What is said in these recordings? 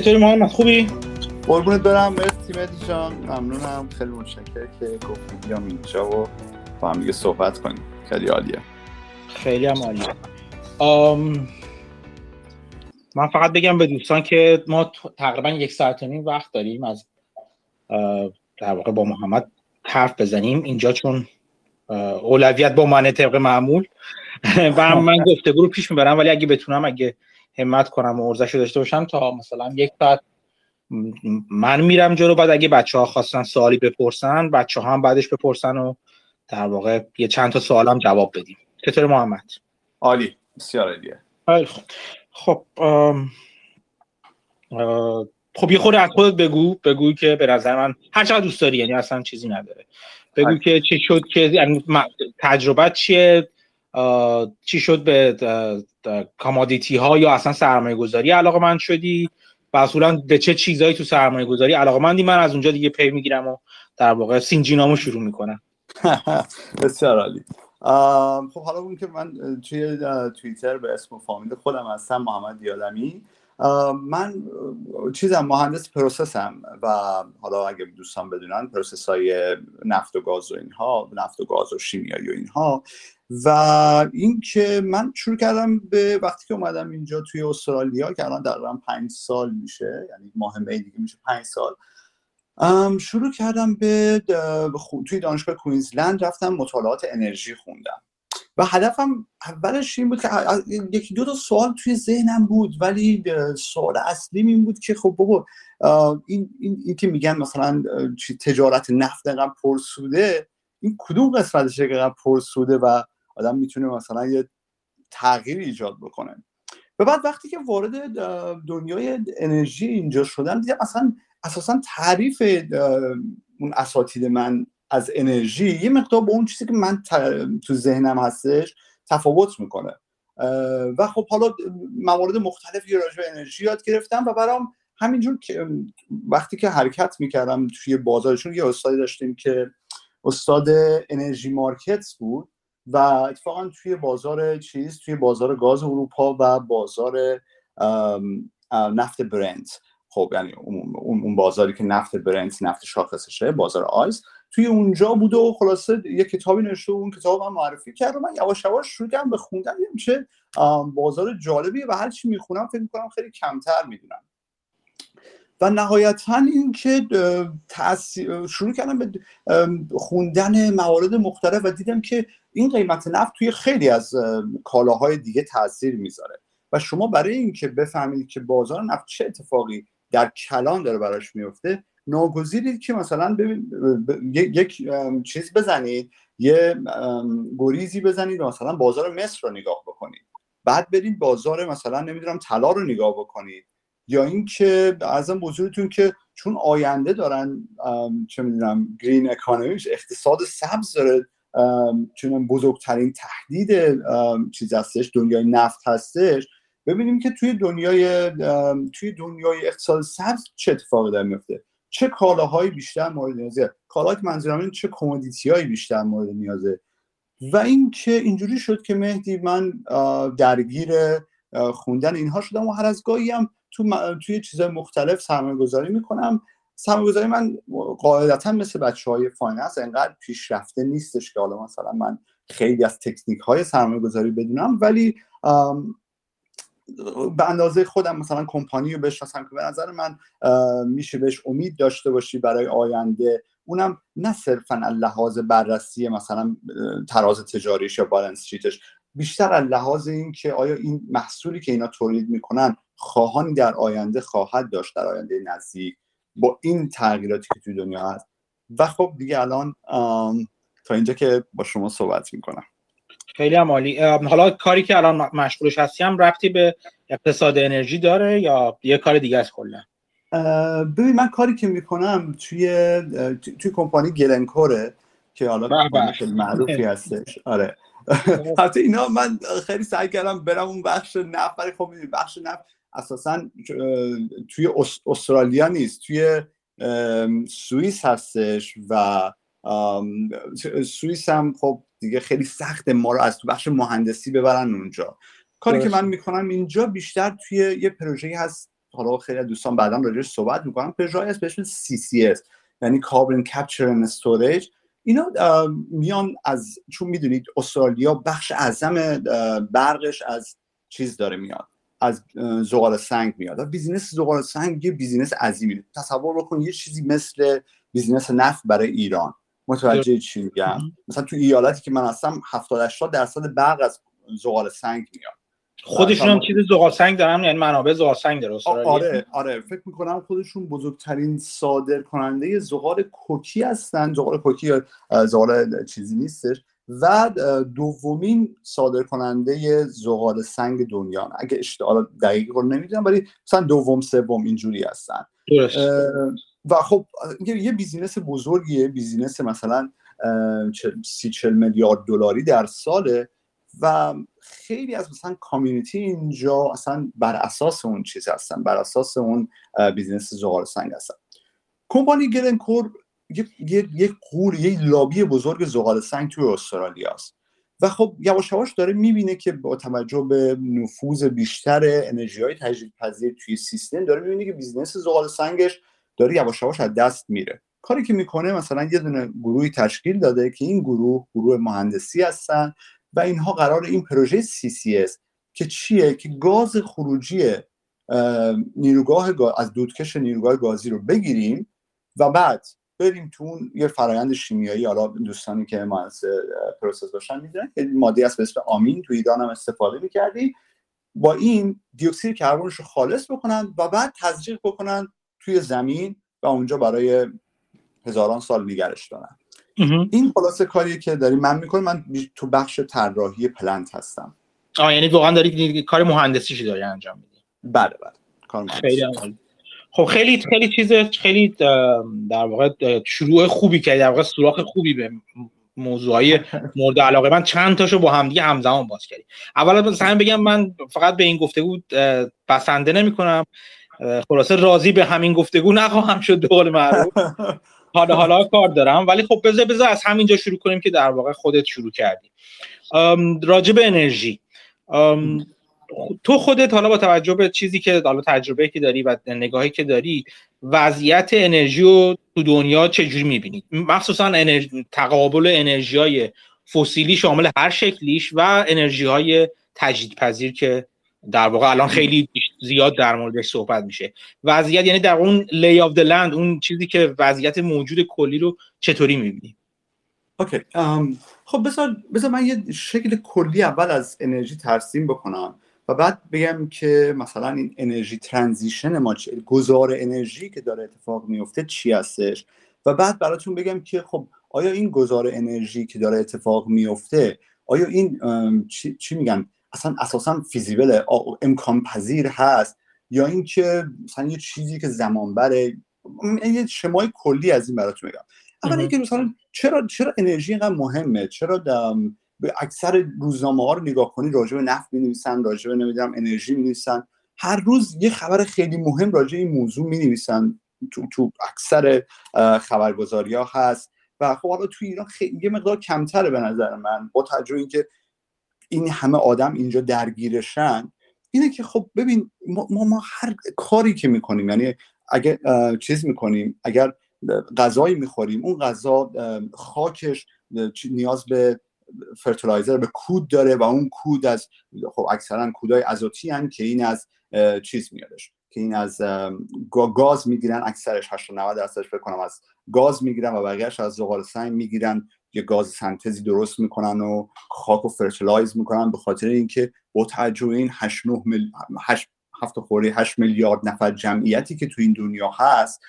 چطوری محمد؟ خوبی؟ قربونت برم. مرسی مهدی جان. ممنونم. خیلی متشکرم که گفتی بیام اینجا و با هم دیگه صحبت کنیم. خیلی عالیه. خیلی هم عالیه. آم... من فقط بگم به دوستان که ما تقریبا یک ساعت و نیم وقت داریم از در واقع با محمد حرف بزنیم. اینجا چون اولویت با من طبق معمول. و من گفتگو رو پیش می‌برم ولی اگه بتونم اگه همت کنم و ارزش داشته باشم تا مثلا یک ساعت من میرم جلو بعد اگه بچه ها خواستن سوالی بپرسن بچه ها هم بعدش بپرسن و در واقع یه چند تا سوال هم جواب بدیم. چطور محمد؟ عالی. بسیار عالیه خب خب خب یه خود از خودت بگو بگو که به نظر من هر چقدر دوست داری یعنی اصلا چیزی نداره. بگو که چی شد که یعنی تجربت چیه؟ چی شد به commodity ها یا اصلا سرمایه گذاری علاقه‌مند شدی؟ و اصولا به چه چیزهایی تو سرمایه گذاری علاقه مندی من از اونجا دیگه پی می‌گیرم و در واقع سین‌جیمامو شروع می‌کنم. بسیار عالی. خب حالا اون که من توی توییتر به اسم و فامیل خودم هستم محمد دیالمی من چیزم مهندس process م و حالا اگه دوستان بدونن process های نفت و گاز و اینها نفت و گاز و شیمیایی و اینها. و اینکه من شروع کردم به وقتی که اومدم اینجا توی استرالیا که الان تقریبا پنج سال میشه یعنی ماه می دیگه میشه پنج سال. شروع کردم به توی دانشگاه کوینزلند رفتم مطالعات انرژی خوندم. و هدفم اولش این بود که یکی دو تا سوال توی ذهنم بود ولی سوال اصلیم این بود که خب بابا این, این, این که میگن مثلا تجارت نفت انقدر پرسوده این کدوم قسمتش انقدر پرسوده و آدم می‌تونه مثلا یه تغییر ایجاد بکنه. و بعد وقتی که وارد دنیای انرژی اینجا شدم دیدم اصلا اساسا تعریف اون اساتید من از انرژی یه مقدار با اون چیزی که من تو ذهنم هستش تفاوت می‌کنه. و خب حالا موارد مختلفی راجع به انرژی یاد گرفتم و برام همینجور که وقتی که حرکت می‌کردم توی بازارشون یه استادی داشتیم که استاد انرژی مارکت بود. و اتفاقا توی بازار چیز توی بازار گاز اروپا و بازار نفت برنت. خب یعنی اون بازاری که نفت برنت نفت شاخصشه بازار آیس توی اونجا بود و خلاصه یه کتابی نوشته اون کتاب من معرفی کرد. و من یواش یواش شروع کردم به خوندن چه بازار جالبیه و هر چی می‌خونم فکر می‌کنم خیلی کمتر می‌دونم. و نهایتا اینکه شروع کردم به خوندن موارد مختلف و دیدم که این قیمت نفت توی خیلی از کالاهای دیگه تاثیر می‌ذاره. و شما برای اینکه بفهمید که بازار نفت چه اتفاقی در کلان داره براش میفته ناگزیرید که مثلا ببین یک چیز بزنید یه گریزی بزنید و مثلا بازار مصر رو نگاه بکنید. بعد برید بازار مثلا نمی‌دونم طلا رو نگاه بکنید. یا اینکه ازم بزرگتون که چون آینده دارن چه می‌دونم گرین اکانومیش اقتصاد سبز داره چون بزرگترین تهدید چیز هستش دنیای نفت هستش. ببینیم که توی دنیای توی دنیای اقتصاد سبز چه اتفاقی داره میفته. چه کالاهایی بیشتر مورد نیازه؟ کالاهایی که منظورم چه commodity هایی بیشتر مورد نیازه. و اینکه اینجوری شد که مهدی من درگیر خوندن اینها شدم و هر از گاهی هم تو توی چیزهای مختلف سرمایه گذاری می‌کنم. سرمایه گذاری من قاعدتا مثل بچه های finance انقدر پیشرفته نیستش که حالا مثلا من خیلی از تکنیک های سرمایه گذاری بدونم ولی به اندازه خودم مثلا کمپانی رو بشناسم که به نظر من میشه بهش امید داشته باشی برای آینده. اونم نه صرفا لحاظ بررسی مثلا تراز تجاریش یا بالانس شیتش. بیشتر از لحاظ این که آیا این محصولی که اینا تولید می‌کنن خواهانی در آینده خواهد داشت در آینده نزدیک. با این تغییراتی که توی دنیا هست. و خب دیگه الان تا اینجا که با شما صحبت می‌کنم. خیلی هم عالی. حالا کاری که الان مشغولش هستی هم رفتی به اقتصاد انرژی داره یا یه کار دیگه است کلا؟ ببین من کاری که می‌کنم توی توی کمپانی گلنکوره که حالا معروفی هستش. آره. حتی اینا من خیلی سعی کردم برم اون بخش نفت برای خب بخش نفت اساسا توی استرالیا نیست توی سوئیس هستش و سوئیس هم خب دیگه خیلی سخته ما رو از تو بخش مهندسی ببرن اونجا. کاری که من می‌کنم اینجا بیشتر توی یه پروژه هست حالا خیلی دوستان بعدا راجعش صحبت می‌کنم پروژه به اسم CCS یعنی carbon capture and storage اینا میان از چون می‌دونید استرالیا بخش اعظم برقش از چیز داره میاد. از زغال سنگ میاد. و business زغال سنگ یه business عظیمی. تصور بکن یه چیزی مثل بیزینس نفت برای ایران. متوجه چی میگم؟ مثلا تو ایالتی که من هستم 70 80 درصد برق از زغال سنگ میاد. خودشون هم چیز زغال سنگ دارن یعنی منابع زغال سنگ داره آره آره. فکر می‌کنم خودشون بزرگترین صادر کننده زغال کوکی هستن. زغال کوکی یا زغال چیزی نیستش. و دومین صادر کننده زغال سنگ دنیا اگه اشتغال دقیق رو نمی‌دونم ولی مثلا دوم سوم اینجوری هستن. و خب یه business بزرگیه business مثلا سی چل میلیارد دلاری در ساله و خیلی از مثلا community اینجا اصلا بر اساس اون چیز هستن بر اساس اون business زغال سنگ هستن. کمپانی گلنکور یک غول یه لابی بزرگ زغال سنگ توی استرالیا است. و خب یواش یواش داره می‌بینه که با توجه به نفوذ بیشتر انرژی های تجدید پذیر توی سیستم داره می‌بینه که business زغال سنگش داره یواش یواش از دست میره. کاری که می‌کنه مثلا یه دونه گروهی تشکیل داده که این گروه گروه مهندسی هستن و اینها قرار این پروژه CCS که چیه؟ که گاز خروجی نیروگاه از دودکش نیروگاه گازی رو بگیریم و بعد بریم تو اون یه فرایند شیمیایی حالا دوستانی که مهندس process باشن می‌دونن که ماده است به اسم آمین تو ایران هم استفاده می‌کردی. با این دیوکسید کربنش رو خالص بکنن و بعد تزریق بکنن توی زمین و اونجا برای هزاران سال نگرش دارن. این خلاصه کاریه که داریم من می‌کنم. من تو بخش طراحی پلنت هستم. آه یعنی واقعا داری کار مهندسیشی داری انجام میدی. بله بله. کار خیلی خب خیلی خیلی چیز خیلی در واقع شروع خوبی کردی در واقع سوراخ خوبی به موضوعی مورد علاقه. من چند تاشو با همدیگه همزمان باز کردی اول مثلا بگم من فقط به این گفتگو بسنده نمی کنم خلاصه راضی به همین گفتگو نخواهم شد قول معروف. حالا حالا کار دارم. ولی خب بذار بذار از همینجا شروع کنیم که در واقع خودت شروع کردی. راجع به انرژی. تو خودت حالا با توجه به چیزی که حالا تجربه که داری و نگاهی که داری وضعیت انرژی رو تو دنیا چجوری می‌بینی؟ مخصوصا انرژی، تقابل انرژی های فسیلی شامل هر شکلیش و انرژی های تجدیدپذیر که در واقع الان خیلی زیاد در موردش صحبت میشه. وضعیت یعنی در اون lay of land اون چیزی که وضعیت موجود کلی رو چطوری می‌بینی؟ okay خب بذار بذار من یه شکل کلی اول از انرژی ترسیم بکنم. و بعد بگم که مثلا این energy transition ما چه گذار انرژی که داره اتفاق میفته چی هستش؟ و بعد براتون بگم که خب آیا این گذار انرژی که داره اتفاق میفته آیا این چی, چی میگن؟ اصلا اساسا فیزیبل امکان پذیر هست؟ یا اینکه مثلا یه چیزی که زمان بره یه شمای کلی از این براتون میگم اول اینکه مثلا چرا چرا انرژی اینقدر مهمه؟ چرا به اکثر روزنامه ها رو نگاه کنی راجع به نفت نویسن راجع به نمی‌دونم انرژی نویسن هر روز یه خبر خیلی مهم راجع این موضوع نویسن تو تو اکثر خبرگزاری ها هست. و خب حالا تو ایران خیلی یه مقدار کمتره به نظر من. با توجه اینکه این همه آدم اینجا درگیرشن. اینه که خب ببین ما, ما هر کاری که می‌کنیم یعنی اگر چیز می‌کنیم اگر غذایی می‌خوریم اون غذا خاکش نیاز به فرتلایزر به کود داره و اون کود از خب اکثرا کودای ازوتی هن که این از چیز میادش که این از گاز می‌گیرن اکثرش 80 90 درصدش فکر کنم از گاز می‌گیرن و بقیهش از زغال سنگ می‌گیرن. یه گاز سنتزی درست می‌کنن و خاک و fertilize می‌کنن به خاطر اینکه با توجه این 8 9 مل... 8 هفت خوری 8 میلیارد نفر جمعیتی که تو این دنیا هست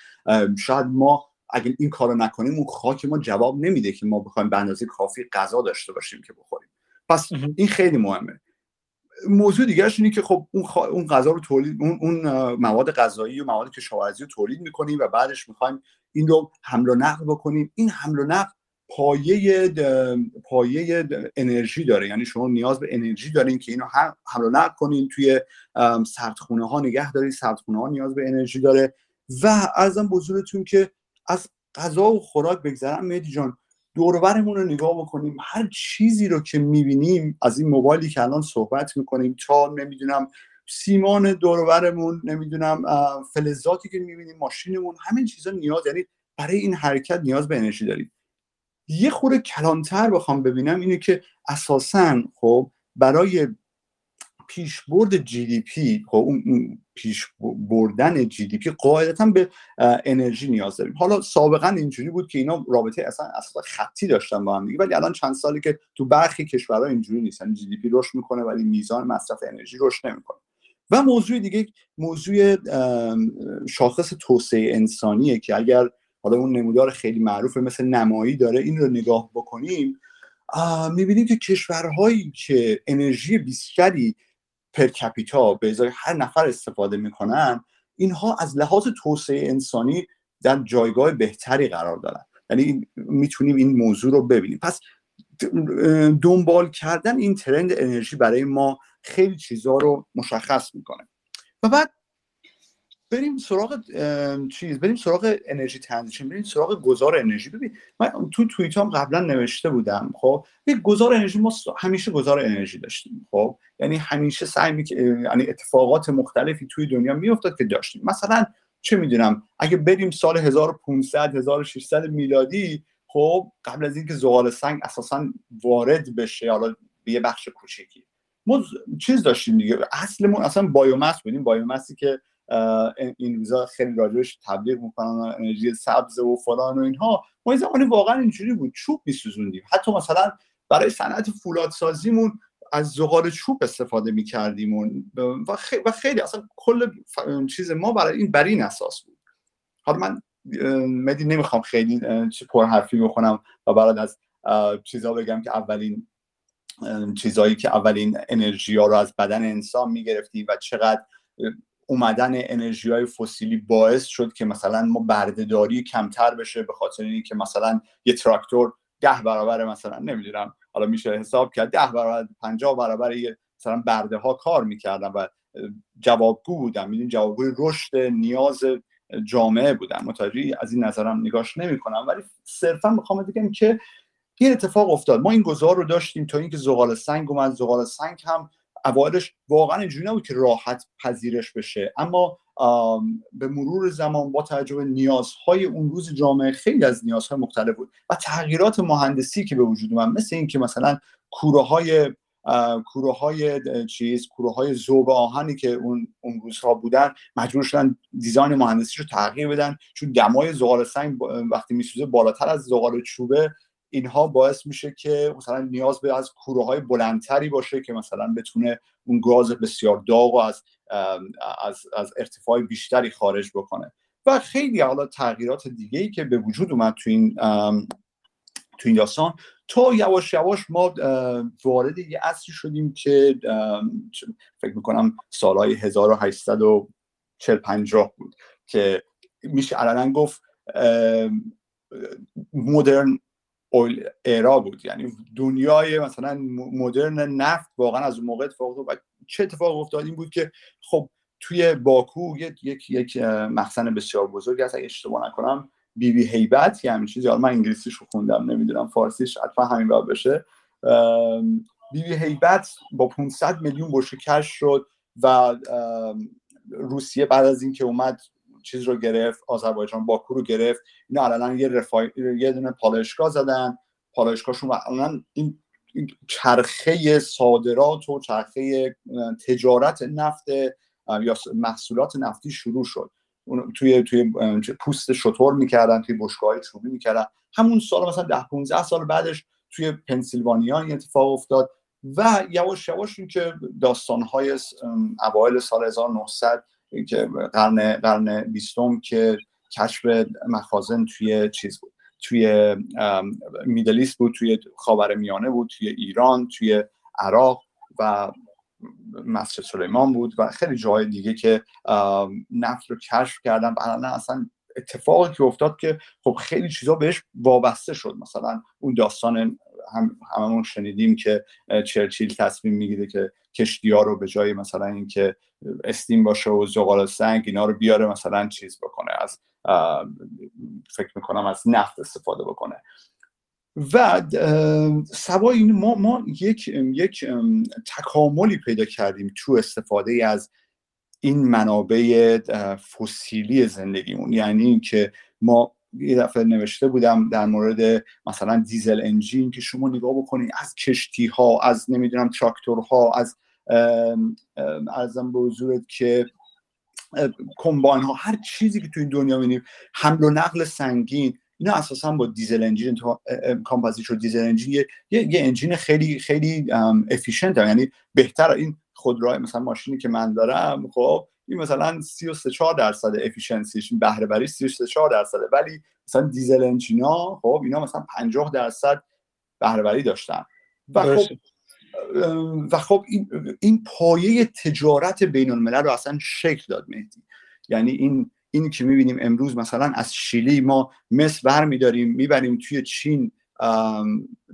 شاید ما اگه این کارو نکنیم اون خاک ما جواب نمیده که ما بخوایم به اندازه کافی غذا داشته باشیم که بخوریم. پس این خیلی مهمه. موضوع دیگرش اینه که خب اون, اون غذا رو تولید اون, اون مواد غذایی و مواد کشاورزی رو تولید می‌کنیم و بعدش می‌خوایم این رو حمل و نقل بکنیم. این حمل و نقل پایه پایه انرژی داره. یعنی شما نیاز به انرژی دارین که اینو حمل و نقل کنین توی سردخونه ها نگه دارین. سردخونه ها نیاز به انرژی داره. و ارزم بزرگتون که از غذا و خوراک بگذرم. مهدی جان دوربرمون رو نگاه بکنیم. هر چیزی رو که می‌بینیم از این موبایلی که الان صحبت می‌کنیم تا نمی‌دونم سیمان دور و برمون نمی‌دونم فلزاتی که می‌بینیم ماشینمون همین چیزا نیاز یعنی برای این حرکت نیاز به انرژی داریم. یه خورده کلانتر بخوام ببینم اینه که اساسا خب برای پیشبرد GDP اون پیش بردن GDP قاعدتا به انرژی نیاز داریم. حالا سابقا اینجوری بود که اینا رابطه اصلا اصلا خطی داشتن با هم دیگه ولی الان چند سالی که تو برخی کشورها اینجوری نیستن GDP رشد می‌کنه ولی میزان مصرف انرژی رشد نمی‌کنه. و موضوع دیگه موضوع شاخص توسعه انسانیه که اگر حالا اون نمودار خیلی معروف مثل نمایی داره این رو نگاه بکنیم می‌بینیم که کشورهایی که انرژی بیشتری پر کپیتا به ازای هر نفر استفاده می‌کنن اینها از لحاظ توسعه انسانی در جایگاه بهتری قرار دارن. یعنی می‌تونیم این موضوع رو ببینیم. پس دنبال کردن این ترند انرژی برای ما خیلی چیزها رو مشخص می‌کنه. و بعد بریم سراغ چیز بریم سراغ انرژی ترانزیشن بریم سراغ گذار انرژی. ببین من تو توییت هم قبلا نوشته بودم خب یک گذار انرژی ما همیشه گذار انرژی داشتیم خب یعنی همیشه سعی می یعنی اتفاقات مختلفی توی دنیا میافتاد که داشتیم. مثلا چه می‌دونم اگه بریم سال 1500 1600 میلادی خب قبل از اینکه زغال سنگ اساسا وارد بشه حالا به یه بخش کوچیکی. ما چیز داشتیم دیگه اصلمون اصلا بایومس بودیم. بایومسی که این روزا خیلی راجبش تبلیغ می‌کنن انرژی سبز و فلان و اینها. ما این زمانی واقعا اینجوری بود چوب میسوزوندیم. حتی مثلا برای صنعت فولاد سازیمون از زغال چوب استفاده می‌کردیم و, و خیلی اصلا کل چیز ما برای این بر این اساس بود. حالا من مدی نمی‌خوام خیلی پر حرفی بخونم و برات از چیزا بگم که اولین چیزهایی که اولین انرژی ها رو از بدن انسان می‌گرفتیم و چقدر اومدن انرژی های فسیلی باعث شد که مثلا ما بردهداری کمتر بشه به خاطر اینکه مثلا یه تراکتور ده برابر مثلا نمی‌دونم حالا میشه حساب کرد ده برابر پنجاه برابر یه مثلا برده ها کار می‌کردن و جوابگو بودن. می‌دونی جوابگوی رشد نیاز جامعه بودن. متوجه از این نظرم نگاش نمی‌کنم. ولی صرفا می‌خوام بگم که این اتفاق افتاد. ما این گذار رو داشتیم تا اینکه زغال سنگ اومد. زغال سنگ هم اوایلش واقعا اینجوری نبود که راحت پذیرش بشه. اما به مرور زمان با توجه به نیازهای اون روز جامعه خیلی از نیازهای مختلف بود و تغییرات مهندسی که به وجود اومد مثل اینکه مثلا کوره های کوره های چیز کوره های زوب آهنی که اون اون روزها بودن مجبور شدن دیزاین مهندسی رو تغییر بدن. چون دمای زغال سنگ وقتی میسوزه بالاتر از زغال چوبه اینها باعث میشه که مثلا نیاز به از کوره های بلندتری باشه که مثلا بتونه اون گاز بسیار داغ و از از, از ارتفاع بیشتری خارج بکنه. و خیلی حالا تغییرات دیگه ای که به وجود اومد تو این تو این داستان تا یواش یواش ما وارد یه عصری شدیم که فکر می‌کنم سالهای 1840 50 بود که میشه علنا گفت مدرن اویل ایرا بود. یعنی دنیای مثلا مدرن نفت واقعا از اون موقع اتفاق و چه اتفاق افتاد؟ این بود که خب توی باکو یک یک یک مخزن بسیار بزرگ هست. اگه اشتباه نکنم بی بی هیبت یه همین چیزی. من انگلیسیش رو خوندم نمی‌دونم. فارسیش حتما همین باید بشه. بی بی هیبت با 500 میلیون بشکه کش شد و روسیه بعد از اینکه اومد چیز رو گرفت آذربایجان باکو رو گرفت. اینا الان یه رفای... یه دونه پالایشگاه زدن. پالایشگاهشون و این چرخه صادرات و چرخه تجارت نفت یا محصولات نفتی شروع شد. توی توی پوست شطور می‌کردن توی بشکه‌های چوبی می‌کردن. همون سال مثلا ده 15 سال بعدش توی پنسیلوانیا این اتفاق افتاد و یواش یواش این که داستانهای اوایل سال 1900 که قرن قرن بیستم که کشف مخازن توی چیز بود توی میدلیست بود توی خاور میانه بود توی ایران توی عراق و مسجد سلیمان بود و خیلی جای دیگه که نفت رو کشف کردن. و اصلا اتفاقی که افتاد که خب خیلی چیزا بهش وابسته شد. مثلا اون داستان هم هممون شنیدیم که چرچیل تصمیم می‌گیره که کشتی ها رو به جای مثلا اینکه استیم باشه و زغال سنگ اینا رو بیاره مثلا چیز بکنه از فکر می‌کنم از نفت استفاده بکنه. و سوای ما, ما یک, یک تکاملی پیدا کردیم تو استفاده از این منابع فسیلی زندگیمون. یعنی اینکه ما یه دفعه نوشته بودم در مورد مثلا دیزل انجین که شما نگاه بکنید از کشتی ها از نمی‌دونم تراکتورها از ارزم به حضورت که کمباین ها هر چیزی که تو این دنیا می‌بینیم حمل و نقل سنگین اینا اساسا با diesel engine کامپازیت شد. diesel engine یه, یه, engine خیلی خیلی efficient یعنی بهتر. این خودرو مثلا ماشینی که من دارم خب این مثلا 33 4 درصد efficiency ش بهره وری 33 4 درصده. ولی مثلا diesel engine ا خب اینا مثلا 50 درصد بهره وری داشتن. و خب و خب این, این پایه تجارت بین الملل رو اصلا شکل داد مهدی. یعنی این این که می‌بینیم امروز مثلا از شیلی ما مس برمیداریم می‌بریم توی چین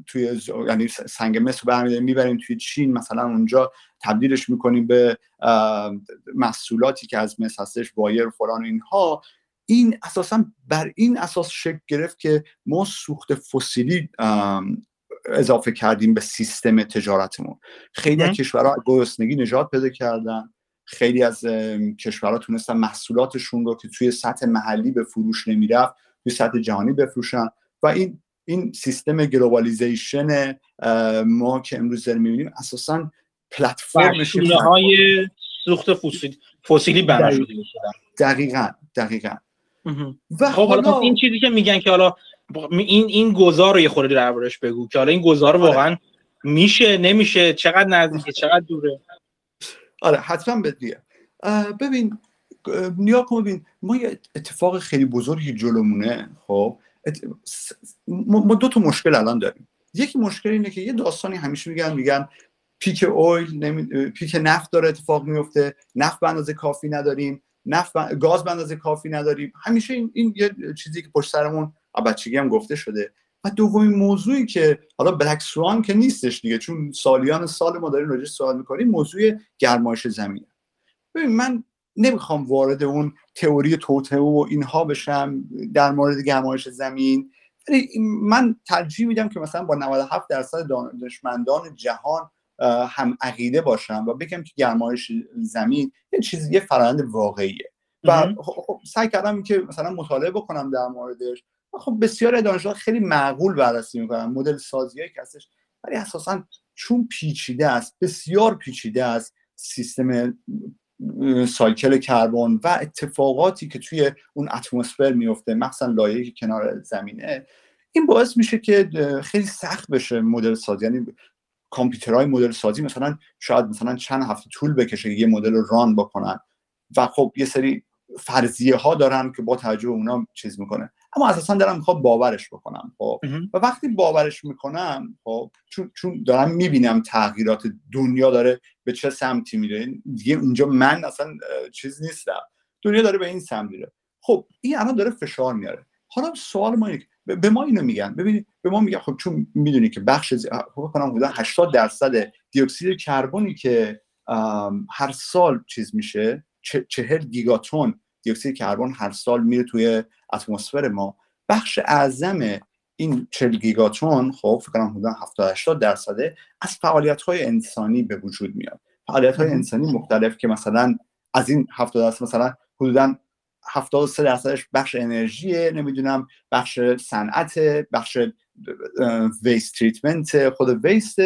توی یعنی سنگ مس برمیداریم می‌بریم توی چین مثلا اونجا تبدیلش می‌کنیم به محصولاتی که از مس هستش وایر فلان اینها. این اساسا بر این اساس شکل گرفت که ما سوخت فسیلی اضافه کردیم به سیستم تجارتمون. خیلی از کشورها گرسنگی نجات پیدا کردن. خیلی از کشورها تونستن محصولاتشون رو که توی سطح محلی به فروش نمی‌رفت توی سطح جهانی بفروشن. و این این سیستم globalization ما که امروز داریم می‌بینیم اساسا پلتفرمش های سوخت فسیلی بنا شده. دقیقا دقیقا. و خب حالا این چیزی که میگن که حالا این این گذار رو یه خورده دربارش بگو که حالا این گذار آره. واقعا میشه نمیشه چقدر نزدیکه چقدر دوره؟ آره حتما بدیه ببین نیا کن ببین ما یه اتفاق خیلی بزرگی جلومونه خب؟ ما دو تا مشکل الان داریم. یکی مشکل اینه که یه داستانی همیشه میگن میگن پیک اویل نمی... پیک نفت داره اتفاق میفته نفت به اندازه کافی نداریم نفت گاز به اندازه کافی نداریم. همیشه این, این یه چیزی که پشت سرمون بچگی هم گفته شده. و دومین موضوعی که حالا بلک سوان که نیستش دیگه چون سالیان سال ما داریم راجع سوال می‌کنیم موضوع گرمایش زمینه. ببین من نمی‌خوام وارد اون تئوری توته و اینها بشم در مورد گرمایش زمین ولی من ترجیح میدم که مثلا با 97 درصد دانشمندان جهان هم عقیده باشم و بگم که گرمایش زمین یه چیز یه فرآیند واقعیه. و خب, خب سعی کردم که مثلا مطالعه بکنم در موردش. خب بسیار دانشجوها خیلی معقول بررسی می‌کنن مدل سازی که هستش ولی اساسا چون پیچیده است بسیار پیچیده است سیستم سایکل کربن و اتفاقاتی که توی اون اتمسفر میفته مخصوصا لایه کنار زمینه این باعث میشه که خیلی سخت بشه مدل سازی. یعنی کامپیوترهای مدل سازی مثلا شاید مثلا چند هفته طول بکشه یه مدل ران بکنن. و خب یه سری فرضیه ها دارن که با توجه اونا چیز می‌کنه. اما اساسا دارم می‌خوام باورش بکنم خب. و وقتی باورش می‌کنم خب چون چون دارم می‌بینم تغییرات دنیا داره به چه سمتی میره دیگه اونجا من اصلا چیز نیستم. دنیا داره به این سمت میره. خب این الان داره فشار میاره. حالا سوال ما اینه به ما اینو میگن. ببینید به ما میگن خب چون می‌دونی که بخش خب کنم بودن 80 درصد دیوکسید کربنی که هر سال چیز میشه چهل گیگاتون دیوکسید کربن هر سال میره توی اتمسفر ما. بخش اعظم این 40 گیگاتون خب فکر کنم حدود 70 80 درصده از فعالیت های انسانی به وجود میاد. فعالیت های انسانی مختلف که مثلا از این 70 درصد مثلا حدودا 73 درصدش بخش انرژی نمی‌دونم بخش صنعت بخش ویست تریتمنت خود ویست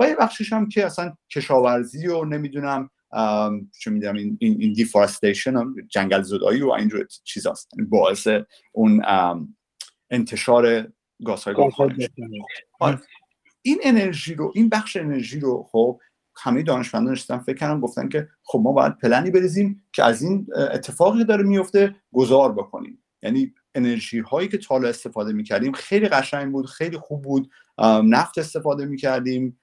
و یه بخشش هم که اصلا کشاورزی و نمی‌دونم چون می‌دونم این, این, این دیفارستیشن جنگل زدایی و اینجور چیزاست. یعنی باعث اون انتشار گازهای آره. این انرژی رو این بخش انرژی رو خب همه دانشمندان نشستن فکر کردن گفتن که خب ما باید پلنی بریزیم که از این اتفاقی داره میفته گذار بکنیم. یعنی انرژی هایی که تا استفاده می‌کردیم خیلی قشنگ بود خیلی خوب بود. نفت استفاده می‌کردیم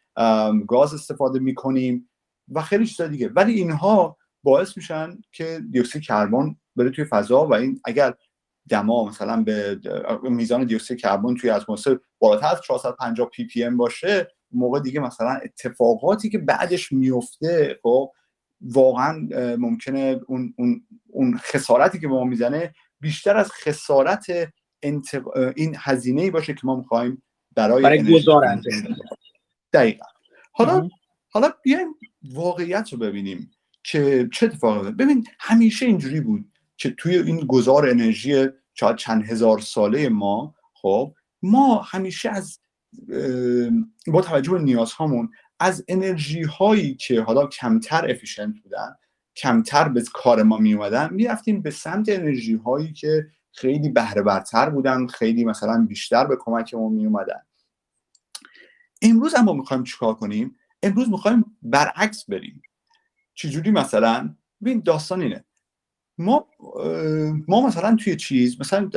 گاز استفاده می‌کنیم. و خیلی چیزا دیگه. ولی اینها باعث میشن که دیوکسید کربن بره توی فضا و این اگر دما مثلا به میزان دیوکسید کربن توی اتمسفر بالاتر از 450 پی پی ام باشه موقع دیگه مثلا اتفاقاتی که بعدش میفته خب واقعا ممکنه اون, اون, اون خسارتی که به ما می‌زنه بیشتر از خسارت این هزینه ای باشه که ما می‌خوایم برای, برای گذار دقیقا. حالا حالا بیایم واقعیت رو ببینیم که چه اتفاقی ببین همیشه اینجوری بود که توی این گذار انرژی چند هزار ساله ما خب ما همیشه از با توجه به نیازهامون از انرژی هایی که حالا کمتر افیشنت بودن کمتر به کار ما می اومدن می‌رفتیم به سمت انرژی هایی که خیلی بهره برتر بودن خیلی مثلا بیشتر به کمک ما می اومدن امروز اما می‌خوایم چیکار کنیم؟ امروز می‌خوایم برعکس بریم. چجوری مثلا؟ ببین داستان اینه. ما ما مثلا توی چیز مثلا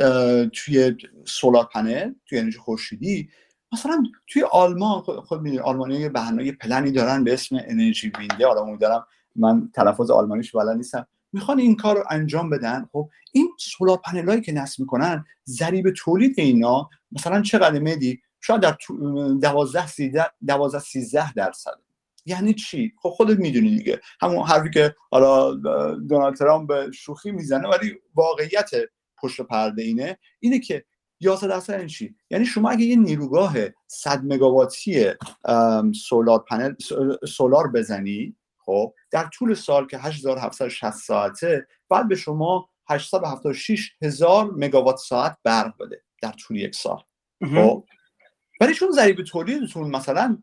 توی سولار پنل توی انرژی خورشیدی مثلا توی آلمان خود می‌دونی آلمانی یه بهانه پلنی دارن به اسم انرژی وینده. حالا امیدوارم من تلفظ آلمانیش بلد نیستم. می‌خوان این کار رو انجام بدن. خب این سولار پنل که نصب می‌کنن ضریب تولید اینا مثلا چقدر مدی شاید در 12 13 13 درصد. یعنی چی؟ خب خودت می‌دونی دیگه. همون حرفی که حالا دونالد ترامپ به شوخی می‌زنه ولی واقعیت پشت پرده اینه. اینه که 11 درصد یعنی چی؟ یعنی شما اگه یه نیروگاه 100 مگاواتی سولار پنل سولار بزنی خب در طول سال که 8760 ساعته بعد به شما 876 هزار مگاوات ساعت برق بده در طول یک سال. خب؟ ولی چون ضریب تولیدتون مثلا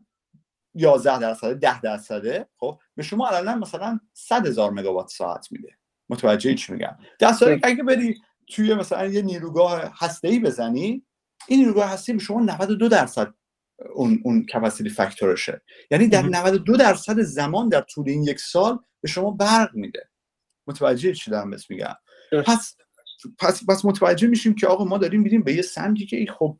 11 درصد 10 درصده خب به شما الان مثلا 100 هزار مگاوات ساعت میده. متوجه چی میگم؟ در که اگه بری توی مثلا یه نیروگاه ای بزنی این نیروگاه هسته به شما 92 درصد اون اون کپاسیتی فاکتورشه یعنی در 92 درصد زمان در طول این یک سال به شما برق میده. متوجه چی دارم بس میگم؟ پس پس پس متوجه میشیم که آقا ما داریم میریم به یه سمتی که خب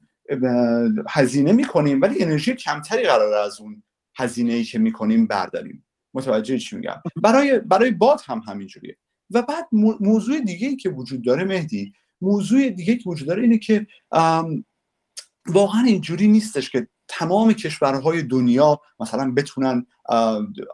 هزینه می‌کنیم ولی انرژی کمتری قرار از اون هزینه ای که می‌کنیم برداریم. متوجه چی میگم؟ برای برای باد هم همینجوریه. و بعد موضوع دیگه ای که وجود داره مهدی موضوع دیگه که وجود داره اینه که واقعا اینجوری نیستش که تمام کشورهای دنیا مثلا بتونن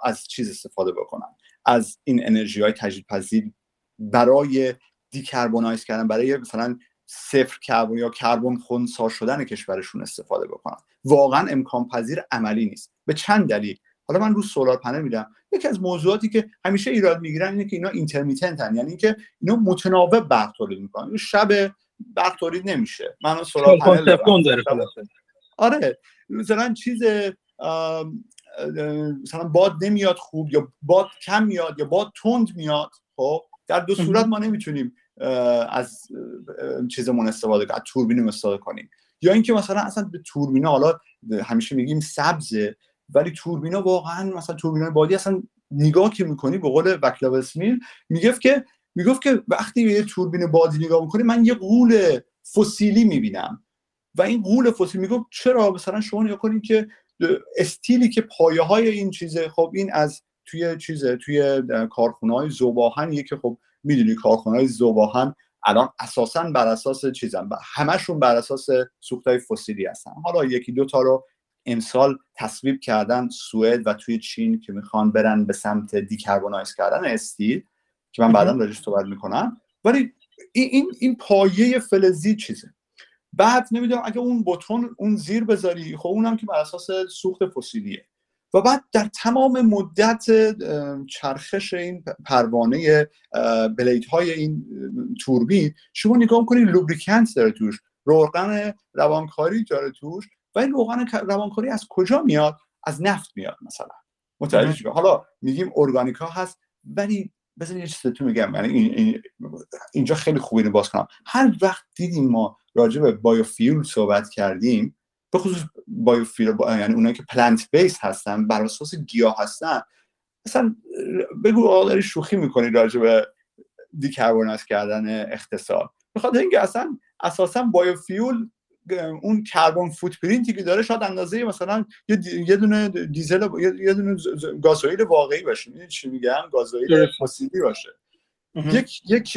از چیز استفاده بکنن. از این انرژی های تجدید پذیر برای decarbonize کردن برای مثلا صفر کربن یا کربن خونسا شدن کشورشون استفاده بکنن. واقعا امکان پذیر عملی نیست. به چند دلیل. حالا من رو solar panel میدم یکی از موضوعاتی که همیشه ایراد می‌گیرن اینه که اینا intermittent ن یعنی اینکه اینا متناوب برق تولید می‌کنن. شب برق تولید نمیشه. من solar panel آره. مثلا چیز مثلا باد نمیاد خوب یا باد کم میاد یا باد تند میاد خب؟ در دو صورت ما نمی‌تونیم از چیزمون استفاده کنیم از توربینمون استفاده کنیم. یا اینکه مثلا اصلا به توربینا حالا همیشه میگیم سبزه ولی توربینا واقعا مثلا توربینا بادی اصلا نگاه که می‌کنی به قول وکلاو اسمیل می‌گفت که می‌گفت که وقتی به یه توربین بادی نگاه می‌کنی من یه قول فسیلی می‌بینم. و این قول فسیلی می‌گفت چرا؟ مثلا شما نگاه کنید که استیلی که پایه های این چیزه خب این از توی چیزه توی کارخونه های زوباهن که خب می‌دونی کارخونه های زوباهن الان اساسا بر اساس چیزن. همشون بر اساس سوخت های فسیلی هستن. حالا یکی دو تا رو امسال تصویب کردن سوئد و توی چین که می‌خوان برن به سمت دیکربونایز کردن استیل که من بعدا راجعش صحبت می‌کنم. ولی این این پایه فلزی چیزه؟ بعد نمی‌دونم اگه اون بتون اون زیر بذاری خب اونم که بر اساس سوخت فسیلیه. و بعد در تمام مدت چرخش این پروانه بلیت های این توربین شما نگاه کنید لوبریکنت داره توش روغن روانکاری داره توش و این روغن روانکاری از کجا میاد؟ از نفت میاد مثلا. متوجه حالا میگیم ارگانیکا هست ولی بذار یه چیز تو میگم یعنی اینجا خیلی خوبی رو باز کنم. هر وقت دیدیم ما راجع به biofuel صحبت کردیم به خصوص biofuel یعنی اونایی که plant based هستن بر اساس گیاه هستن مثلا بگو آقا شوخی می‌کنی راجع به decarbonize کردن اقتصاد. بخاطر اینکه اصلا اساسا بایوفیول اون carbon footprint ی که داره شاید اندازه مثلا یه دونه دیزل یه دونه گازوئیل واقعی باشه. چی میگم؟ گازوئیل فسیلی باشه. یک یک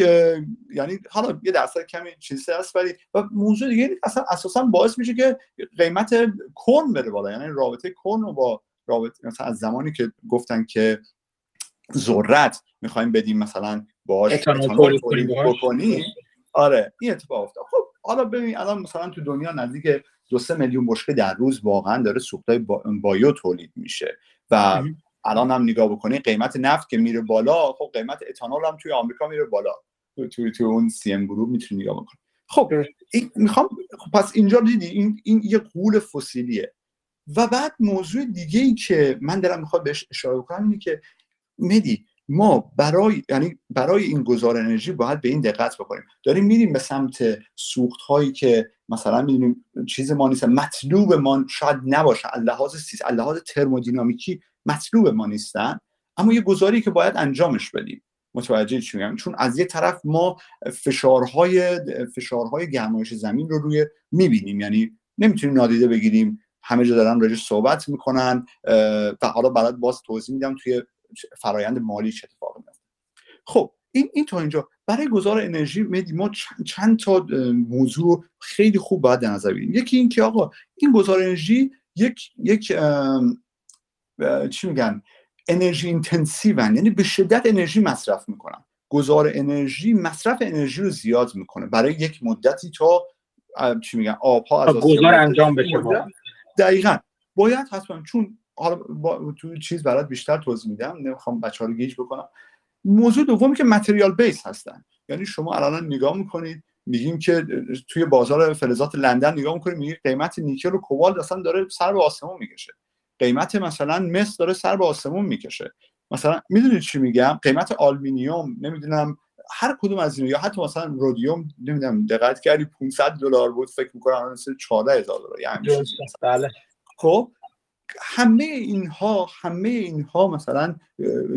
یعنی حالا یه درصد کمی چیزی هست ولی و موضوع دیگه اصلا اساسا باعث میشه که قیمت کرن بره بالا. یعنی رابطه کرن رو با رابطه مثلا از زمانی که گفتن که ذرت می‌خوایم بدیم مثلا باش بکنی آره این اتفاق افتاد. خب حالا ببین الان مثلا تو دنیا نزدیک دو سه میلیون بشکه در روز واقعا داره سوختای بایو تولید میشه و الان هم نگاه بکنی قیمت نفت که میره بالا خب قیمت اتانول هم توی آمریکا میره بالا. توی توی اون سی ام گروپ می‌تونی نگاه بکنی. خب می‌خوام خب پس اینجا دیدی این, این یه قول فسیلیه. و بعد موضوع دیگه ای که من دارم می‌خواد بهش اشاره کنم اینه که مدی ما برای یعنی برای این گذار انرژی باید به این دقت بکنیم. داریم میریم به سمت سوخت هایی که مثلا می‌دونیم چیز ما نیست مطلوب ما شاید نباشه لحاظ سیس لحاظ ترمودینامیکی مطلوب ما نیستن اما یه گذاری که باید انجامش بدیم. متوجه چی میگم؟ چون از یه طرف ما فشارهای فشارهای گرمایش زمین رو روی می‌بینیم. یعنی نمی‌تونیم نادیده بگیریم همه جا دارن راجع صحبت می‌کنن و حالا برات باز توضیح میدم توی فرایند مالی چه اتفاقی میفته خب این این تا اینجا. برای گذار انرژی ما چند, چند تا موضوع خیلی خوب باید در نظر بگیریم. یکی این که آقا این گذار انرژی یک یک چی میگن؟ energy intensive یعنی به شدت انرژی مصرف می‌کنن. گذار انرژی مصرف انرژی رو زیاد می‌کنه. برای یک مدتی تا چی میگن آبها از گذار انجام بشه. دقیقا. باید حتما چون حالا با تو چیز برات بیشتر توضیح میدم نمی‌خوام بچه ها رو گیج بکنم. موضوع دومی که material based هستن. یعنی شما الان نگاه می‌کنید میگیم که توی بازار فلزات لندن نگاه می‌کنید میگه قیمت نیکل و کوبالت اصلا داره سر به آسمون می‌کشه. قیمت مثلا مس داره سر به آسمون می‌کشه. مثلا می‌دونید چی میگم؟ قیمت آلومینیوم نمی‌دونم هر کدوم از اینا یا حتی مثلا رودیوم نمی‌دونم دقت کردی 500 دلار بود فکر می‌کنم الان 14000 دلار یعنی بله. خب همه اینها همه اینها مثلا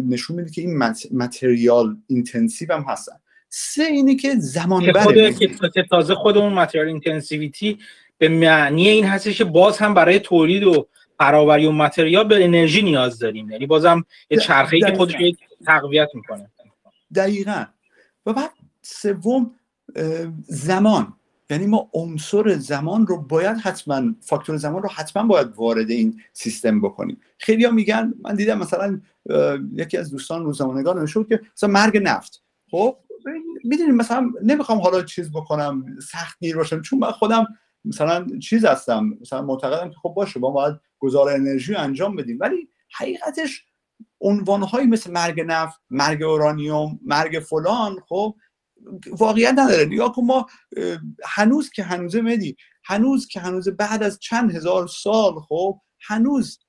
نشون میده که این material intensive هم هستن. سه اینه که زمان بره که تازه خود اون material intensivity به معنی این هستش که باز هم برای تولید و فراوری و material به انرژی نیاز داریم. یعنی بازم یه چرخه‌ای که خودش تقویت می‌کنه. دقیقا. و بعد سوم زمان. یعنی ما عنصر زمان رو باید حتما فاکتور زمان رو حتما باید وارد این سیستم بکنیم. خیلی ها میگن من دیدم مثلا یکی از دوستان روزنامه‌نگار نوشته که مثلا مرگ نفت. خب می‌دونیم مثلا نمی‌خوام حالا چیز بکنم سخت گیر باشم چون من خودم مثلا چیز هستم مثلا معتقدم که خب باشه ما باید گذار انرژی انجام بدیم. ولی حقیقتش عنوانهایی مثل مرگ نفت مرگ اورانیوم مرگ فلان خب واقعیت نداره. یا که ما هنوز که هنوزه مدی هنوز که هنوز بعد از چند هزار سال خب هنوز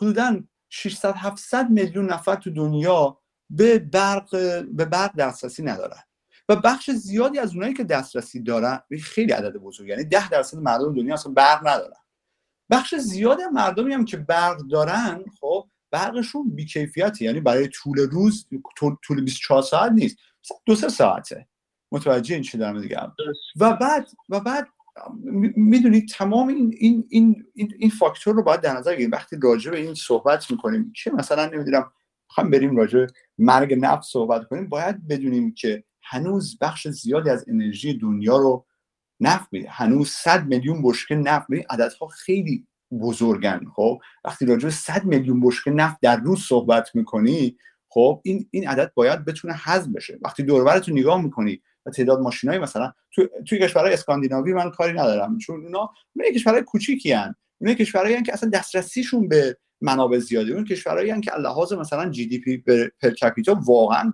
حدودا 600 700 میلیون نفر تو دنیا به برق به برق دسترسی ندارن. و بخش زیادی از اونایی که دسترسی دارن خیلی عدد بزرگ یعنی 10 درصد مردم دنیا اصلا برق ندارن. بخش زیادی مردمی هم که برق دارن خب برقشون بیکیفیتی. یعنی برای طول روز طول 24 ساعت نیست. دو سه ساعته. متوجه این چی دارم میگم. و بعد و بعد می‌دونید تمام این این این این, فاکتور رو باید در نظر بگیریم. وقتی راجع به این صحبت می‌کنیم که مثلا نمی‌دونم خواهیم بریم راجع مرگ نفت صحبت کنیم باید بدونیم که هنوز بخش زیادی از انرژی دنیا رو نفت میده. هنوز 100 میلیون بشکه نفت میده. عددها خیلی بزرگن خب. وقتی راجع به 100 میلیون بشکه نفت در روز صحبت می‌کنی خب این این عدد باید بتونه حذف بشه. وقتی دور تو نگاه می‌کنی و تعداد ماشینای مثلا تو توی کشورهای اسکاندیناوی من کاری ندارم چون اونا اونا کشورهای کوچیکی ان اونا کشورهایی که اصلا دسترسیشون به منابع زیاده. اون کشورهایی که لحاظ مثلا GDP per capita واقعا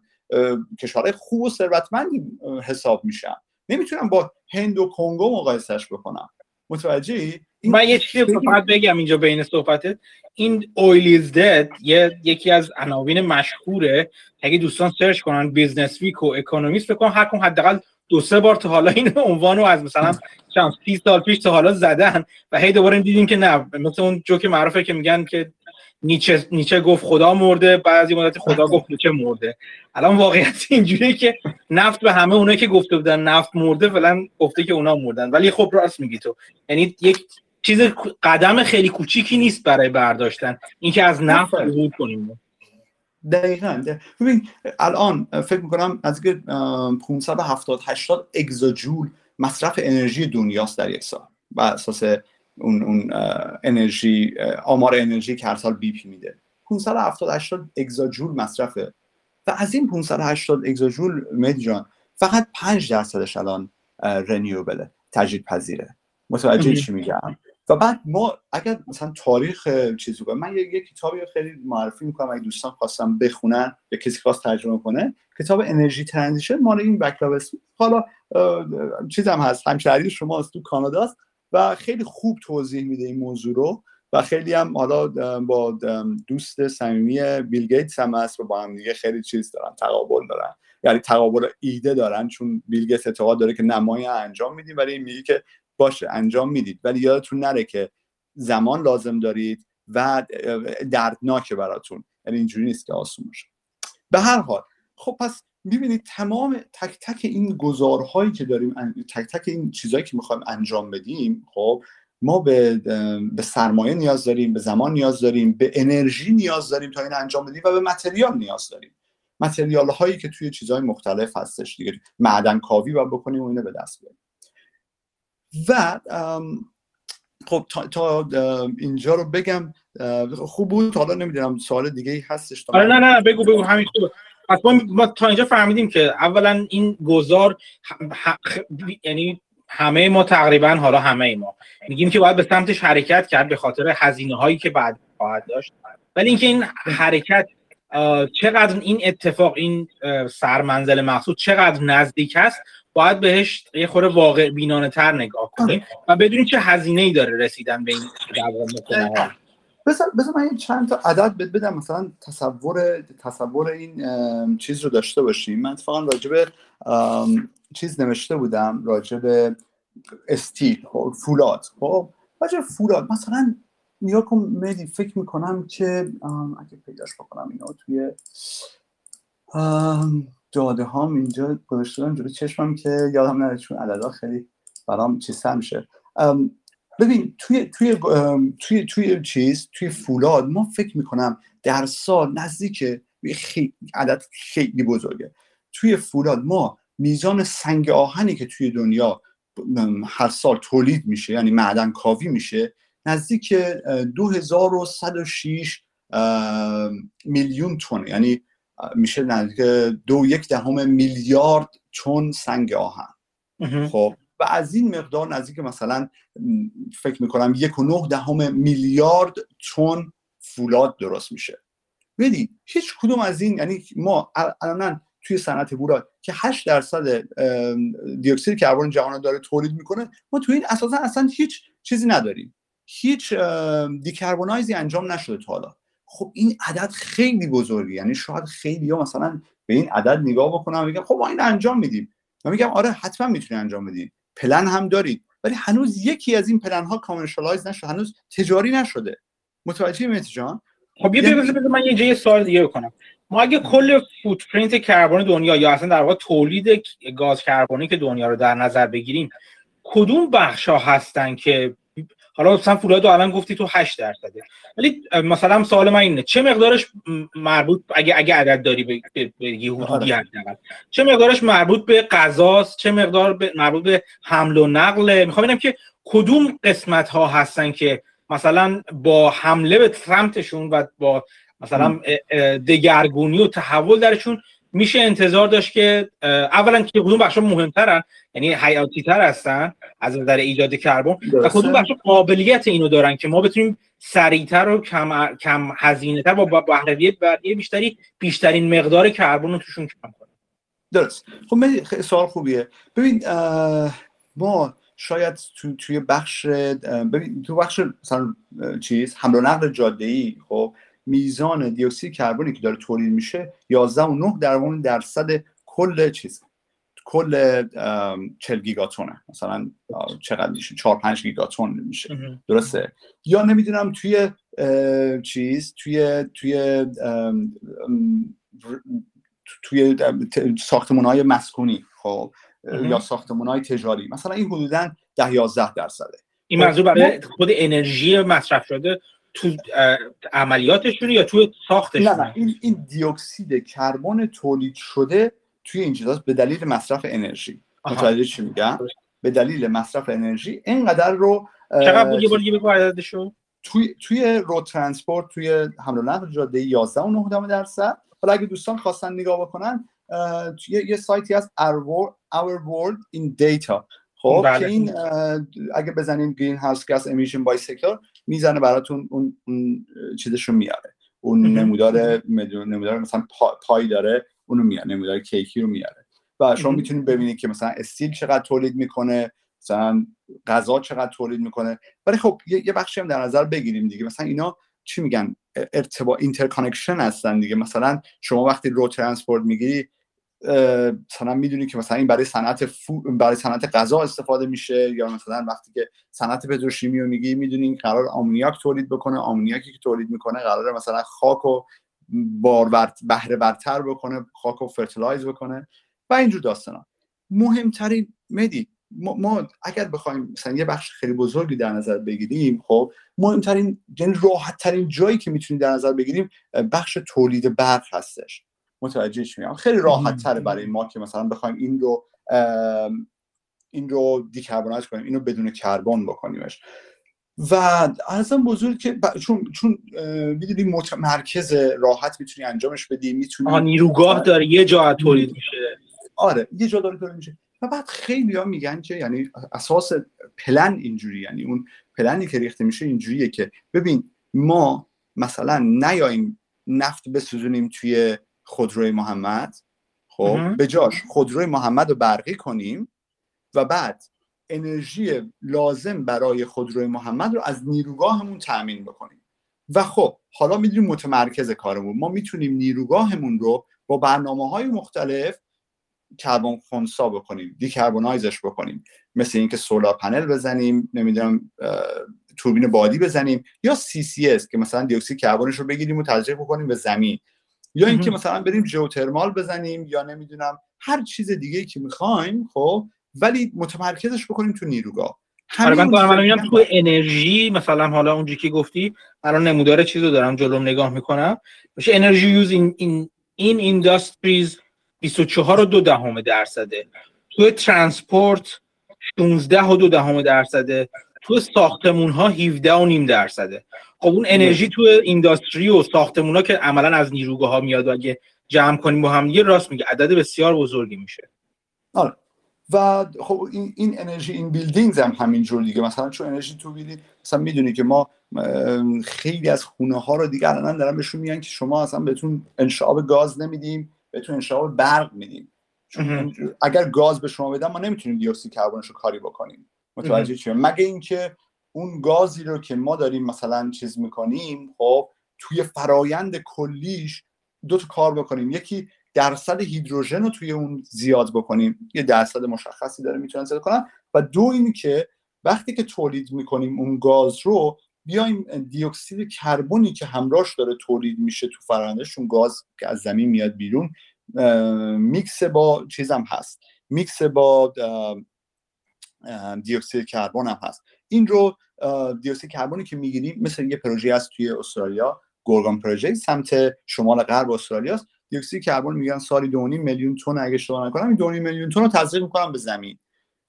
کشورهای خوب و ثروتمندی حساب میشن. نمی‌تونم با هند و کنگو مقایسش بکنم. متوجهی؟ من یه چیزی فقط بگم اینجا بین صحبتت این oil is dead یه یکی از عناوین مشهوره. اگه دوستان سرچ کنن Businessweek و Economist بکنن هر حداقل دو سه بار تا حالا این عنوان رو از مثلا چند سی سال پیش تا حالا زدن و هی دوباره دیدیم که نه. مثل اون جوک معروفه که میگن که نیچه, نیچه گفت خدا مرده بعضی مدت خدا گفت نیچه مرده. الان واقعیت اینجوریه که نفت به همه اونایی که گفته بودن نفت مرده فعلا گفته که اونا مردن. ولی خب راست میگی تو. یعنی یک چیز قدم خیلی کوچیکی نیست برای برداشتن. اینکه از نفت عبور کنیم. دقیقا. ببین الان فکر می‌کنم از 570 80 اگزاجول مصرف انرژی دنیاست در یک سال. بر اساس اون اون انرژی آمار انرژی که هر سال بی پی میده 570 80 اگزاجول مصرفه. و از این 580 اگزاجول مدی جان فقط 5 درصدش الان رنیوبله تجدید پذیره متوجه چی میگم؟ و بعد ما اگر مثلا تاریخ چیزی کنم من یه, کتابی خیلی معرفی می‌کنم اگه دوستان خواستم بخونن یا کسی خواست ترجمه کنه کتاب انرژی ترانزیشن مال این بکلاو حالا چیزم هست همشهری شماست تو کاناداست. و خیلی خوب توضیح میده این موضوع رو و خیلی هم حالا با دوست صمیمی بیل گیتس هم هست و با هم دیگه خیلی چیز دارن تقابل دارن. یعنی تقابل ایده دارن چون بیل گیتس اعتقاد داره که نمایی انجام میدیم ولی میگه که باشه انجام می‌دید. ولی یادتون نره که زمان لازم دارید و دردناکه براتون. یعنی اینجوری نیست که آسون باشه. به هر حال خب پس می‌بینید تمام تک تک این گزارهایی که داریم تک تک این چیزهایی که می‌خوایم انجام بدیم خب ما به, به سرمایه نیاز داریم به زمان نیاز داریم به انرژی نیاز داریم تا این انجام بدیم و به متریال نیاز داریم. متریال هایی که توی چیزهای مختلف هستش دیگه معدن کاوی باید بکنیم و اینو به دست بیاریم. و خب تا, تا اینجا رو بگم خوب بود. حالا نمی‌دونم سوال دیگه ای هستش آره نه نه بگو بگو همین خوبه. ما, ما تا اینجا فهمیدیم که اولا این گذار یعنی همه ما تقریبا حالا همه ما. میگیم که باید به سمتش حرکت کرد به خاطر هزینه هایی که بعد خواهد داشت. ولی اینکه این حرکت چقدر این اتفاق این سرمنزل مقصود چقدر نزدیک است باید بهش یه خوره واقع بینانه تر نگاه کنیم و بدونیم چه هزینه ای داره رسیدن به این دوام بذار من چند تا عدد بد بدم. مثلا تصور تصور این چیز رو داشته باشیم من اتفاقا راجب چیز نوشته بودم راجب استیل خب، فولاد. خب راجب فولاد. مثلا نیا کن فکر می‌کنم که اگه پیداش بکنم اینا توی هام اینجا گذاشته جلوی چشمم که یادم نره چون عددا خیلی برام چیز میشه. ببین توی توی توی توی چیز توی فولاد ما فکر می‌کنم در سال نزدیک خیلی عدد خیلی بزرگه. توی فولاد ما میزان سنگ آهنی که توی دنیا هر سال تولید میشه یعنی معدن کاوی میشه نزدیک 2106 میلیون تن. یعنی میشه نزدیک دو یک دهم میلیارد تن سنگ آهن. خب از این مقدار نزدیک مثلا فکر می‌کنم یک و نه دهم میلیارد تن فولاد درست میشه. ببینید هیچ کدوم از این یعنی ما الان توی صنعت بورا که 8 درصد دیوکسید کربن جهان داره تولید می‌کنه ما توی این اساسا اصلا هیچ چیزی نداریم. هیچ decarbonize ی انجام نشده تا حالا. خب این عدد خیلی بزرگی یعنی شاید خیلی ها مثلا به این عدد نگاه بکنم میگم خب ما این انجام میدیم. و میگم آره حتما می‌تونی انجام بدین پلن هم دارید. ولی هنوز یکی از این پلن ها commercialize نشده هنوز تجاری نشده. متوجهی مهدی جان؟ خب یه یعنی... من یه سوال دیگه بکنم ما اگه کل footprint کربن دنیا یا اصلا در واقع تولید گاز کربنی که دنیا رو در نظر بگیریم کدوم بخش ها هستن که حالا مثلا فولاد الان گفتی تو 8 درصده. ولی مثلا سوال من اینه چه مقدارش مربوط اگه اگه عدد داری بگی حدودی آره. چه مقدارش مربوط به غذاست چه مقدار به مربوط به حمل و نقل؟ می‌خوام ببینم که کدوم قسمت ها هستن که مثلا با حمله به سمتشون و با مثلا دگرگونی و تحول درشون میشه انتظار داشت که اولا که کدوم بخش مهمترن یعنی حیاتی تر هستن از نظر ایجاد کربن و کدوم بخش قابلیت اینو دارن که ما بتونیم سریعتر و کم کم هزینه تر با بهره بیشتری بیشترین مقدار کربن رو توشون کم کنیم. درست. خب سوال خوبیه. ببین ما شاید تو توی بخش ببین تو بخش مثلا چیز حمل و نقل جاده ای خب میزان دیوکسید کربنی که داره تولید میشه 11 و 9 در درصد کل چیز کل 40 گیگاتونه. مثلا چقدر میشه؟ 4 5 گیگاتون میشه. درسته؟ یا نمی‌دونم توی چیز توی توی توی ساختمون های مسکونی خب یا ساختمون های تجاری. مثلا این حدودا 10 11 درصده. این منظور برای خود انرژی مصرف شده تو عملیاتشون یا تو ساختشون نه نه این, این دیوکسید کربن تولید شده توی این چیزاست به دلیل مصرف انرژی. متوجه چی میگم؟ به دلیل مصرف انرژی اینقدر رو چقدر بود یه بار بگو عددشو؟ توی توی رو transport توی حمل و نقل جاده 11 و 9 درصد. حالا اگه دوستان خواستن نگاه بکنن توی یه سایتی هست our world in data. خب بله. که این اگه بزنین greenhouse gas emission by sector می‌زنه براتون اون, اون چیزش رو میاره. اون نمودار نمودار مثلا pie داره اونو میاره نمودار کیکی رو میاره. و شما می‌تونید ببینید که مثلا steel چقدر تولید می‌کنه مثلا غذا چقدر تولید می‌کنه. ولی خب یه بخشی هم در نظر بگیریم دیگه. مثلا اینا چی میگن؟ ارتباط interconnection هستن دیگه. مثلا شما وقتی رو transport می‌گیری مثلا می‌دونی که مثلا این برای صنعت برای صنعت غذا استفاده میشه یا مثلا وقتی که صنعت پتروشیمی رو میگی می‌دونی این قرار آمونیاک تولید بکنه آمونیاکی که تولید می‌کنه قرار مثلا خاک و بار بارورتر بکنه خاک و fertilize بکنه و اینجور داستانا مهمترین مدی ما, اگر بخوایم مثلا یه بخش خیلی بزرگی در نظر بگیریم خب مهمترین یعنی راحت ترین جایی که می‌تونیم در نظر بگیریم بخش تولید برق هستش. متوجه میام خیلی راحت تره برای ما که مثلا بخوایم این رو این رو decarbonize کنیم اینو بدون کربن بکنیمش. و ارزم بزرگ که چون چون می‌دونی متمرکز راحت می‌تونی انجامش بدی می‌تونی نیروگاه داره یه جا تولید میشه. آره یه جا داره تولید میشه. و بعد خیلی ها میگن که یعنی اساس پلن اینجوری یعنی اون پلنی که ریخته میشه اینجوریه که ببین ما مثلا نیاییم نفت بسوزونیم توی خودروی محمد. خب به جاش خودروی محمد رو برقی کنیم و بعد انرژی لازم برای خودروی محمد رو از نیروگاهمون تأمین بکنیم. و خب حالا می‌دونیم متمرکز کارمون. ما می‌تونیم نیروگاهمون رو با برنامه های مختلف کربن خونسا بکنیم دیکربونایزش بکنیم. مثل اینکه سولار پنل بزنیم نمی‌دونم توربین بادی بزنیم یا CCS که مثلا دی اکسید کربنش رو بگیریم و تزریق بکنیم به زمین. یا اینکه مثلا بریم ژئوترمال بزنیم یا نمی‌دونم هر چیز دیگه که می‌خوایم خب ولی متمرکزش بکنیم تو نیروگاه. آره من دارم تو انرژی مثلا حالا اونجوری که گفتی الان نمودار چیزو دارم جلوم نگاه می‌کنم. میشه انرژی یوز این این این اینداستریز 24 و دو دهم درصده. تو ترانسپورت 16 و دو دهم درصده. تو ساختمون ها 17 و نیم درصده. خب اون انرژی تو اینداستری و ساختمون ها که عملا از نیروگاه ها میاد و اگه جمع کنیم با هم یه راست میگه عدد بسیار بزرگی میشه. آره. و خب این, این انرژی این buildings هم همینجور دیگه. مثلا چون انرژی تو building مثلا می‌دونی که ما خیلی از خونه ها رو دیگه الان دارن بهشون میگن که شما اصلا بهتون انشعاب گاز نمیدیم بهتون انشعاب برق میدیم. چون اگر گاز به شما بدن ما نمی‌تونیم دی اکسید کربنش رو کاری بکنیم. متوجه چیه مگه اینکه اون گازی رو که ما داریم مثلا چیز می‌کنیم خب توی فرایند کلیش دو تا کار بکنیم. یکی درصد هیدروژن رو توی اون زیاد بکنیم. یه درصد مشخصی داره می‌تونن زیاد کنن. و دو این که وقتی که تولید می‌کنیم اون گاز رو بیایم دیوکسید کربنی که همراهش داره تولید میشه تو فرآیندش اون گاز که از زمین میاد بیرون میکس با چیزم هست. میکس با دیوکسید کربن هم هست. این رو دیوکسید کربنی که می‌گیریم مثل یه پروژه هست توی استرالیا Gorgon project سمت شمال غرب استرالیا است دیوکسید کربن میگن سالی 2.5 میلیون تن اگه اشتباه نکنم این 2.5 میلیون تن رو تزریق می‌کنم به زمین.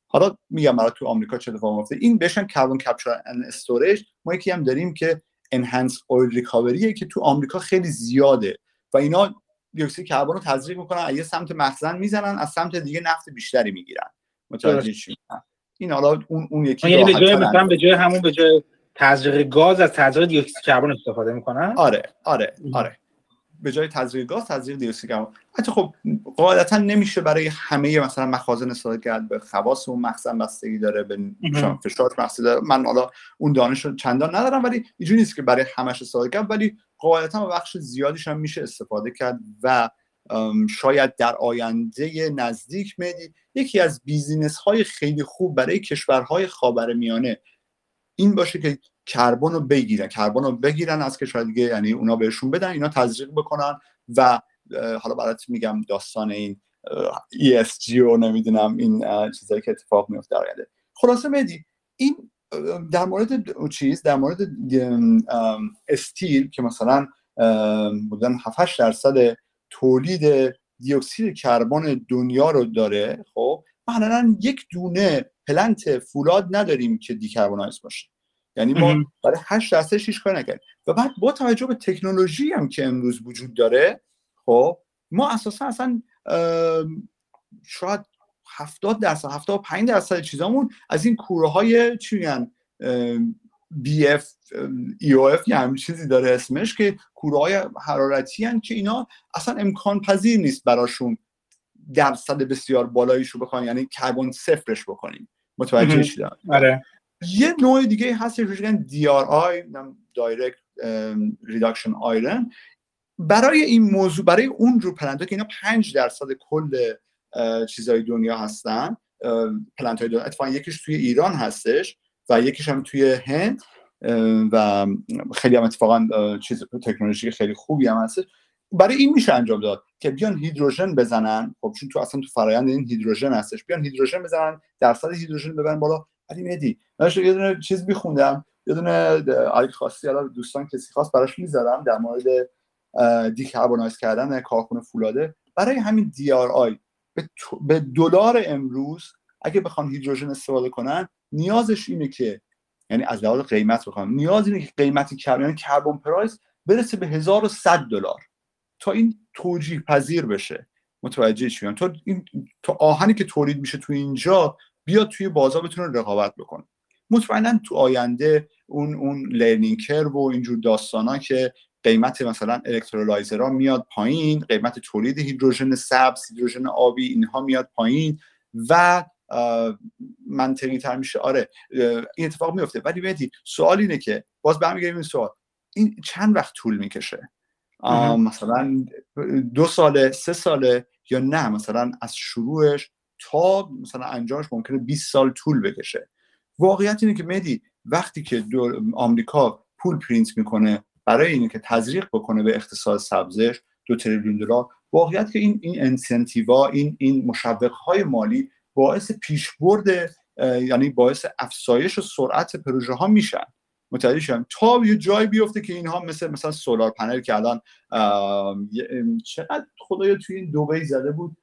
حالا میگم برای تو آمریکا چه اتفاقی میفته این بهشن carbon capture and storage ما یکی هم داریم که enhanced oil recovery که تو آمریکا خیلی زیاده و اینا دیوکسید کربن رو تزریق می‌کنن از یه سمت مخزن می‌زنن از سمت دیگه نفت بیشتری می‌گیرن. متوجه این حالا اون اون یکی یعنی به جای مثلا به جای همون به جای تزریق گاز از تزریق دیوکسید کربن استفاده می‌کنن؟ آره آره آره. به جای تزریق گاز تزریق دیوکسید کربن. حتی خب قاعدتا نمیشه برای همه مثلا مخازن استفاده کرد به خواص اون مخزن بستگی داره به فشار بستگی داره. من حالا اون دانش رو چندان ندارم ولی اینجوری نیست که برای همش استفاده کرد ولی قاعدتا بخش زیادیش هم میشه استفاده کرد و شاید در آینده نزدیک میدی یکی از بیزینس های خیلی خوب برای کشورهای خاورمیانه. این باشه که کربن رو بگیرن کربن رو بگیرن از کشور دیگه یعنی اونا بهشون بدن اینا تزریق بکنن و حالا برات میگم داستان این ESG و نمی‌دونم این چیزایی که اتفاق میفته آینده. خلاصه مدی این در مورد چیز در مورد steel که مثلا بودن 7 درصد تولید دیوکسید کربن دنیا رو داره خب؟ مثلا یک دونه plant فولاد نداریم که decarbonize باشه. یعنی ما برای 8 درصدش هیچ کار نکردیم. و بعد با توجه به تکنولوژی هم که امروز وجود داره خب ما اساسا اصلا شاید 70 درصد 75 درصد چیزامون از این کوره های چی میگن؟ BF BOF یه چیزی داره اسمش که کوره های حرارتی هن که اینا اصلا امکان پذیر نیست براشون درصد بسیار بالاییشو بکنیم یعنی کربن صفرش بکنیم. متوجه شدم. آره. یه نوع دیگه هست که میگن DRI direct reduction iron برای این موضوع برای اون جور plant که اینا 5 درصد کل چیزای دنیا هستن plant های دنیا اتفاقا یکیش توی ایران هستش. و یکیش هم توی هند و خیلی هم اتفاقا چیز تکنولوژی خیلی خوبی هم هست. برای این میشه انجام داد که بیان هیدروژن بزنن. خب چون تو اصلا تو فرایند این هیدروژن هستش. بیان هیدروژن بزنن درصد هیدروژن ببرن بالا. علی مدی من یه دونه چیز میخوندم. یه دونه اگه خواستی حالا دوستان کسی خواست براش می‌ذارم در مورد decarbonize کردن کارخونه فولاده. برای همین دی به دلار امروز اگه بخوان هیدروژن استفاده کنن نیازش اینه که یعنی از لحاظ قیمت بخوام نیاز اینه که قیمت کربن یعنی carbon price برسه به 1100 دلار. تا این توجیه پذیر بشه. متوجه شدن تا این تا آهنی که تولید میشه تو اینجا بیاد توی بازار بتونه رقابت بکنه. مطمئنا تو آینده اون اون learning curve و اینجور داستانا که قیمت مثلا electrolyzer ها میاد پایین قیمت تولید هیدروژن سبز هیدروژن آبی اینها میاد پایین و منطقی تر میشه. آره این اتفاق میفته ولی بدی سوال اینه که باز برمیگردیم این سوال. این چند وقت طول می‌کشه؟ مثلا دو ساله سه ساله یا نه؟ مثلا از شروعش تا مثلا انجامش ممکنه 20 سال طول بکشه. واقعیت اینه که مدی وقتی که آمریکا پول پرینت می‌کنه برای اینه که تزریق بکنه به اقتصاد سبزش دو تریلیون دلار واقعیت که این این انسنتیوا این این مشوق های مالی باعث پیشبرد یعنی باعث افزایش و سرعت پروژه ها میشن. متوجه شدم تا یه جای بیفته که اینها مثل مثلا سولار پنل که الان چقدر خدایا توی این دبی زده بود؟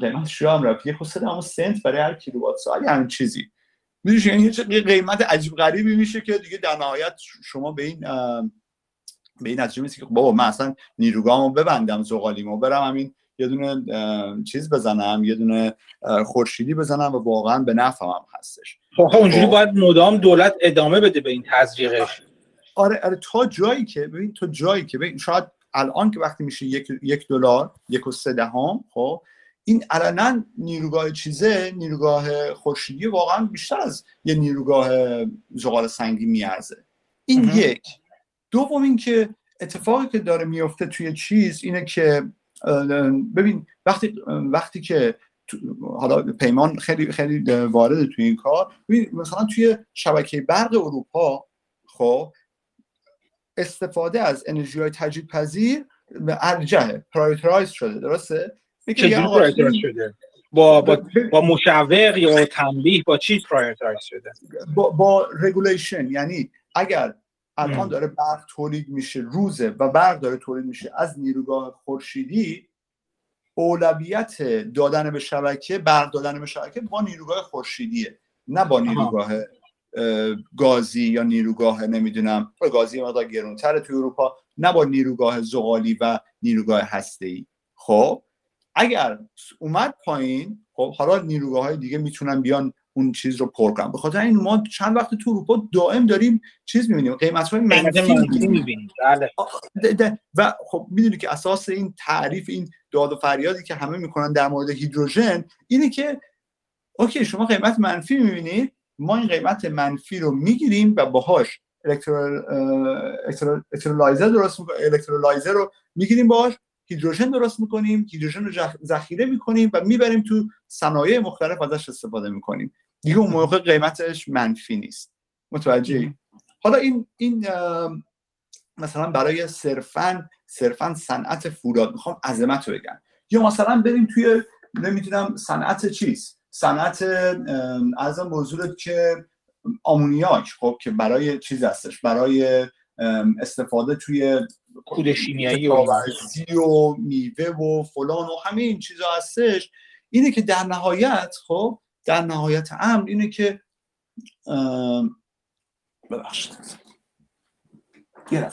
قیمت شام رفت. یک اما سنت برای هر کیلووات ساعت همین چیزی. می‌دونی یعنی یه قیمت عجیب غریبی میشه که دیگه در نهایت شما به این به این نتیجه میسی که بابا من اصلا نیروگاهمو ببندم زغالیمو برم همین یه دونه چیز بزنم یه دونه خورشیدی بزنم و واقعا به نفعم هستش. خب اونجوری خب. باید مدام دولت ادامه بده به این تزریقش. آره آره تا جایی که ببین تا جایی که ببین شاید الان که وقتی میشه یک یک دلار یک و سه دهم خب این علنا نیروگاه چیزه نیروگاه خورشیدی واقعا بیشتر از یه نیروگاه زغال سنگی میارزه. این یک. دوم اینکه اتفاقی که داره میفته توی چیز اینه که ببین وقتی وقتی که حالا پیمان خیلی خیلی وارد توی این کار مثلا توی شبکه برق اروپا خب استفاده از انرژی های تجدید پذیر به ارجه پرایترایز شده درسته؟ چجوری شده؟ با با با مشوق یا تنبیه با چی prioritize شده؟ با با regulation یعنی اگر الان داره برق تولید میشه روزه و برق داره تولید میشه. از نیروگاه خورشیدی اولویت دادن به شبکه برق دادن به شبکه با نیروگاه خورشیدیه. نه با نیروگاه گازی یا نیروگاه نمی‌دونم گازی مقدار گرونتره توی اروپا نه با نیروگاه زغالی و نیروگاه هسته‌ای. خب اگر اومد پایین خب حالا نیروگاه های دیگه می‌تونن بیان اون چیز رو پر کنن به خاطر این ما چند وقت تو اروپا دائم داریم چیز می‌بینیم. قیمت های منفی می‌بینیم. بله. و خب می‌دونی که اساس این تعریف این داد و فریادی که همه می‌کنن در مورد هیدروژن اینه که اوکی شما قیمت منفی می‌بینید ما این قیمت منفی رو می‌گیریم و باهاش الکترولایزر درست الکترولایزر رو می‌گیریم باهاش هیدروژن درست می‌کنیم هیدروژن رو ذخیره می‌کنیم و می‌بریم تو صنایع مختلف ازش استفاده می‌کنیم. دیگه اون موقع قیمتش منفی نیست. متوجه حالا این این مثلا برای صرفا صرفا صنعت فولاد می‌خوام عظمت رو بگم. یا مثلا بریم توی نمی‌دونم صنعت چیز صنعت از موضوع که آمونیاک خب که برای چیز هستش؟ برای استفاده توی کود شیمیایی و میوه و فلان و همه این چیزا هستش. اینه که در نهایت خب در نهایت امر اینه که ببخشید. یه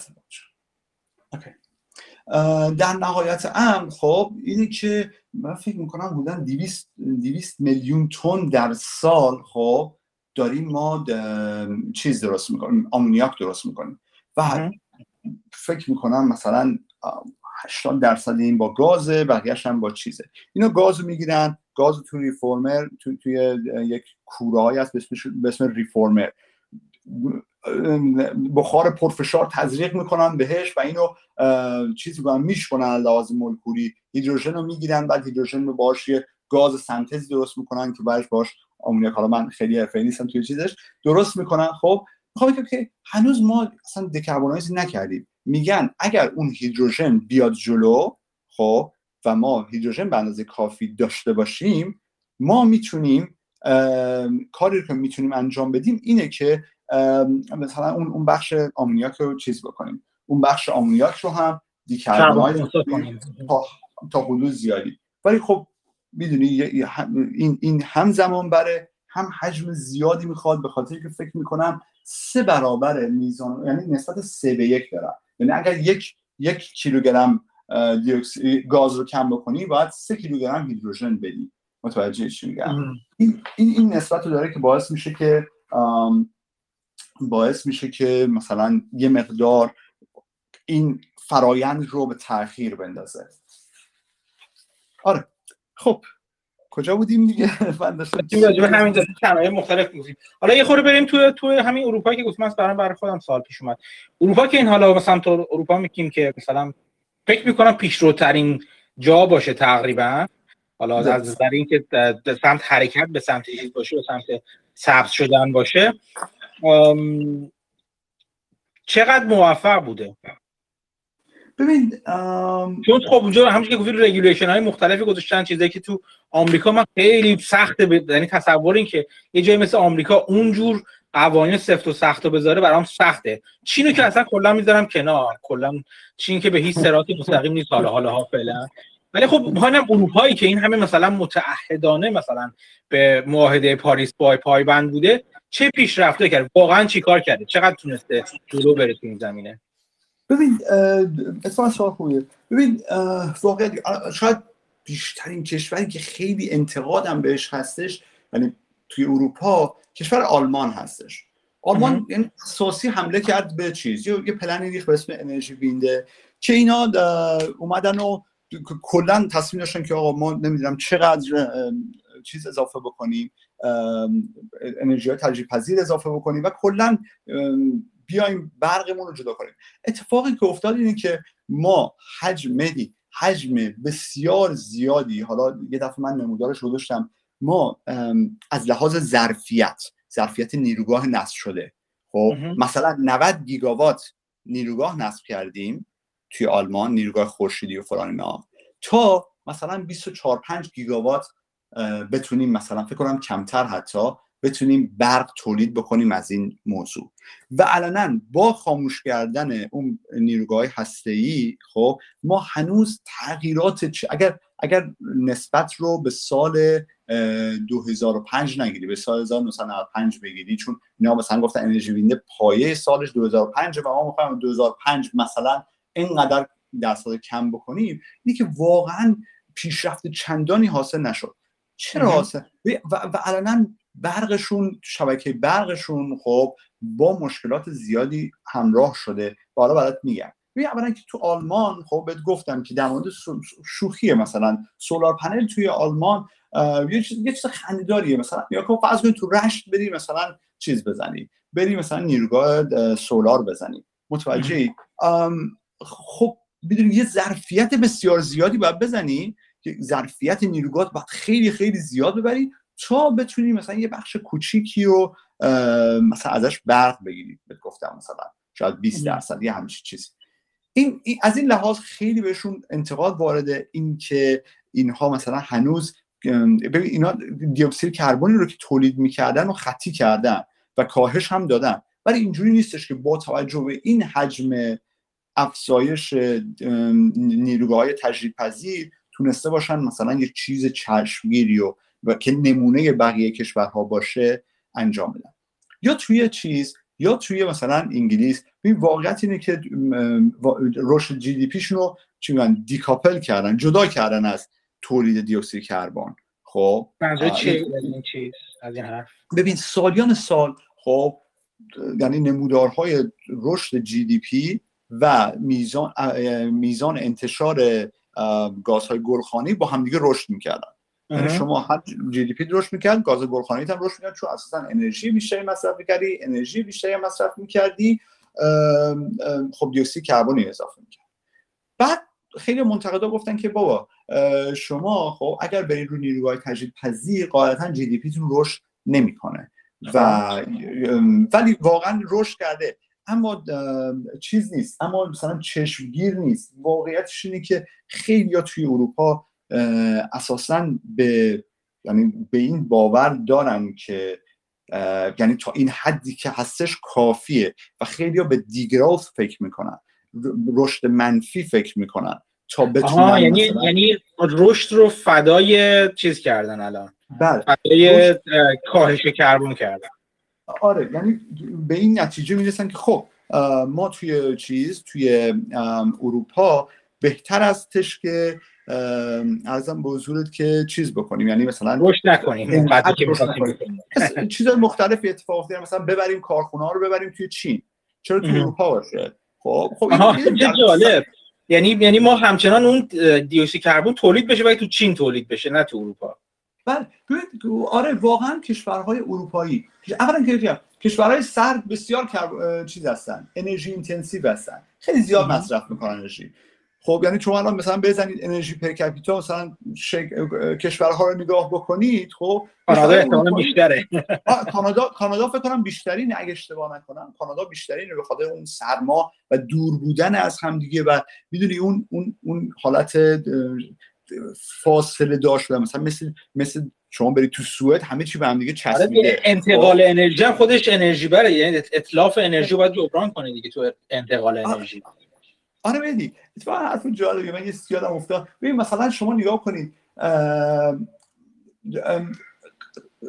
در نهایت امر خب اینه که من فکر می‌کنم بودن 200 200 میلیون تن در سال خب داریم ما چیز درست می‌کنیم آمونیاک درست می‌کنیم. و فکر می‌کنم مثلا 80 درصد این با گازه بقیهش هم با چیزه. اینا گاز می‌گیرن گاز تو ریفورمر تو توی یک کورایی هست به اسم ریفورمر. بخار پرفشار تزریق می‌کنن بهش و اینو چیزی می‌کنن میشکنن لازم مولکولی. هیدروژن رو می‌گیرن بعد هیدروژن رو باش یه گاز سنتزی درست می‌کنن که بعدش باش آمونیاک. حالا من خیلی حرفه‌ای نیستم توی چیزش. درست می‌کنن. خب می‌خوام که هنوز ما اصلا دکربونایز نکردیم. میگن اگر اون هیدروژن بیاد جلو خب و ما هیدروژن به اندازه کافی داشته باشیم ما می‌تونیم کاری که می‌تونیم انجام بدیم اینه که مثلا اون اون بخش آمونیاک رو چیز بکنیم. اون بخش آمونیاک رو هم دیکربونایز تا, تا حدود زیادی. ولی خب می‌دونی این این هم زمان بره هم حجم زیادی می‌خواد به خاطر که فکر می‌کنم سه برابر میزان یعنی نسبت سه به یک دارم. یعنی اگر یک یک کیلوگرم گاز رو کم بکنی باید سه کیلوگرم هیدروژن بدی. متوجه چی میگم؟ این, این نسبت رو داره که باعث میشه که باعث میشه که مثلا یه مقدار این فرایند رو به تاخیر بندازه. آره. خب. کجا بودیم دیگه؟ من داشتم همین جاده مختلف بودیم حالا یه خورده بریم توی توی همین اروپا که گفتم برام برای خودم سال پیش اومد. اروپا که این حالا مثلا تو اروپا میگیم که مثلا فکر می‌کنم پیشروترین جا باشه تقریبا. حالا از نظر اینکه سمت حرکت به سمت چیز باشه و سمت سبز شدن باشه چقدر موفق بوده؟ ببین چون خب اونجا همش که گفتی regulation های مختلفی گذاشتن چیزایی که تو آمریکا من خیلی سخته یعنی تصور این که یه جایی مثل آمریکا اونجور قوانین سفت و سخت بذاره برام سخته. چینو که اصلا کلا می‌ذارم کنار. کلا چین که به هیچ صراطی مستقیم نیست. حالا حالا فعلا ولی خب هم اروپایی که این همه مثلا متعهدانه مثلا به معاهده پاریس پای پایبند بوده چه پیشرفته کرد؟ واقعا چیکار کرده؟ چقدر تونسته جلو بره تو این زمینه؟ ببین اتفاقا سوال خوبیه. ببین واقعا شاید بیشترین کشوری که خیلی انتقادم بهش هستش یعنی توی اروپا کشور آلمان هستش. آلمان یعنی اساسی حمله کرد به چیز. یه پلنی ریخ به اسم انرژی وینده که اینا اومدن و کلا تصمیم داشتن که آقا ما نمی‌دونم چقدر چیز اضافه بکنیم انرژی های تجریب پذیر اضافه بکنیم و کلا بیایم برقمون رو جدا کنیم. اتفاقی که افتاد اینه که ما حجم حجم بسیار زیادی حالا یه دفعه من نمودارش رو داشتم ما از لحاظ ظرفیت ظرفیت نیروگاه نصب شده. خب مثلا 90 گیگاوات نیروگاه نصب کردیم توی آلمان نیروگاه خورشیدی و فلان تا مثلا 24 5 گیگاوات بتونیم مثلا فکر کنم کمتر حتی بتونیم برق تولید بکنیم از این موضوع. و علنا با خاموش کردن اون نیروگاه هسته‌ای خب ما هنوز تغییرات اگر اگر نسبت رو به سال 2005 نگیری به سال 1995 بگیری چون اینا مثلا گفتن انرژی وینده پایه سالش 2005 و ما می‌خوایم 2005 مثلا اینقدر درصد کم بکنیم اینه که واقعا پیشرفت چندانی حاصل نشد. چرا حاصل؟ و, و علنا برقشون شبکه برقشون خب با مشکلات زیادی همراه شده. و حالا برات میگم. ببین اولا که تو آلمان خب بهت گفتم که در مورد شوخیه مثلا. سولار پنل توی آلمان یه چیز یه چیز خنده‌داریه مثلا یا که فرض تو رشت بری مثلا چیز بزنی. بری مثلا نیروگاه سولار بزنی. متوجه خب بدون یه ظرفیت بسیار زیادی باید بزنی که ظرفیت نیروگاه باید خیلی خیلی زیاد ببری تا بتونی مثلا یه بخش کوچیکی رو مثلا ازش برق بگیری. بهت گفتم مثلا شاید 20 درصد یه همچین چیزی. این, از این لحاظ خیلی بهشون انتقاد وارده این که اینها مثلا هنوز ببین اینا دیوکسید کربنی رو که تولید می‌کردن و خطی کردن و کاهش هم دادن. ولی اینجوری نیستش که با توجه به این حجم افزایش نیروگاه های تجریب پذیر تونسته باشن مثلا یک چیز چشمگیری و, و که نمونه بقیه کشورها باشه انجام بدن. یا توی چیز یا توی مثلا انگلیس ببین واقعیت اینه که رشد جی دی پیشون رو چی میگن دیکاپل کردن جدا کردن از تولید دی اکسید کربن. خب؟ چی از این حرف. ببین سالیان سال خب یعنی نمودارهای رشد GDP و میزان میزان انتشار گازهای گلخانه‌ای با همدیگه رشد می‌کردن. یعنی شما هم GDP رشد می‌کرد گاز گلخانه‌ای هم رشد می‌کرد چون اساسا انرژی بیشتری مصرف می‌کردی انرژی بیشتری مصرف می‌کردی خب دی‌اکسید کربن اضافه می‌کرد بعد خیلی منتقدا گفتن که بابا شما خب اگر برید رو نیروهای تجدید پذیر قاعدتا GDP تون رشد نمی‌کنه. و ولی واقعا رشد کرده. اما چیز نیست. اما مثلا چشمگیر نیست. واقعیتش اینه که خیلی توی اروپا اساسا به یعنی به این باور دارن که یعنی تا این حدی که هستش کافیه و خیلی به دیگراف فکر می‌کنن رشد منفی فکر می‌کنن تا بتونن یعنی یعنی رشد رو فدای چیز کردن الان. بله. فدای کاهش کربن کردن. آره یعنی به این نتیجه می‌رسن که خب ما توی چیز توی اروپا بهتر هستش که ارزم به حضورت که چیز بکنیم. یعنی مثلا رشد نکنیم چیزای مختلفی اتفاق افتاده. مثلا ببریم کارخونه رو ببریم توی چین. چرا توی اروپا باشه؟ خب خب این جالب. یعنی یعنی ما همچنان اون دیوکسید کربن تولید بشه ولی تو چین تولید بشه نه تو اروپا. بله. آره واقعا کشورهای اروپایی. اولا که کشورهای سرد بسیار چیز هستن. انرژی intensive هستن. خیلی زیاد مصرف می‌کنن انرژی. خب یعنی شما الان مثلا بزنید انرژی per capita مثلا شک... کشورها رو نگاه بکنید خب کانادا احتمالاً بیشتره. کانادا کانادا فکر کنم بیشترین اگه اشتباه نکنم کانادا بیشترین به خاطر اون سرما و دور بودن از همدیگه و می‌دونی اون اون اون حالت فاصله داشت مثلا مثل مثل شما برید تو سوئد همه چی به هم دیگه آره چسبیده. انتقال خب. انرژی هم خودش انرژی بره. یعنی اطلاف انرژی باید جبران کنه دیگه تو انتقال انرژی. آره بدی اتفاقا حرف جالبیه من یه یادم افتاد. ببین مثلا شما نگاه کنید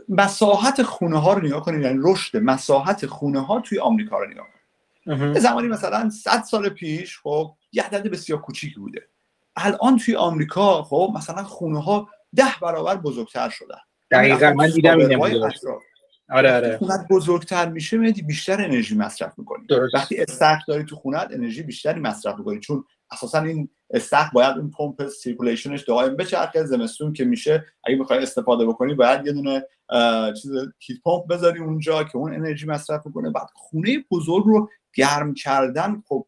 مساحت خونه ها رو نگاه کنید یعنی رشد مساحت خونه ها توی آمریکا رو نگاه کنید. زمانی مثلا 100 سال پیش خب یه عدد بسیار کوچیکی بوده. الان توی آمریکا خب مثلا خونه ها ده برابر بزرگتر شدن. دقیقا من دیدم این آره آره. خونت بزرگتر میشه میدی بیشتر انرژی مصرف می‌کنی. وقتی استخر داری تو خونت انرژی بیشتری مصرف می‌کنی. چون اساسا این استخر باید اون پمپ circulation ش دائم بچرخه زمستون که میشه اگه بخوای استفاده بکنی باید یه دونه چیز heat pump بذاری اونجا که اون انرژی مصرف می‌کنه. بعد خونه بزرگ رو گرم کردن خب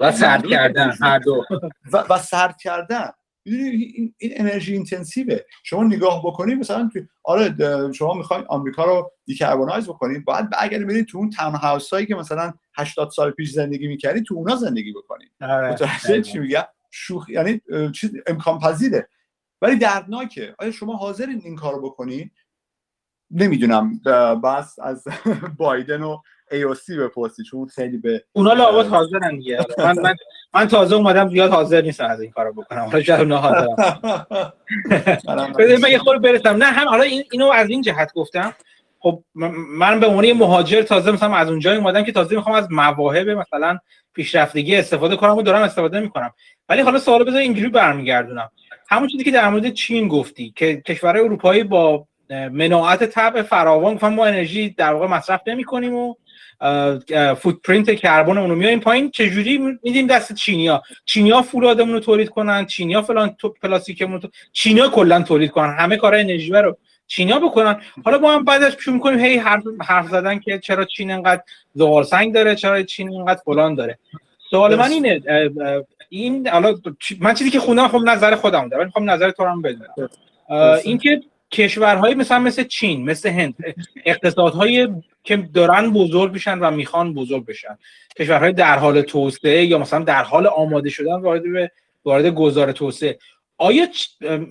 و سرد کردن هر دو. و, و سرد کردن. این, این انرژی اینتنسیوه. شما نگاه بکنید مثلا تو آره شما می‌خواین آمریکا رو دیکربونایز بکنید باید اگر برید تو اون تاون هاوس هایی که مثلا 80 سال پیش زندگی می‌کردید تو اونا زندگی بکنید آره. چی میگم؟ شوخ یعنی چیز امکان پذیره ولی دردناکه. آیا شما حاضرین این کارو بکنید نمی‌دونم. بس از بایدن و AOC بپرسی چون خیلی به اونا لابد حاضرن دیگه. من من من تازه اومدم زیاد حاضر نیستم از این کارو بکنم. حالا شاید اونا حاضرم من یه خورده برسم. نه هم حالا این اینو از این جهت گفتم. خب من به عنوان مهاجر تازه مثلا از اونجا اومدم که تازه می‌خوام از مواهب مثلا پیشرفتگی استفاده کنم و دارم استفاده می‌کنم. ولی حالا سوال بذار اینجوری برمیگردونم. همون چیزی که در مورد چین گفتی که کشورهای اروپایی با مناعت طبع فراوان گفتن ما انرژی در واقع مصرف نمی‌کنیم و footprint کربن رو میاریم پایین. چجوری میدیم دست چینیا؟ چینیا فولادمون رو تولید کنن چینیا فلان پلاستیکمون رو چینیا کلا تولید کنن. همه کار انرژی رو چینیا بکنن. حالا با هم بعدش شروع می‌کنیم. هی حرف, حرف زدن که چرا چین انقدر زغال سنگ داره چرا چین انقدر فلان داره. سوال من اینه این حالا من چیزی که خوندم خب نظر خودم داره می‌خوام نظر تو هم بدونم. اینکه کشورهایی مثلا مثل چین مثل هند اقتصادهای که دارن بزرگ بشن و می‌خوان بزرگ بشن. کشورهای در حال توسعه یا مثلا در حال آماده شدن وارد به وارد گذار توسعه. آیا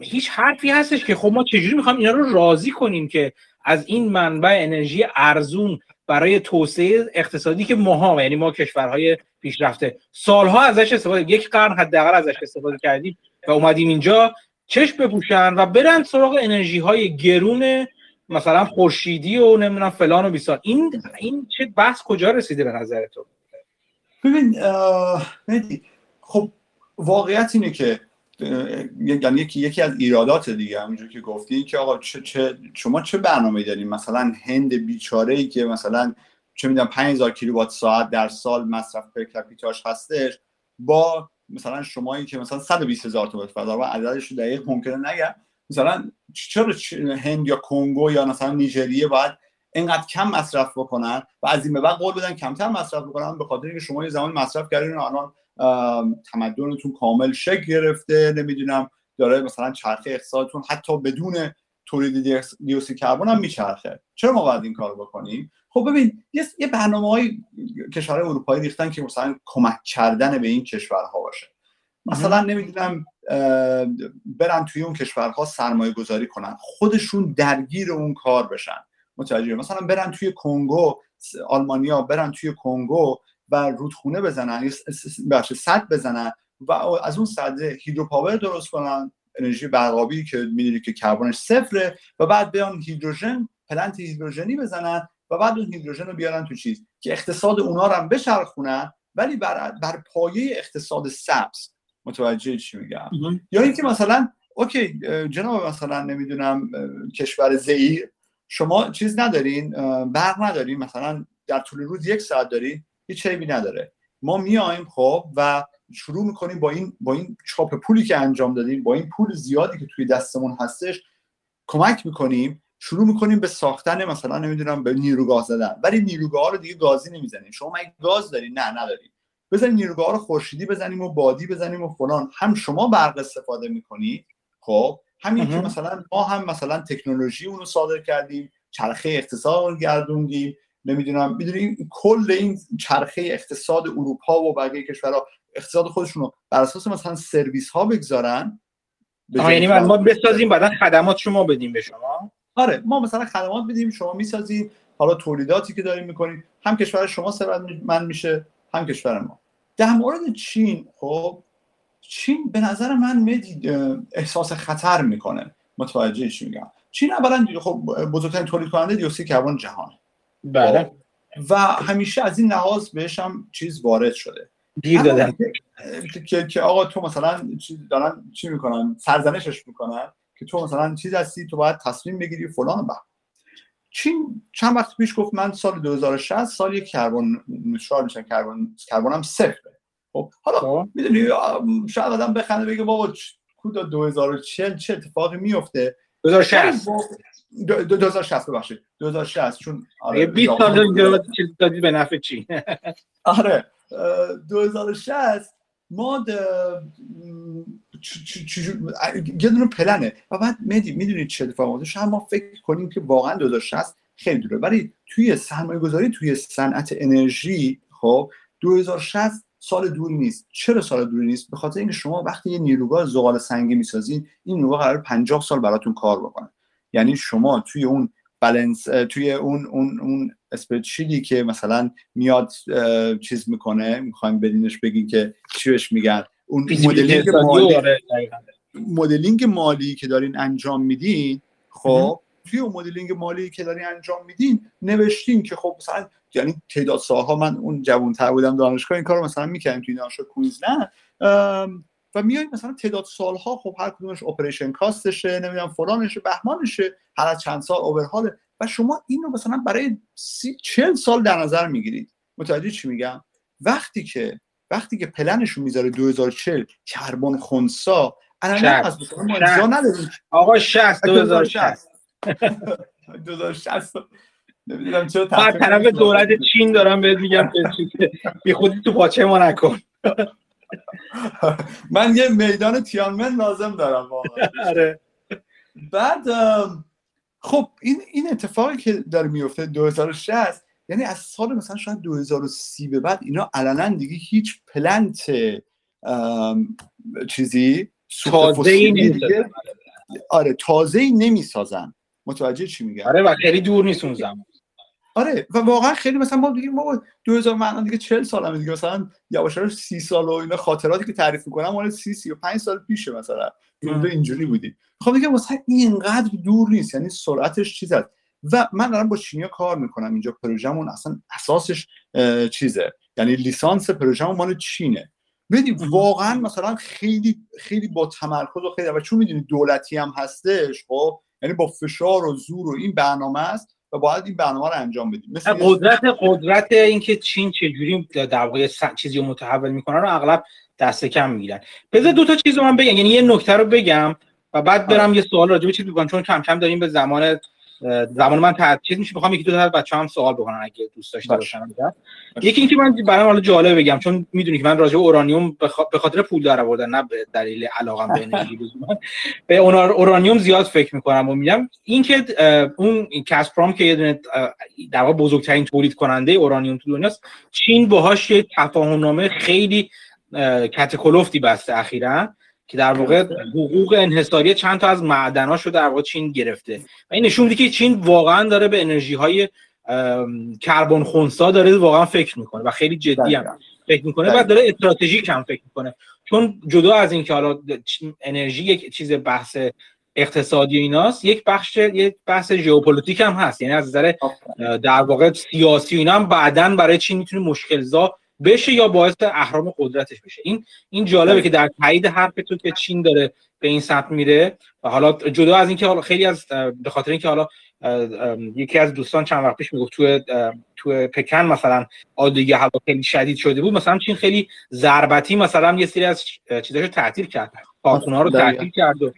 هیچ حرفی هستش که خب ما چجوری می‌خوایم اینا رو راضی کنیم که از این منبع انرژی ارزون برای توسعه اقتصادی که ماها یعنی ما کشورهای پیشرفته سالها ازش استفاده یک قرن حداقل ازش استفاده کردیم و اومدیم اینجا چشم بپوشن و برن سراغ انرژی های گرون مثلا خورشیدی و نمی‌دونم فلان و بیسار. این این چه بحث کجا رسیده به نظر تو؟ ببین خب واقعیت اینه که یعنی یکی یکی از ایرادات دیگه همونجور که گفتی که آقا چه, چه شما چه برنامه دارین؟ مثلا هند بیچاره ای که مثلا چه می‌دونم 5000 کیلووات ساعت در سال مصرف پر کپیتاش هستش با مثلا شمایی که مثلا 120 هزار فضا و عددش دقیق ممکنه نگم. مثلا چرا هند یا کنگو یا مثلا نیجریه باید اینقدر کم مصرف بکنن و از این به بعد قول بدن کمتر مصرف بکنن به خاطر اینکه شما یه زمان مصرف کردین و الان تمدنتون کامل شکل گرفته نمی‌دونم داره مثلا چرخه اقتصادتون حتی بدون تولید دیوکسید کربن هم میچرخه. چرا ما باید این کار بکنیم؟ خب ببین یه برنامه های کشورهای اروپایی ریختن که مثلا کمک کردن به این کشورها باشه. مثلا نمی‌دونم برن توی اون کشورها سرمایه گذاری کنن. خودشون درگیر اون کار بشن. متوجه؟ مثلا برن توی کنگو آلمانیا برن توی کنگو و رودخونه بزنن بخش صد بزنن و از اون صد هیدروپاور درست کنن. انرژی برقابی که می‌دونی که کربنش صفره و بعد بیان هیدروژن پلنت هیدروژنی بزنن و بعد اون هیدروژن رو بیارن تو چیز که اقتصاد اونا رو هم بچرخونن ولی بر, بر پایه اقتصاد سبز. متوجه چی میگم؟ یا اینکه مثلا اوکی جناب مثلا نمی‌دونم کشور زئیر شما چیز ندارین برق ندارین مثلا در طول روز یک ساعت دارین هیچ عیبی نداره. ما میایم خب و شروع می‌کنیم با این با این چاپ پولی که انجام دادیم با این پول زیادی که توی دستمون هستش کمک می‌کنیم. شروع می‌کنیم به ساختن مثلا نمی‌دونم به نیروگاه زدن. ولی نیروگاه رو دیگه گازی نمی‌زنیم. شما مگه گاز داری نه نداری بزنیم نیروگاه رو خورشیدی بزنیم و بادی بزنیم و فلان. هم شما برق استفاده می‌کنی خب. همین که مثلا ما هم مثلا تکنولوژی اونو صادر کردیم چرخه اقتصاد گردوندیم نمی‌دونم می‌دونیم کل این چرخه اقتصاد اروپا و بقیه کشورها اقتصاد خودشون رو بر اساس مثلا سرویس ها بگذارن یعنی ما بسازیم بعدا خدمات شما بدیم به شما. آره ما مثلا خدمات بدیم شما می‌سازیم حالا تولیداتی که داریم می‌کنیم هم کشور شما من میشه هم کشور ما. در مورد چین خب چین به نظر من احساس خطر می‌کنه. متوجه چی میگم؟ چین اولا خب بزرگترین تولید کننده دیوکسید کربن جهان بله. خب، و همیشه از این لحاظ بهش هم چیز وارد شده. دیر دادن. که, که آقا تو مثلا چی دارن چی می‌کنن؟ سرزنشش می‌کنن که تو مثلا چیز هستی تو باید تصمیم بگیری فلان و چین چند وقت پیش گفت من سال 2060 سال یک کربن نشار میشن کربن کربنم صفره خب حالا خب. می‌دونی شاید آدم بخنده بگه بابا کودا 2040 چه اتفاقی میفته 2060 2060 ببخشید. 2060 چون آره 20 سال دادی. به نفع چین. آره. 2060 ما یه دونه پلنه. و بعد می‌دونید چه اتفاقی شاید ما فکر کنیم که واقعا 2060 خیلی دوره ولی توی سرمایه گذاری توی صنعت انرژی خب 2060 سال دوری نیست. چرا سال دوری نیست؟ به خاطر اینکه شما وقتی یه نیروگاه زغال سنگی می‌سازین این نیروگاه قرار 50 سال براتون کار بکنه. یعنی شما توی اون بالانس توی اون اون اون اسپرچیدی که مثلا میاد چیز می‌کنه می‌خوایم بدینش بگین که چی بهش میگن. اون مدلینگ مالی مدلینگ مالی که دارین انجام میدین خب توی اون مدلینگ مالی که دارین انجام میدین نوشتین که خب مثلا یعنی تعداد سالها من اون جوانتر بودم دانشگاه این کارو مثلا می‌کردیم توی دانشگاه کوینزلند. و میای مثلا تعداد سالها خب هر کدومش operation cost شه نمی‌دونم فلانشه بهمانشه هر چند سال overhaul ه و شما این رو مثلا برای سی چل سال در نظر می‌گیرید. متوجه چی میگم؟ وقتی که وقتی که پلنشون می‌ذاره 2040 کربن خونسا الان از آقا 60 2060 2060 نمی‌دونم چرا طرف دولت چین دارم بهت میگم بی خودی تو پاچه ما نکن. من یه میدان تیانمن لازم دارم واقعا. آره. بعد خب این این اتفاقی که داره میفته 2060 یعنی از سال مثلا شاید 2030 به بعد اینا علنا دیگه هیچ پلنت چیزی تازه ای آره تازه ای نمی‌سازن. متوجه چی میگم؟ آره و خیلی دور نیست اون زمان. آره و واقعا خیلی مثلا ما دیگه ما 2000 من دیگه 40 سالمه دیگه مثلا یواش 30 سال و اینا خاطراتی که تعریف می‌کنم مال 30 35 سال پیشه مثلا. تو اینجوری بودی. خب دیگه مثلا اینقدر دور نیست یعنی سرعتش چیز هست و من دارم با چینیا کار می‌کنم اینجا پروژمون اصلا اساسش چیزه. یعنی لیسانس پروژمون مال چینه. ببین واقعا مثلا خیلی خیلی با تمرکز و خیلی و چون می‌دونی دولتی هم هستش خب یعنی با فشار و زور و این برنامه است و باید این برنامه رو انجام بدیم. مثل قدرت قدرت اینکه چین چجوری در واقع چیزی رو متحول می‌کنن رو اغلب دست کم می‌گیرن. بذار دو تا چیز رو من بگم. یعنی یه نکته رو بگم و بعد برم یه سوال راجع به چیز بکنم چون کم کم داریم به زمان زمان من تعطیل میشه می‌خوام یکی دو تا بچه هم سوال بکنن اگه دوست داشته باشن یکی اینکه من برای حالا جالب بگم چون می‌دونی که من راجع به اورانیوم به خاطر پول در آوردن نه به دلیل علاقم به انرژی به اورانیوم زیاد فکر می‌کنم و میگم. اینکه اون کاسپرام که یه دونه در واقع بزرگترین تولید کننده اورانیوم تو دنیاست چین باهاش یه تفاهم خیلی کت و کلفتی بسته اخیرا. که در واقع حقوق انحصاری چند تا از معدناش رو در واقع چین گرفته. و این نشون میده که چین واقعا داره به انرژی های کربن خونسا داره واقعا فکر می‌کنه و خیلی جدی هم فکر می‌کنه و داره استراتژیک هم فکر می‌کنه. چون جدا از اینکه حالا انرژی یک چیز بحث اقتصادی ایناست یک بخش یک بحث ژئوپلیتیک هم هست. یعنی از نظر در واقع سیاسی و اینا هم بعدا برای چین می‌تونه مشکل زا بشه یا باعث اهرام قدرتش بشه. این این جالبه که در تایید حرف تو که چین داره به این سمت میره و حالا جدا از اینکه حالا خیلی از به خاطر اینکه حالا یکی از دوستان چند وقت پیش می‌گفت تو تو پکن مثلا آلودگی هوا خیلی شدید شده بود مثلا چین خیلی ضربتی مثلا یه سری از چیزاشو تعطیل کرد. کارخونه ها رو تعطیل کرد و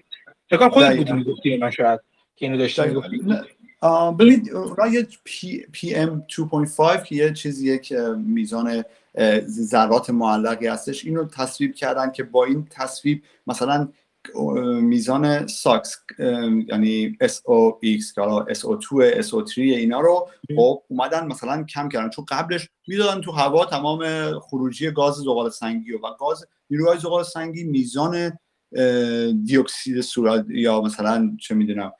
فکر خودت بودی می‌گفتی من شاید که اینو داشتی ببینید اونا یه پی ام 2.5 که یه چیزیه که میزان ذرات معلقی هستش. اینو تصویب کردن که با این تصویب مثلا میزان ساکس یعنی SOX که حالا SO2 SO3 اینا رو خب اومدن مثلا کم کردن. چون قبلش می‌دادن تو هوا تمام خروجی گاز زغال سنگی و, و گاز نیروهای زغال سنگی میزان دیوکسید صورت یا مثلا چه می‌دونم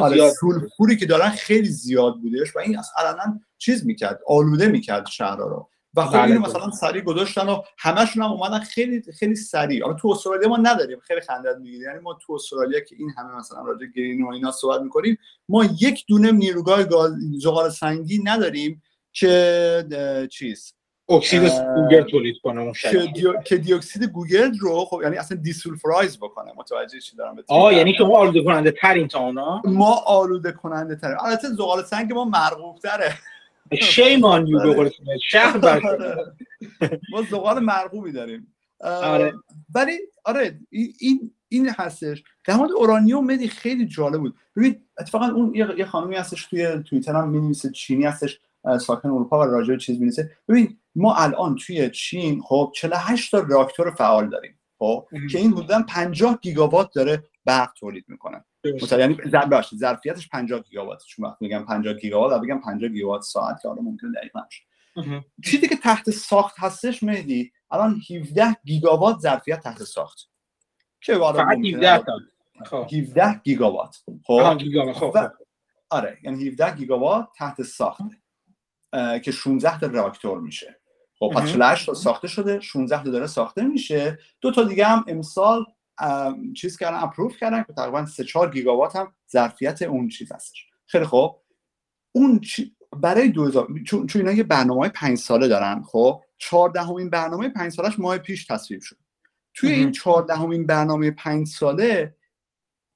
آره sulfur ی که دارن خیلی زیاد بودش و این اصلا چیز می‌کرد آلوده می‌کرد شهرها رو. و خب اینو مثلا سریع گذاشتن و همشون هم اومدن خیلی خیلی سریع. حالا تو استرالیا ما نداریم خیلی خندت می‌گیره یعنی ما تو استرالیا که این همه مثلا راجع green و اینا صحبت می‌کنیم ما یک دونه نیروگاه زغال سنگی نداریم که چیز اکسید گوگرد تولید کنه اون که دیوکسید گوگرد رو خب یعنی اصلا desulfurize بکنه متوجه چی دارم آه یعنی شما آلوده کننده ترین تا اونا؟ ما آلوده کننده ترین. البته زغال سنگ ما مرغوب تره. شیم آن یو به شهر ما زغال مرغوبی داریم. آره. ولی آره این این هستش. در مورد اورانیوم مدی خیلی جالب بود. ببین اتفاقا اون یه خانمی هستش توی توییتر هم می‌نویسه چینی هستش ساکن اروپا و راجع چیز می‌نویسه. ببین ما الان توی چین خب 48 تا راکتور فعال داریم خب که این حدودا 50 گیگاوات داره برق تولید می‌کنه. مثلا یعنی باشه ظرفیتش 50 گیگاوات چون وقتی میگم 50 گیگاوات بگم 50 گیگاوات ساعت که حالا ممکنه دقیق نشه چیزی که تحت ساخت هستش مهدی الان 17 گیگاوات ظرفیت تحت ساخت. که فقط 17 تا. 17 گیگاوات. خب. گیگاوات خب آره یعنی 17 گیگاوات تحت ساخت که 16 تا راکتور میشه. خب پس 48 تا ساخته شده 16 تا داره ساخته میشه. دو تا دیگه هم امسال چیز کردن اپروف کردن که تقریبا 3 4 گیگاوات هم ظرفیت اون چیز هستش. خیلی خوب. اون برای 2000 چون چون اینا یه برنامه 5 ساله دارن خب؟ 14 همین برنامه 5 سالش ماه پیش تصویب شد. توی این 14 همین برنامه 5 ساله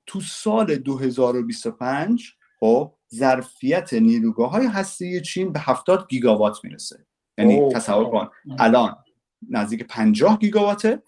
تو سال 2025 خب ظرفیت نیروگاه های هسته چین به 70 گیگاوات می‌رسه. یعنی تصور کن. الان نزدیک 50 گیگاواته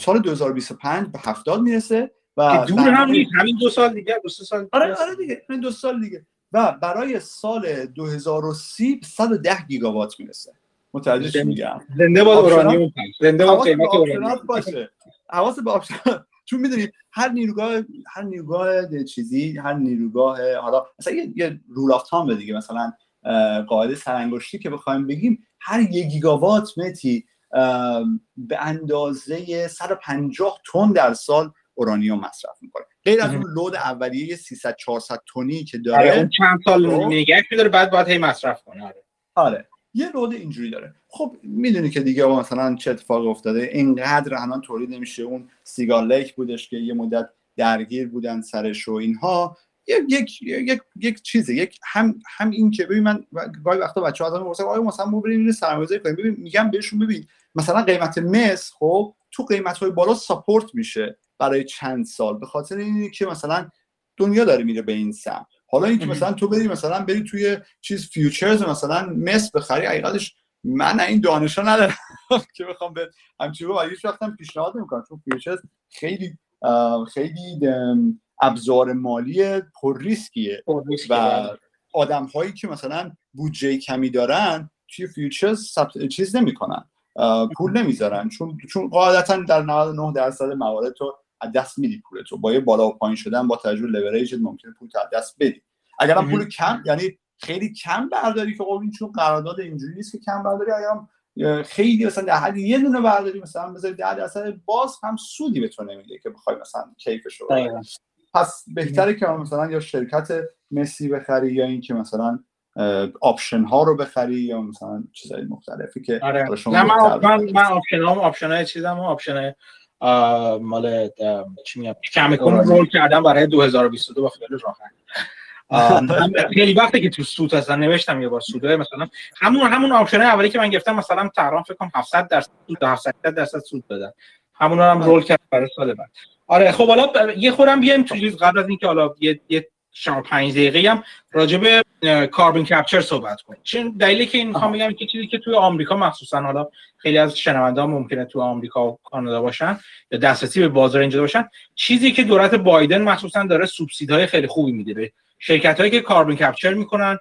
سال 2025 به 70 می‌رسه و دور هم نیست همین دو سال دیگه دو سال آره آره دیگه همین دو سال دیگه. و برای سال 2030 110 گیگاوات می‌رسه. متوجه میگم؟ زنده باد اورانیوم زنده باد قیمت اورانیوم باشه. حواس به option چون می‌دونید هر نیروگاه هر نیروگاه چیزی هر نیروگاه حالا مثلا یه, یه rule of thumb دیگه مثلا قاعده سرانگشتی که بخوایم بگیم هر یک گیگاوات متی به اندازه 150 تن در سال اورانیوم مصرف می‌کنه. غیر از اون لود اولیه 300 400 تنی که داره آره اون چند سال خب. نگهش داره بعد باید هی مصرف کنه آره. آره. یه لود اینجوری داره. خب می‌دونی که دیگه مثلا چه اتفاقی افتاده؟ اینقدر الان تولید نمیشه. اون سیگار لیک بودش که یه مدت درگیر بودن سرش و اینها. یک یک یک چیزه. یک هم هم این که ببین من گاهی وقتا بچه‌ها آدم میگن آیا مثلا ما بریم سرمایه‌گذاری کنیم. ببین میگم بهشون ببین مثلا قیمت مس خب تو قیمت های بالا support میشه برای چند سال. به خاطر اینه که مثلا دنیا داره میره به این سمت. حالا اینکه مثلا تو بری مثلا بری توی چیز futures مثلا مس بخری حقیقتش من این دانشا ندارم که بخوام به همچین رو هیچ وقتم پیشنهاد نمی‌کنم چون futures خیلی خیلی ابزار مالی پر ریسکیه. و بله. آدم هایی که مثلا بودجه کمی دارن توی futures چیز نمی‌کنن پول نمی‌ذارن. چون چون قاعدتا در 99 درصد موارد تو از دست میدی پول تو. با یه بالا و پایین شدن با توجه به leverage ممکنه پول از دست بدی. اگر هم پول کم یعنی خیلی کم برداری که این چون قرارداد اینجوری نیست که کم برداری اگر خیلی مثلا در حد یه دونه برداری مثلا بذاری 10 درصد باز هم سودی به تو نمیده که بخوای مثلا کیفش رو پس بهتره که مثلا یا شرکت مسی بخری یا اینکه مثلا option ها رو بخری یا مثلا چیزهای مختلفی که آره. نه من من, من option ها option های چیزم option مال چی میگم Cameco آره. roll کردم برای 2022 با خیلی راحت خیلی وقتی که تو سود هستن نوشتم یه بار سوده مثلا همون همون option اولی که من گرفتم مثلا تا الان فکر کنم 700 درصد سود 700 درصد سود دادن همون هم رول کرد برای سال بعد. آره خب حالا یه خورم بیایم تو قبل از اینکه حالا یه یه شما پنج دقیقه هم راجع به کاربن کپچر صحبت کنیم. چون دلیلی که این می‌خوام بگم که چیزی که توی آمریکا مخصوصا حالا خیلی از شنونده ها ممکنه توی آمریکا و کانادا باشن یا دسترسی به بازار اینجا باشن چیزی که دولت بایدن مخصوصا داره سوبسیدهای خیلی خوبی میده به شرکت هایی که کاربن کپچر می‌کنن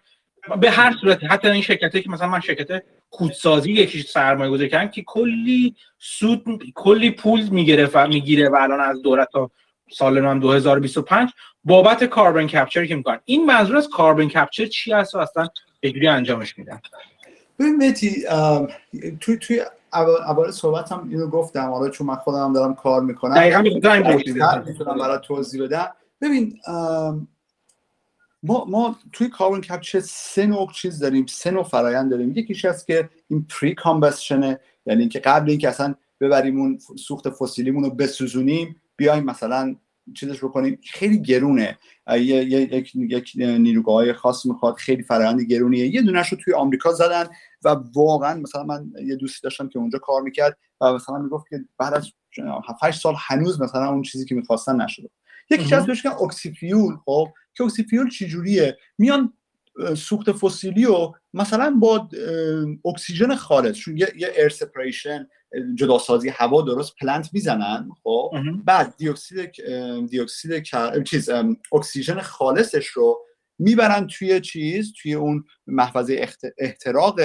به هر صورت حتی این شرکتی که مثلا من شرکت کودسازی یکی سرمایه گذاری کردم که کلی سود کلی پول می‌گیره و می‌گیره و الان از دولت تا سال نام 2025 بابت کاربن کپچر که می‌کنن. این منظور از کاربن کپچر چی هست و اصلا چجوری انجامش میدن؟ ببین متی توی توی اول صحبت هم اینو گفتم. حالا چون من خودم دارم کار می‌کنم. دقیقاً می‌تونم برای توضیح بدم. ببین ما ما توی کاربن کپچر سه نوع چیز داریم سه نوع فرایند داریم. یکیش هست که این پری کامبشنه یعنی اینکه قبل اینکه اصلا ببریم اون سوخت فسیلیمون رو بسوزونیم بیایم مثلا چیزش بکنیم. خیلی گرونه. یک یک نیروگاه خاص می‌خواد خیلی فرآیند گرونیه. یه دونش رو توی آمریکا زدن و واقعا مثلا من یه دوستی داشتم که اونجا کار می‌کرد و مثلا می‌گفت که بعد از 7 سال هنوز مثلا اون چیزی که می‌خواستن نشده. یکی از بهش oxyfuel خب که oxyfuel چجوریه؟ میان سوخت فسیلی و مثلا با اکسیژن خالص چون یه, یه air separation جداسازی هوا درست plant می‌زنن خب بعد دیوکسید دیوکسید چیز اکسیژن خالصش رو می‌برن توی چیز توی اون محفظه احتراق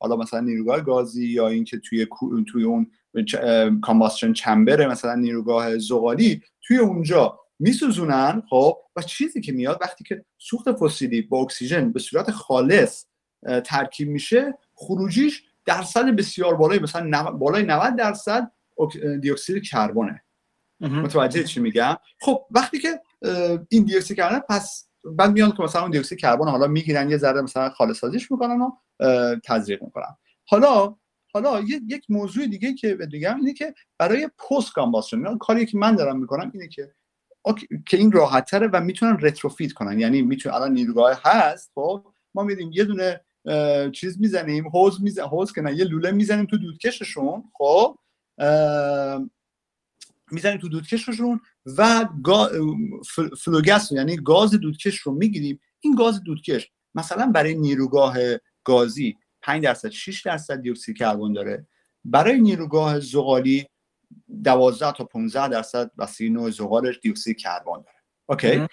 حالا مثلا نیروگاه گازی یا اینکه توی توی اون کامباستشن چمبر مثلا نیروگاه زغالی توی اونجا میسوزونن خب؟ و چیزی که میاد وقتی که سوخت فسیلی با اکسیژن به صورت خالص ترکیب میشه خروجیش درصد بسیار بالای مثلا بالای 90 درصد دیوکسید کربونه متوجه چی میگم؟ خب وقتی که این دیوکسید کربن پس بعد میان که مثلا اون دیوکسید کربن حالا می‌گیرن یه ذره مثلا خالص سازیش می‌کنن و تزریق می‌کنن. حالا حالا یک موضوع دیگه که بگم اینه که برای پست کامباستشن کاری که من دارم می‌کنم اینه که که این راحت تره و می‌تونن رتروفیت کنن. یعنی می‌تونن الان نیروگاه هست خب ما میریم یه دونه چیز می‌زنیم حوز میزن حوز که نه یه لوله می‌زنیم تو دودکششون خب می‌زنیم تو دودکششون و گا... فلوگس یعنی گاز دودکش رو می‌گیریم. این گاز دودکش مثلا برای نیروگاه گازی 5 درصد 6 درصد دیوکسید کربن داره. برای نیروگاه زغالی 12 تا 15 درصد وسیله نوع زغالش دیوکسید کربن داره. اوکی؟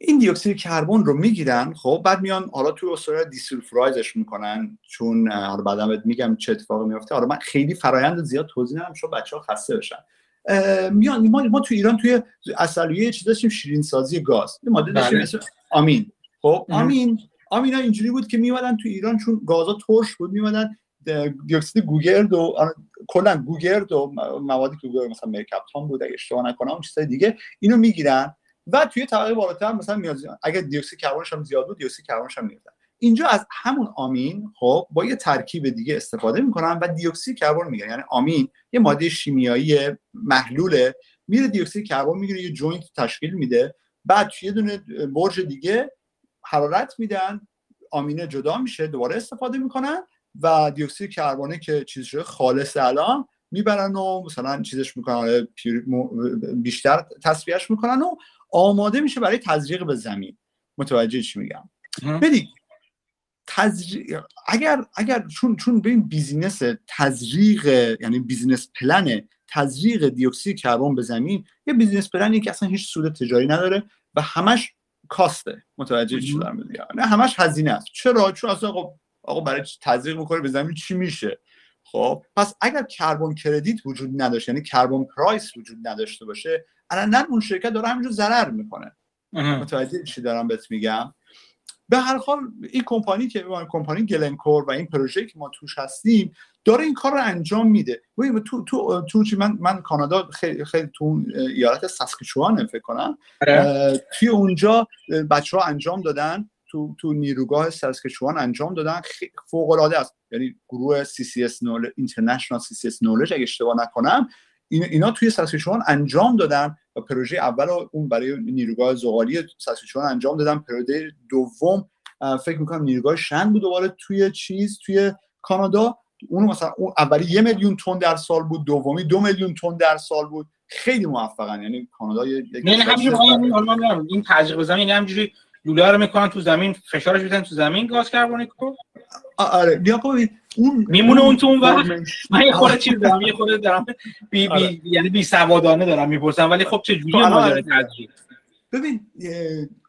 این دیوکسید کربن رو می‌گیرن خب بعد میان حالا توی استرالیا دیسولفرایزش می‌کنن چون حالا بعدا بهت میگم چه اتفاقی میفته حالا من خیلی فرایند زیاد توضیح نمیدم چون بچه‌ها خسته بشن. میان ما, ما تو ایران توی اصلیه چیز داشتیم شیرین سازی گاز. یه ماده داشتیم بله. آمین. خب آمین. آمینا اینجوری بود که میومدن تو ایران چون گازا ترش بود میومدن دیوکسید گوگرد و کلا گوگرد و موادی که مثلا مرکبتان بود اگه اشتباه نکنم اون چیزای دیگه اینو می‌گیرن و توی طبقه بالاتر مثلا میاد اگر دیوکسید کربنش هم زیاد بود دیوکسید کربنش هم میاد اینجا از همون آمین خب با یه ترکیب دیگه استفاده می‌کنن و دیوکسید کربن می‌گیرن. یعنی آمین یه ماده شیمیایی محلوله. میره دیوکسید کربن می‌گیره یه joint تشکیل میده. بعد یه دونه برج دیگه حرارت میدن. آمینه جدا میشه دوباره استفاده می‌کنن و دیوکسید کربونه که چیز خالص الان می‌برن و مثلا چیزش می‌کنن بیشتر تصفیهش می‌کنن و آماده میشه برای تزریق به زمین. متوجه چی میگم؟ بدید. تزریق اگر اگر چون چون به این business تزریق یعنی business plan تزریق دیوکسید کربن به زمین یه business plan ی که اصلا هیچ سود تجاری نداره و همش cost ه. متوجه چی دارم میگم؟ نه همش هزینه است. چرا؟ چون اصلا آقا آقا برای تزریق می‌کنه به زمین چی میشه؟ خب پس اگر carbon credit وجود نداشته یعنی carbon price وجود نداشته باشه الان اون شرکت داره همینجور ضرر می‌کنه. متوجه چی دارم بهت میگم؟ به هر حال این کمپانی که کمپانی گلنکور و این پروژه که ما توش هستیم داره این کار رو انجام میده. تو تو تو من من کانادا خیلی خیلی تو ایالت ساسکچوان فکر کنم. آره. توی اونجا بچه ها انجام دادن. تو تو نیروگاه ساسکچوان انجام دادن. فوق العاده است. یعنی گروه CCS نولج اینترنشنال CCS نولج اگه اشتباه نکنم اینا توی ساسکچوان انجام دادن و پروژه اول اون برای نیروگاه زغالی ساسکچوان انجام دادن. پروژه دوم فکر می‌کنم نیروگاه شن بود دوباره توی چیز توی کانادا. اون مثلا اون اولی یه میلیون تن در سال بود دومی دو میلیون تن در سال بود. خیلی موفقن. یعنی کانادا یه نه این تزریق بزنن یعنی همینجوری لوله رو می‌کنن تو زمین فشارش میدن تو زمین گاز کربونیک رو آره. بیا اون میمونه اون تو اون وقت من یه خورده چیز دارم یه خورده دارم. بی, بی آره. یعنی بی سوادانه دارم می‌پرسم ولی خب چه جوری ماجرا تزریق؟ ببین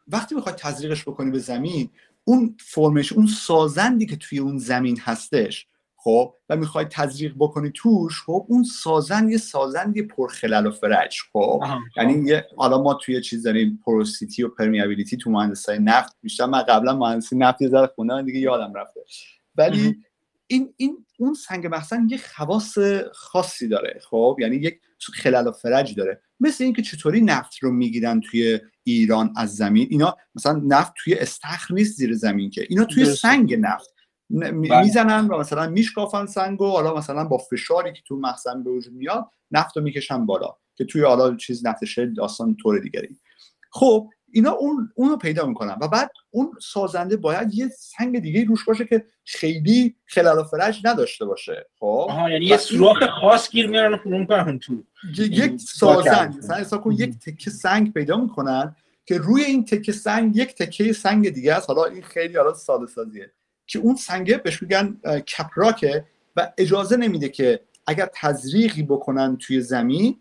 وقتی می‌خوای تزریقش بکنی به زمین اون فرمش اون سازندی که توی اون زمین هستش خب و می‌خوای تزریق بکنی توش خب اون سازند یه سازندی پرخلل و فرج خب. یعنی یه حالا ما توی چیز داریم پروسیتی و پرمیابیلیتی تو مهندسی نفت بیشتر من قبلا مهندسی نفت یه ذره خوندم دیگه یادم رفته. ولی این این اون سنگ مخزن یه خواص خاصی داره خب. یعنی یک خلل و فرج داره. مثل اینکه چطوری نفت رو می‌گیرن توی ایران از زمین. اینا مثلا نفت توی استخر نیست زیر زمین که. اینا توی سنگ نفت. می‌زنن و مثلا میشکافن سنگ و حالا مثلا با فشاری که تو مخزن به وجود میاد نفت رو می‌کشن بالا که توی حالا چیز نفت شد داستان طور دیگری. خب اینا اون اونو پیدا می‌کنن و بعد اون سازنده باید یه سنگ دیگه روش باشه که خیلی خلال و فرش نداشته باشه خب؟ یعنی یه سوراخ خاص گیر میارن فرو کنن تو. یک سازنده مثلا کن یک تکه سنگ پیدا می‌کنن که روی این تکه سنگ یک تکه سنگ دیگه است. حالا این خیلی حالا ساده سازیه. که اون سنگه بهش میگن cap rock ه و اجازه نمیده که اگر تزریقی بکنن توی زمین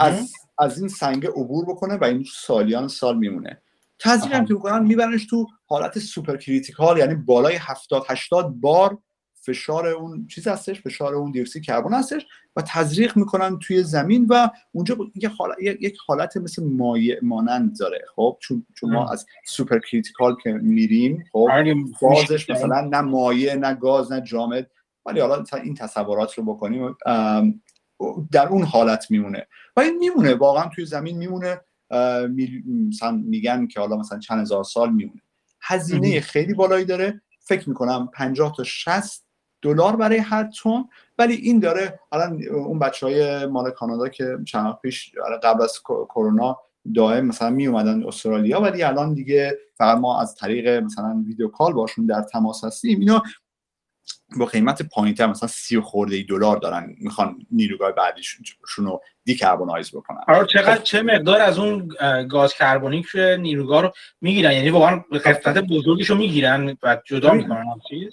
از از این سنگ عبور بکنه و این سالیان سال میمونه. تزریق هم که می‌کنن میبرنش تو حالت supercritical یعنی بالای 70 80 بار فشار اون چیز هستش فشار اون دیوکسید کربن هستش و تزریق می‌کنن توی زمین و اونجا یک حالت, یک حالت مثل مایع مانند داره خب؟ چون چون ما از supercritical که میریم خب؟ بازش مثلا نه مایع نه گاز نه جامد ولی حالا این تصورات رو بکنیم در اون حالت میمونه. و این میمونه واقعا توی زمین میمونه مثلا میگن که حالا مثلا چند هزار سال میمونه. هزینه خیلی بالایی داره. فکر می‌کنم 50 تا 60 دلار برای هر تون ولی این داره الان اون بچه های مال کانادا که چند پیش آره، قبل از کرونا دائم مثلا می اومدن استرالیا ولی الان دیگه فقط ما از طریق مثلا ویدیو کال باشون در تماس هستیم. اینا با قیمت پایینتر مثلا سی خورده دلار دارن می‌خوان نیروگاه بعدیشون رو دیکربونایز بکنن. آره چقدر چه مقدار از اون گاز کربونیک نیروگاه رو می‌گیرن؟ یعنی واقعا قسمت بزرگیش رو می‌گیرن و جدا می‌کنن چیز؟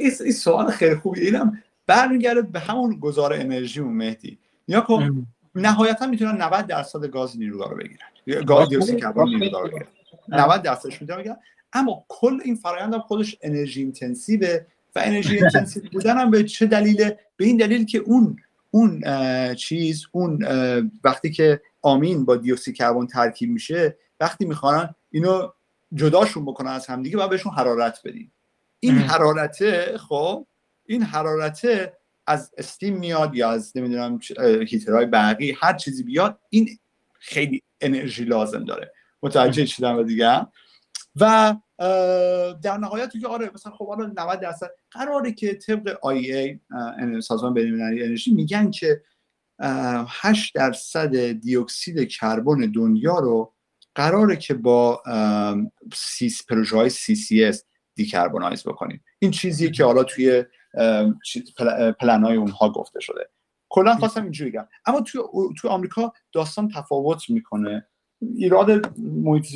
این سوال خیلی خوبی اینم برمیگرده به همون گذار انرژی و مهدی. یا کن نهایتا می‌تونن 90 درصد گاز نیروگاه رو بگیرن. گاز دیوکسید کربن نیروگاه رو بگیرن. 90 درصدش می‌تونن بگیرن. اما کل این فرآیند خودش انرژی intensive و انرژی intensive بودن هم به چه دلیله به این دلیل که اون اون چیز اون وقتی که آمین با دیوکسید کربن ترکیب میشه وقتی می‌خوان اینو جداشون بکنن از همدیگه و بهشون حرارت بدیم این حرارته خب این حرارته از استیم میاد یا از نمی‌دونم هیترهای برقی هر چیزی بیاد این خیلی انرژی لازم داره. متوجه شدم و دیگه. و در نهایت که آره مثلا خب حالا 90 درصد. قراره که طبق ای سازمان بین‌المللی انرژی میگن که 8 درصد دیوکسید کربن دنیا رو قراره که با سیس پروژه های CCS decarbonize بکنیم. این چیزیه که حالا توی پلنای اونها گفته شده. کلا خواستم اینجوری بگم. اما توی توی آمریکا داستان تفاوت می‌کنه. ایراد محیط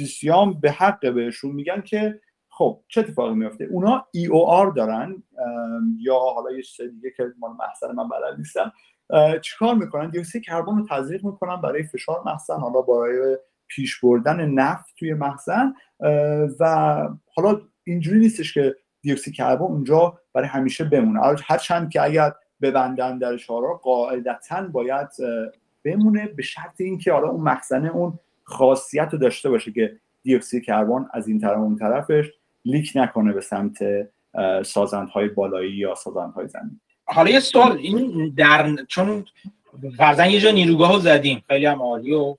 به حق بهشون میگن که خب چه اتفاقی میفته اونا EOR دارن یا حالا یه چیز دیگه که مال محصن من بلد نیستم. چیکار می‌کنن؟ دیوکسید کربن رو تزریق می‌کنن برای فشار مخزن حالا برای پیش بردن نفت توی مخزن و حالا اینجوری نیستش که دیوکسید کربن اونجا برای همیشه بمونه. هرچند که اگر ببندن درش ها را قاعدتا باید بمونه به شرط اینکه حالا اون مخزنه اون خاصیت رو داشته باشه که دیوکسید کربن از این طرف اون طرفش لیک نکنه به سمت سازندهای بالایی یا سازندهای زمین. حالا یه سوال این در چون فرضاً یه جا نیروگاه رو زدیم خیلی هم عالی و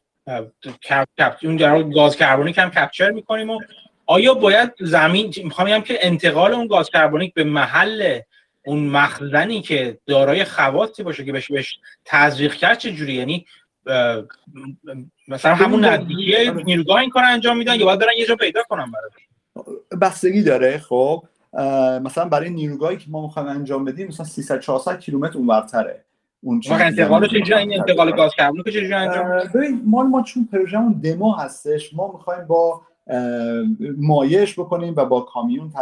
اون گاز کربونیک هم کپچر می‌کنیم و آیا باید زمین می‌خوام بگم که انتقال اون گاز کربونیک به محل اون مخزنی که دارای خواصی باشه که بهش بهش تزریق کرد چه جوری یعنی مثلا همون نزدیکی نیروگاه این کار انجام میدن یا باید برن یه جا پیدا کنم برای؟ بستگی داره خب. مثلا برای نیروگاهی که ما می‌خوایم انجام بدیم مثلا 300 400 کیلومتر اونورتره. اون انتقال چه این انتقال گاز که چه انجام ببین ما ما چون پروژمون دمو هستش ما می‌خوایم با مایش بکنیم و با کامیون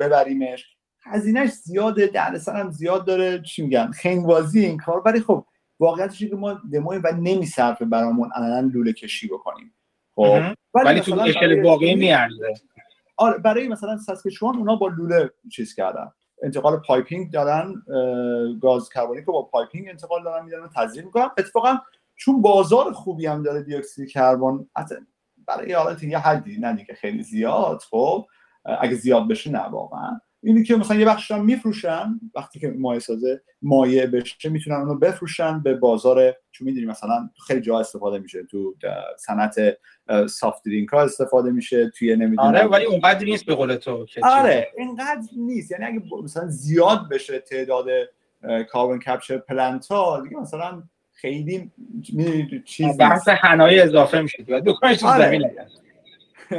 ببریمش. هزینهش زیاده دردسر هم زیاد داره. چی میگن خنگوازی این کار. ولی خب واقعیتش که ما دمویم و نمیصرفه برامون الان لوله کشی بکنیم. خب. ولی تو اشل واقعی میارزه. آره برای مثلا ساسکچوان اونا با لوله چیز کردن. انتقال piping دارن گاز کربونیک رو با piping انتقال دارن میدن تزریق می‌کنن. اتفاقا چون بازار خوبی هم داره دیوکسید کربن برای حالت یه حدی نه دیگه خیلی زیاد. خب اگه زیاد بشه نه واقعا. اینی که مثلا یه بخش هم میفروشن وقتی که مایع سازه مایع بشه می‌تونن اونو بفروشن به بازار. چون می‌دونی مثلا خیلی جا استفاده میشه. تو صنعت سافت درینک ها استفاده میشه. توی نمی‌دونم. آره ولی اونقدر نیست به قول تو آره اینقدر نیست. یعنی اگه مثلا زیاد بشه تعداد کاربن کپچر پلنت ها دیگه مثلا خیلی چیز بحث حنای اضافه میشه دکانش تو آره. زمین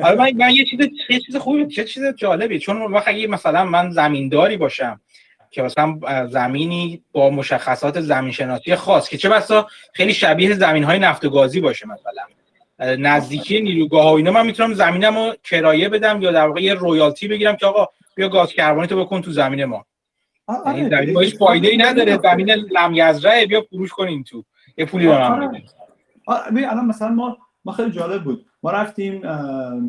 آره من, من یه چیز یه چیز خوبی چه چیز جالبی. چون وقتی اگه مثلا من زمینداری باشم که مثلا زمینی با مشخصات زمین شناسی خاص که چه بسا خیلی شبیه زمین های نفت و گازی باشه مثلا. نزدیکی نیروگاه ها اینا من می‌تونم زمینم رو کرایه بدم یا در واقع یه رویالتی بگیرم که آقا بیا گاز کربنی تو بکن تو زمین ما. این یعنی زمین هیچ فایده ای نداره. زمین لمیزرعه بیا فروش کنین تو. یه پولی به من الان مثلا ما ما خیلی جالب بود. ما رفتیم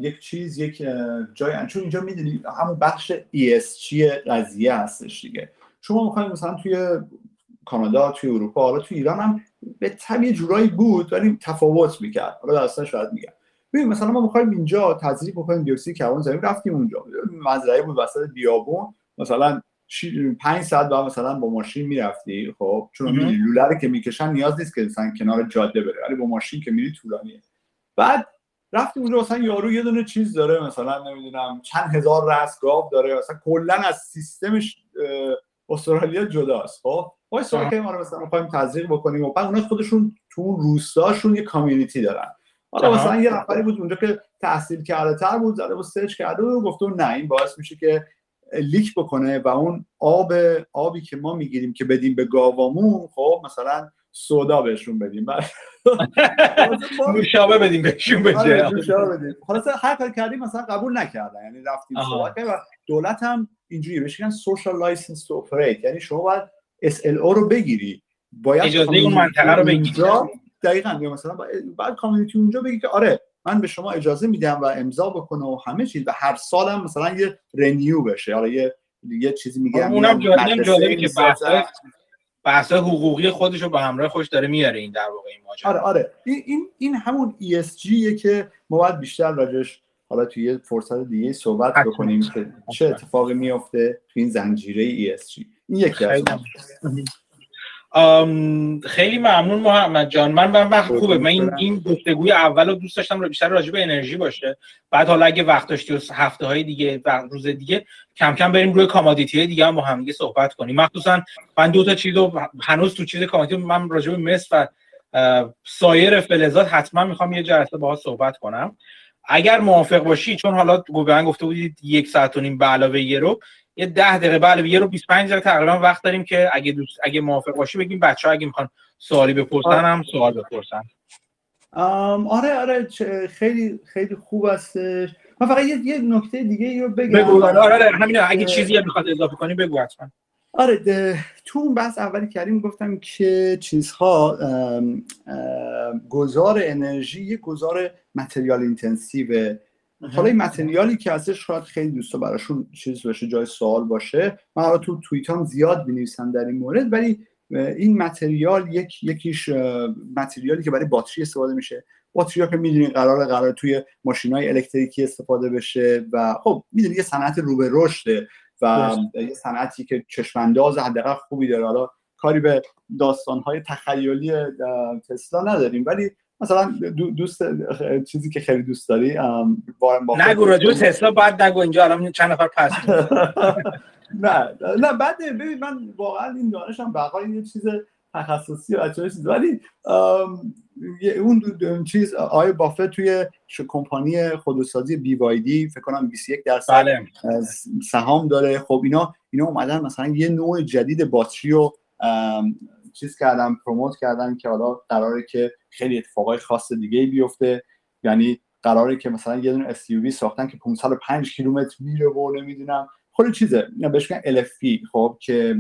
یک چیز یک جای چون اینجا می‌دونی همون بخش ESG قضیه هستش دیگه. شما می‌خوایم مثلا توی کانادا توی اروپا حالا توی ایران هم به طبیع جورایی بود ولی تفاوت می‌کرد. حالا داستان شاید میگم. ببین مثلا ما می‌خوایم اینجا تزریق بکنیم دیوکسید کربن زمین رفتیم اونجا. مزرعه بود وسط بیابون. مثلا پنج ساعت بعد مثلا با ماشین می‌رفتی خب؟ چون می‌دونی لوله که می‌کشن نیاز نیست که مثلا کنار جاده بره ولی با ماشین که میری طولانیه. بعد رفتیم اونجا مثلا یارو یه دونه چیز داره مثلا نمی‌دونم چند هزار رأس گاو داره مثلا کلا از سیستمش استرالیا جداست خب؟ وای سوال که ما رو مثلا می‌خوایم تزریق بکنیم و بعد اونا خودشون تو روستاشون یه کامیونیتی دارن. حالا مثلا یه نفری بود اونجا که تحصیل کرده تر بود زده و سرچ کرده و گفته نه این باعث میشه که لیک بکنه و اون آب آبی که ما می‌گیریم که بدیم به گاوامون خب مثلا سودا بهشون بدیم. نوشابه بدیم بهشون آره، حالا هر کار کردیم مثلا قبول نکردن. یعنی رفتیم و دولت هم اینجوری بهش میگن social license to operate یعنی شما باید SLO رو بگیری. باید اجازه اون منطقه رو بگیری. دقیقاً یا مثلا بعد community اونجا بگی که آره من به شما اجازه میدم و امضا بکنه و همه چیز و هر سال هم مثلا یه renew بشه. حالا یه یه چیزی میگم اونم جالبه که بحث حقوقی خودش رو با همراه خوش داره میاره این در واقع این ماجرا. آره آره. این این همون ESG که ما باید بیشتر راجعش حالا توی یه فرصت دیگه صحبت بکنیم که چه اتفاقی میفته توی این زنجیره ESG این یکی از خیلی ممنون محمد جان. من من وقت خوبه. من این این گفتگوی اول رو دوست داشتم بیشتر راجع به انرژی باشه. بعد حالا اگه وقت داشتی و هفته های دیگه و روز دیگه کم کم بریم روی commodity های دیگه هم با هم دیگه صحبت کنیم. مخصوصا من دو تا چیز رو هنوز تو چیز commodity من راجع به مس و سایر فلزات حتما می‌خوام یه جلسه باها صحبت کنم. اگر موافق باشی چون حالا گوگل گفته بودید یک ساعت و نیم به علاوه یه رو یه ده دقیقه بله یه رو 25 دقیقه تقریبا وقت داریم که اگه دوست اگه موافق باشی بگیم بچه ها اگه می‌خوان سوالی بپرسن هم سوال بپرسن. آره آره خیلی خیلی خوب هستش. من فقط یه, یه نکته دیگه رو بگم. بگو آره آره همین اگه چیزی می‌خواد اضافه کنی بگو حتما. آره تو اون بحث اولی کردیم گفتم که چیزها گذار انرژی یه گذار material intensive حالا این material ی که ازش شاید خیلی دوستا براشون چیز باشه جای سوال باشه. من حالا تو توییت هم زیاد بنویسم در این مورد ولی این material یک یکیش material ی که برای باتری استفاده میشه. باتری ها که می‌دونید قرار قرار توی ماشین های الکتریکی استفاده بشه و خب می‌دونید یه صنعت رو به رشده و یه صنعتی که چشمانداز حداقل خوبی داره. حالا کاری به داستان های تخیلی تسلا نداریم ولی مثلا دوست چیزی که خیلی دوست داری وارن نگو راجع تسلا بعد نگو اینجا الان چند نفر پس نه نه بعد ببین من واقعا این دانشم بقای یه چیز تخصصی و چیز ولی اون چیز آیا بافت توی کمپانی خودروسازی بی وای دی فکر کنم 21 درصد بله. سهام داره. خب اینا اینا اومدن مثلا یه نوع جدید باتری رو چیز کردن پروموت کردن که حالا قراره که خیلی اتفاقای خاص دیگه بیفته. یعنی قراره که مثلا یه دونه SUV ساختن که 505 کیلومتر میره و نمی‌دونم. خود چیزه. بهش میگن LFP خب که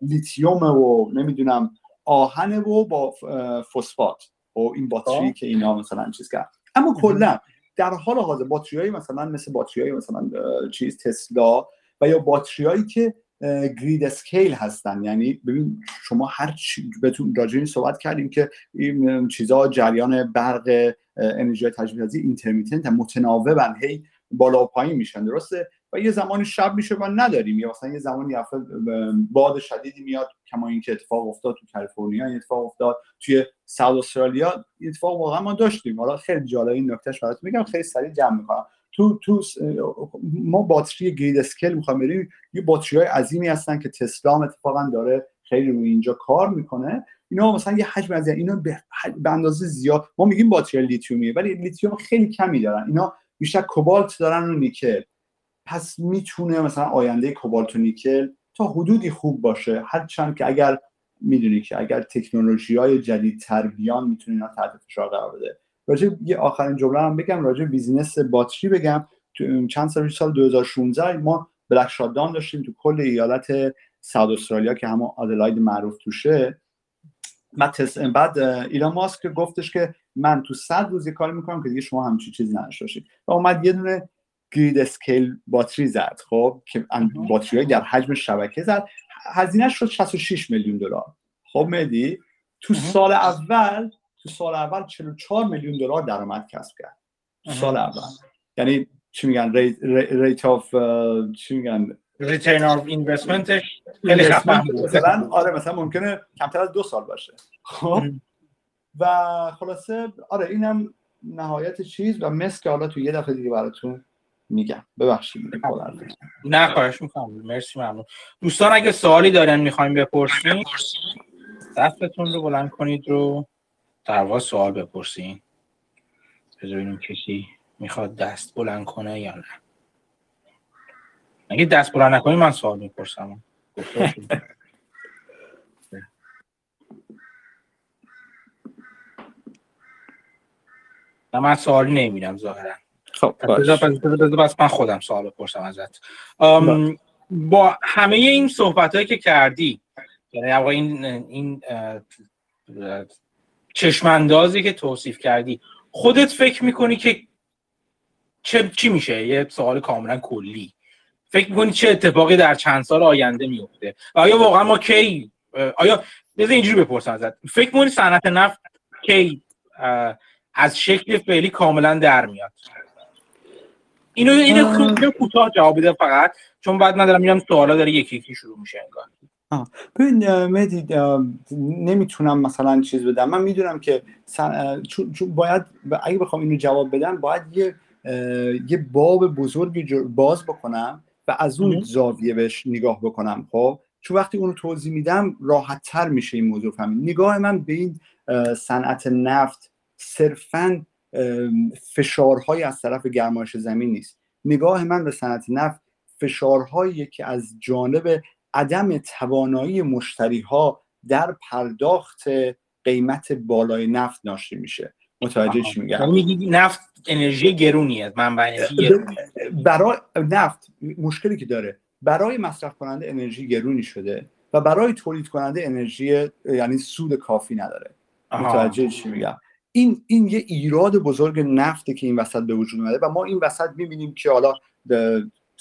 لیتیوم و نمی‌دونم آهن و با فسفات. و این باتری. که اینا مثلا چیز کرد اما کلا در حال حاضر باتری مثلا مثل باتری مثلا چیز تسلا و یا باتریایی که grid scale هستن. یعنی ببین شما هر چی بهتون راجع صحبت کردیم که این چیزا جریان برق انرژی تجدیدی intermittent متناوبن. هی بالا و پایین میشن. درسته؟ و یه زمانی شب میشه و نداریم. یا مثلا یه زمانی باد شدیدی میاد کما اینکه اتفاق افتاد تو کالیفرنیا اتفاق افتاد توی South Australia اتفاق واقعا ما داشتیم. حالا خیلی جالب این نکتهش براتون میگم. خیلی سریع جمع می‌کنم. تو تو ما باتری grid scale می‌خوام بریم. یه باتری های عظیمی هستن که تسلا هم اتفاقا داره خیلی روی اینجا کار می‌کنه. اینا مثلا یه حجم از اینا به, اندازه زیاد ما میگیم باتری لیتیومیه ولی لیتیوم خیلی کمی دارن. اینا بیشتر کوبالت دارن و نیکل. پس می‌تونه مثلا آینده کوبالت و نیکل تا حدودی خوب باشه. هرچند که اگر می‌دونی که اگر تکنولوژی های جدیدتر بیان می‌تونه اینا تحت فشار قرار بده. راجع یه آخرین جمله هم بگم راجع بیزینس باتری بگم. تو چند سال سال 2016 ما بلک شادان داشتیم تو کل ایالت ساوت استرالیا که همون آدلاید معروف توشه. بعد, بعد ایلان ماسک گفتش که من تو صد روز کار می‌کنم که دیگه شما همچین چیزی نداشته باشید. و اومد یه دونه grid scale باتری زد خب که باتری در حجم شبکه زد. هزینه شد 66 میلیون دلار. خب مدی تو سال اول تو سال اول 44 میلیون دلار درآمد کسب کرد. تو سال اول. یعنی چی میگن؟ rate of چی میگن؟ return of investment ش خیلی مثلا آره مثلا ممکنه کمتر از دو سال باشه. خب؟ و خلاصه آره اینم نهایت چیز و مثل که حالا تو یه دفعه دیگه براتون میگم. ببخشید نه خواهش می‌کنم. مرسی ممنون. دوستان اگه سوالی دارن می‌خوایم بپرسیم دستتون رو بلند کنید رو. در واقع سوال بپرسین. بذاریم کسی می‌خواد دست بلند کنه یا نه. اگه دست بلند نکنی من سوال می‌پرسم. نه من سوالی نمی‌بینم ظاهرا. خب بس من خودم سوال بپرسم ازت. با همه این صحبت هایی که کردی یعنی این این چشماندازی که توصیف کردی. خودت فکر می‌کنی که چه چی میشه؟ یه سوال کاملا کلی. فکر می‌کنی چه اتفاقی در چند سال آینده میفته آیا واقعا ما کی آیا بذار اینجوری بپرسم ازت. فکر می‌کنی صنعت نفت کی از شکل فعلی کاملا در میاد؟ اینو اینو کوتاه جواب بده فقط چون بعد ندارم میرم سوالا داره یکی یکی شروع میشه انگار. ببین مهدی نمی‌تونم مثلا چیز بدم. من می‌دونم که چون باید اگه بخوام اینو جواب بدم باید یه یه باب بزرگی باز بکنم و از اون زاویه بهش نگاه بکنم خب؟ چون وقتی اونو توضیح میدم راحت تر میشه این موضوع فهمید. نگاه من به این صنعت نفت صرفا فشارهای از طرف گرمایش زمین نیست. نگاه من به صنعت نفت فشارهایی که از جانب عدم توانایی مشتری ها در پرداخت قیمت بالای نفت ناشی میشه. متوجه چی میگم؟ یعنی نفت انرژی گرونیه منبع برای نفت مشکلی که داره برای مصرف کننده انرژی گرونی شده و برای تولید کننده انرژی یعنی سود کافی نداره. متوجه چی میگم؟ این این یه ایراد بزرگ نفته که این وسط به وجود اومده و ما این وسط می‌بینیم که حالا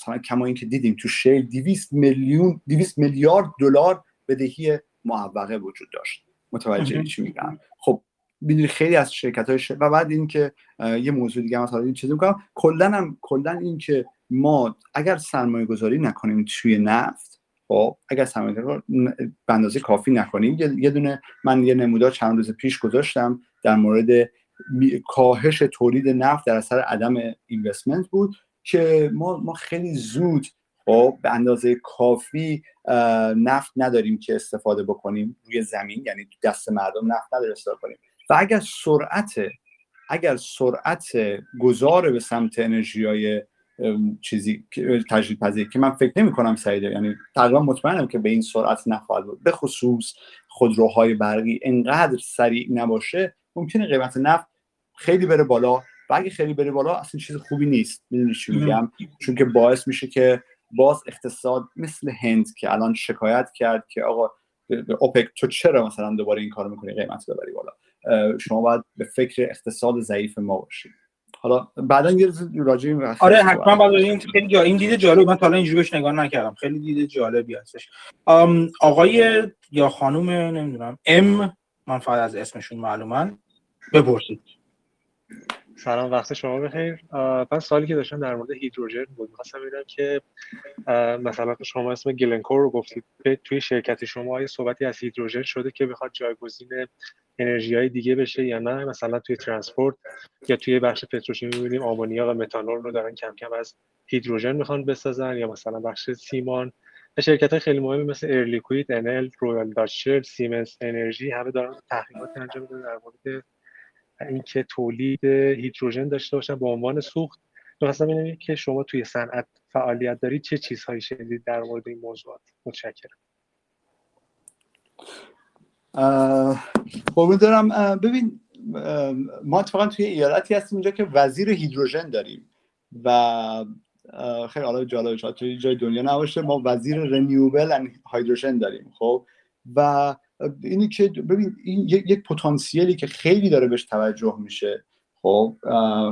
مثلا کما این که دیدیم تو شیل 200 میلیون 200 میلیارد دلار بدهی معوقه وجود داشت. متوجه چی میگم؟ خب می‌دونی خیلی از شرکت های و بعد این که یه موضوع دیگه مثلا این چیزی می‌کنم. کلا هم کلا این که ما اگر سرمایه گذاری نکنیم توی نفت خب اگر سرمایه به اندازه کافی نکنیم یه دونه من یه نمودار چند روز پیش گذاشتم در مورد کاهش تولید نفت در اثر عدم اینوستمنت بود. که ما ما خیلی زود خب به اندازه کافی نفت نداریم که استفاده بکنیم. روی زمین یعنی دست مردم نفت نداره استفاده کنیم. و اگر سرعت اگر سرعت گذار به سمت انرژی های چیزی تجدید پذیر که من فکر نمی کنم سعیده یعنی تقریبا مطمئنم که به این سرعت نخواهد بود. به خصوص خودروهای برقی انقدر سریع نباشه ممکنه قیمت نفت خیلی بره بالا. و اگه خیلی بره بالا اصلا چیز خوبی نیست. می‌دونی چی میگم؟ چون که باعث میشه که باز اقتصاد مثل هند که الان شکایت کرد که آقا اوپک تو چرا مثلا دوباره این کارو می‌کنی؟ قیمت ببری بالا. شما باید به فکر اقتصاد ضعیف ما باشید حالا بعدا یه راجع آره حتما بعد این خیلی این دیده جالب من تا الان اینجوری بهش نگاه نکردم. خیلی دیده جالبی هستش. آقای یا خانم نمی‌دونم ام من فقط از اسمشون معلومن. بپرسید. سلام وقت شما بخیر. من سوالی که داشتم در مورد هیدروژن بود. می‌خواستم ببینم که مثلا شما اسم گلنکور رو گفتید. توی شرکت شما آیا صحبتی از هیدروژن شده که بخواد جایگزین انرژی های دیگه بشه یا نه؟ مثلا توی transport یا توی بخش پتروشیمی می‌بینیم آمونیا و متانول رو دارن کم کم از هیدروژن می‌خوان بسازن یا مثلا بخش سیمان. شرکت های خیلی مهمی مثل Air Liquide، Enel، Royal Dutch، Siemens Energy همه دارن تحقیقات انجام میدن در مورد اینکه تولید هیدروژن داشته باشن به عنوان سوخت. مثلا ببینید که شما توی صنعت فعالیت دارید چه چیزهایی شنیدید در مورد این موضوعات؟ متشکرم. قربون دارم ببین ما اتفاقا توی ایالتی هستیم اینجا که وزیر هیدروژن داریم و خیلی حالا جالب شد توی جای دنیا نباشه ما وزیر renewable hydrogen داریم خب؟ و اینی که ببین این یک پتانسیلی که خیلی داره بهش توجه میشه خب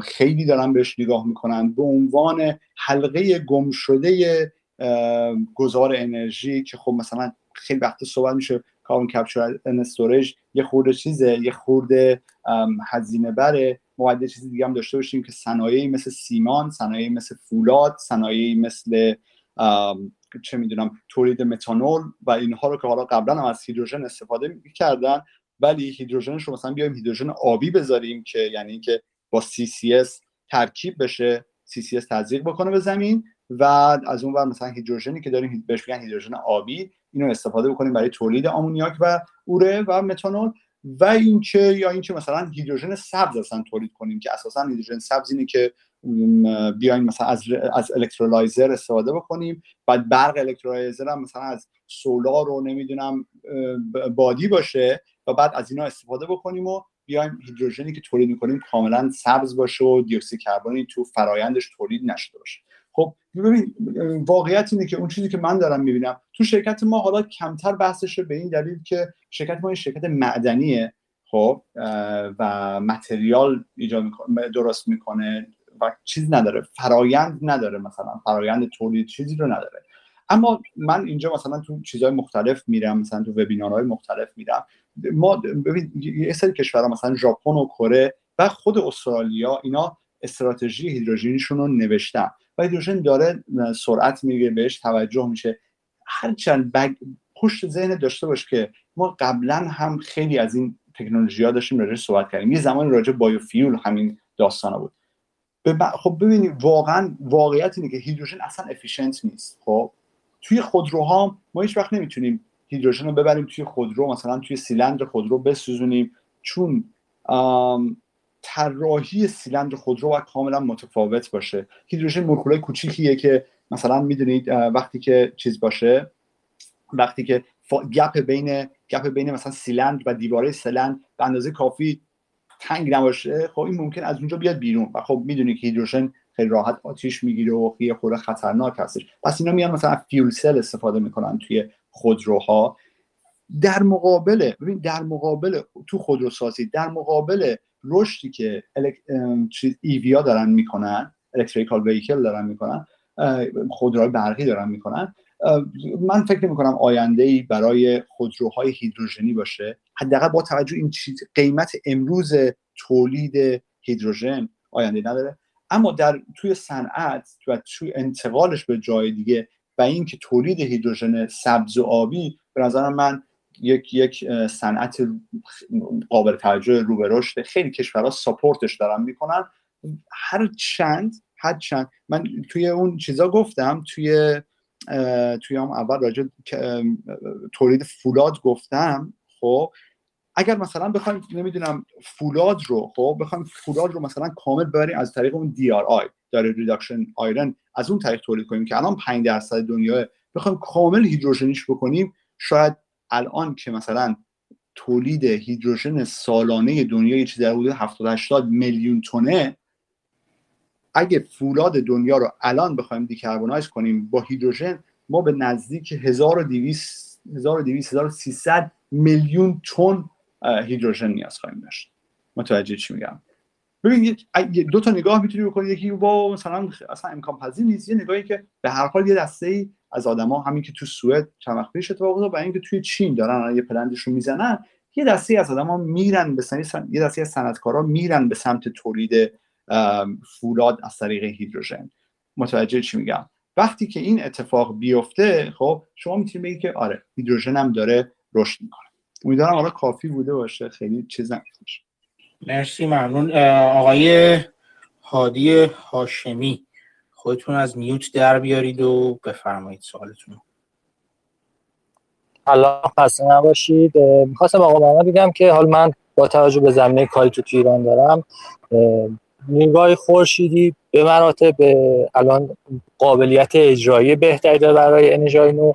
خیلی دارن بهش نگاه می‌کنن به عنوان حلقه گم شده گذار انرژی که خب مثلا خیلی وقت صحبت میشه carbon capture storage یه خورده چیزه یه خورده هزینه بره. ما باید چیزی دیگه هم داشته باشیم که صنایعی مثل سیمان صنایعی مثل فولاد صنایعی مثل چه می‌دونم تولید متانول و اینها رو که حالا قبلا هم از هیدروژن استفاده می‌کردن ولی هیدروژنش رو مثلا بیایم هیدروژن آبی بذاریم که یعنی که با CCS ترکیب بشه CCS تزریق بکنه به زمین و از اون ور مثلا هیدروژنی که داریم بهش میگن هیدروژن آبی اینو استفاده بکنیم برای تولید آمونیاک و اوره و متانول و اینکه یا اینکه مثلا هیدروژن سبز اصلا تولید کنیم که اساسا هیدروژن سبز اینه که بیایم مثلا از از الکترولایزر استفاده بکنیم. بعد برق الکترولایزر هم مثلا از solar رو نمی‌دونم بادی باشه و بعد از اینا استفاده بکنیم و بیایم هیدروژنی که تولید می‌کنیم کاملا سبز باشه و دیوکسید کربنی تو فرایندش تولید نشده باشه. خب ببین واقعیت اینه که اون چیزی که من دارم می‌بینم تو شرکت ما حالا کمتر بحثشه به این دلیل که شرکت ما این شرکت معدنیه خب و متریال ایجاد درست می‌کنه. و چیز نداره فرایند نداره مثلا فرایند تولید چیزی رو نداره. اما من اینجا مثلا تو چیزهای مختلف میرم مثلا تو وبینارهای مختلف میرم. ما ببین یه سری کشورها مثلا ژاپن و کره و خود استرالیا اینا استراتژی هیدروژنیشون رو نوشتن و هیدروژن داره سرعت می‌گیره بهش توجه میشه. هرچند بگ پشت ذهن داشته باش که ما قبلا هم خیلی از این تکنولوژی ها داشتیم راجع صحبت کردیم. یه زمان راجع بایوفیول همین داستانا بود. خب ببینید واقعا واقعیت اینه که هیدروژن اصلا افیشنت نیست. خب توی خودروها ما هیچ وقت نمی‌تونیم هیدروژن رو ببریم توی خودرو مثلا توی سیلندر خودرو بسوزونیم. چون طراحی سیلندر خودرو باید کاملا متفاوت باشه. هیدروژن مولکولای کوچیکیه که مثلا می‌دونید وقتی که چیز باشه وقتی که گپ بین گپ بین مثلا سیلند و دیواره سیلند به اندازه کافی تنگ نباشه خب این ممکن از اونجا بیاد بیرون و خب می‌دونی که هیدروژن خیلی راحت آتیش می‌گیره و یه خورده خطرناک هستش. پس اینا میان مثلا فیول سل استفاده می‌کنن توی خودروها. در مقابل ببین در مقابل تو خودروسازی در مقابل رشدی که الک... ایویا دارن می‌کنن الکتریکال ویکل دارن می‌کنن خودروهای برقی دارن می‌کنن من فکر نمی کنم آینده ای برای خودروهای هیدروژنی باشه. حداقل با توجه این چیز قیمت امروز تولید هیدروژن آینده نداره. اما در توی صنعت و توی انتقالش به جای دیگه و اینکه تولید هیدروژن سبز و آبی به نظر من یک یک صنعت قابل توجه رو به رشد. خیلی کشورها support ش دارن می‌کنن. هر چند هر چند. من توی اون چیزا گفتم توی توی هم اول راجع تولید فولاد گفتم. خب اگر مثلا بخوایم نمی‌دونم فولاد رو خب بخوایم فولاد رو مثلا کامل ببریم از طریق اون DRI direct reduction iron از اون طریق تولید کنیم که الان 5 درصد دنیا بخوایم کامل هیدروژنیش بکنیم شاید الان که مثلا تولید هیدروژن سالانه دنیا یه چیزی در حدود 70 80 میلیون تونه اگه فولاد دنیا رو الان بخوایم دیکربونایز کنیم با هیدروژن ما به نزدیک 1200 1200 1300 میلیون تن هیدروژن نیاز خواهیم داشت. متوجه چی میگم؟ ببین دو تا نگاه می‌تونی بکنی. یکی با مثلا اصلا امکان پذیر نیست. یه نگاهی که به هر حال یه دسته ای از آدما همین که تو سوئد چند وقت پیش اتفاق افتاد و اینکه توی چین دارن یه رو می‌زنن یه دسته از آدما میرن به سمت یه دسته از صنعتکارا میرن به سمت تولید فولاد از طریق هیدروژن. متوجه چی میگم؟ وقتی که این اتفاق بیفته خب شما می‌تونید بگید که آره هیدروژن هم داره رشد می‌کنه. امیدوارم حالا کافی بوده باشه. خیلی چیز نمیشه مرسی ممنون. آقای هادی هاشمی خودتون از میوت در بیارید و بفرمایید سوالتون. حالا خسته نباشید. می‌خواستم آقا محمد بگم که حال من با توجه به زمینه کاری که تو ایران دارم. نیروگاه خورشیدی به مراتب الان قابلیت اجرایی بهتری داره برای انرژی نو.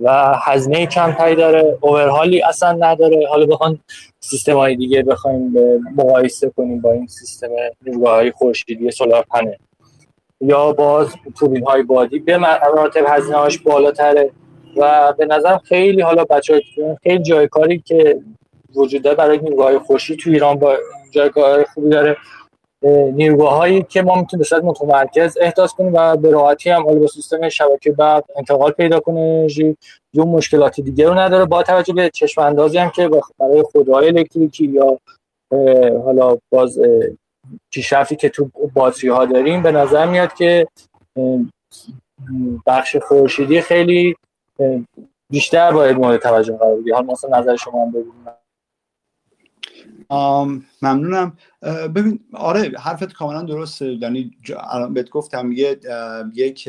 و هزینه کمتری داره اوورهالی اصلا نداره. حالا بخوان سیستم های دیگه بخوایم مقایسه کنیم با این سیستم نیروگاه های خورشیدی سولار پنل. یا باز توربین های بادی. به مراتب هزینه هاش بالاتره. و به نظر خیلی حالا بچه خیلی جای کاری که وجود داره برای نیروگاه های تو ایران با جایگاه خوبی داره. نیروگاه هایی که ما می‌تونیم به صورت متمرکز احداث کنیم و به راحتی هم با سیستم شبکه بعد انتقال پیدا کنه. یا مشکلات دیگه رو نداره. با توجه به چشم اندازی هم که برای خودروهای الکتریکی یا حالا باز پیشرفتی که تو باتری ها داریم به نظر میاد که بخش خورشیدی خیلی بیشتر باید مورد توجه قرار بگیره. حالا مثلا نظر شما هم ببینیم. ممنونم. ببین آره حرفت کاملا درسته. یعنی الان بهت گفتم یه یک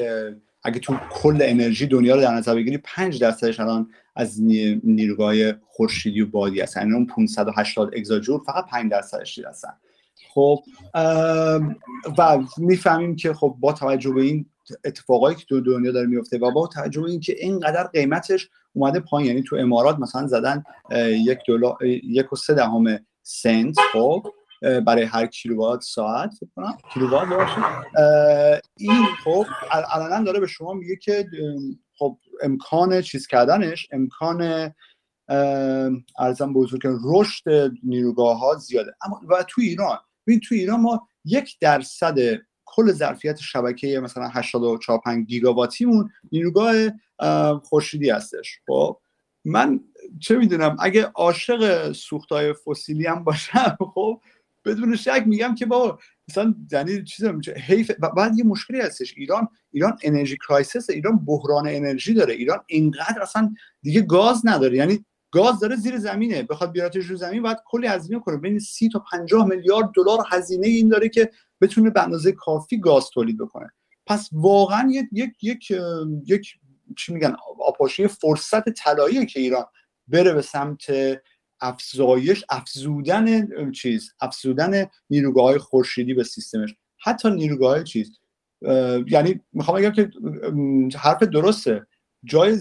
اگه تو کل انرژی دنیا رو در نظر بگیری 5 درصدش الان از نیروگاه خورشیدی و بادی هستن. یعنی اون 580 اگزاجور فقط 5 درصدش هستن. خب و می‌فهمیم که خب با توجه به این اتفاقایی که تو دنیا داره میفته و با توجه به اینکه اینقدر قیمتش اومده پایین. یعنی تو امارات مثلا زدن یک دلار یک و سه دهم سنت. خب برای هر کیلووات ساعت فکر کنم. کیلووات باشه این خب الان داره به شما میگه که خب امکان چیز کردنش امکان عرضم بزرگ که رشد نیروگاه ها زیاده. اما و تو ایران ببین تو ایران ما یک درصد کل ظرفیت شبکه مثلا 84 5 گیگاواتیمون نیروگاه خورشیدی هستش. خب من چه می‌دونم اگه عاشق سوختای فسیلی هم باشم خب بدون شک میگم که با مثلا یعنی چیز حیف بعد یه مشکلی هستش. ایران ایران انرژی crisis ایران بحران انرژی داره. ایران اینقدر اصلا دیگه گاز نداره. یعنی گاز داره زیر زمینه. بخواد بیارتش رو زمین بعد کلی هزینه کنه. بین 30 تا 50 میلیارد دلار هزینه این داره که بتونه به اندازه کافی گاز تولید بکنه. پس واقعا یک یک یک, یک چی میگن آپاشی فرصت طلاییه که ایران بره به سمت افزایش افزودن چیز افزودن نیروگاه های خورشیدی به سیستمش. حتی نیروگاه های چیز یعنی می‌خوام بگم که حرف درسته. جای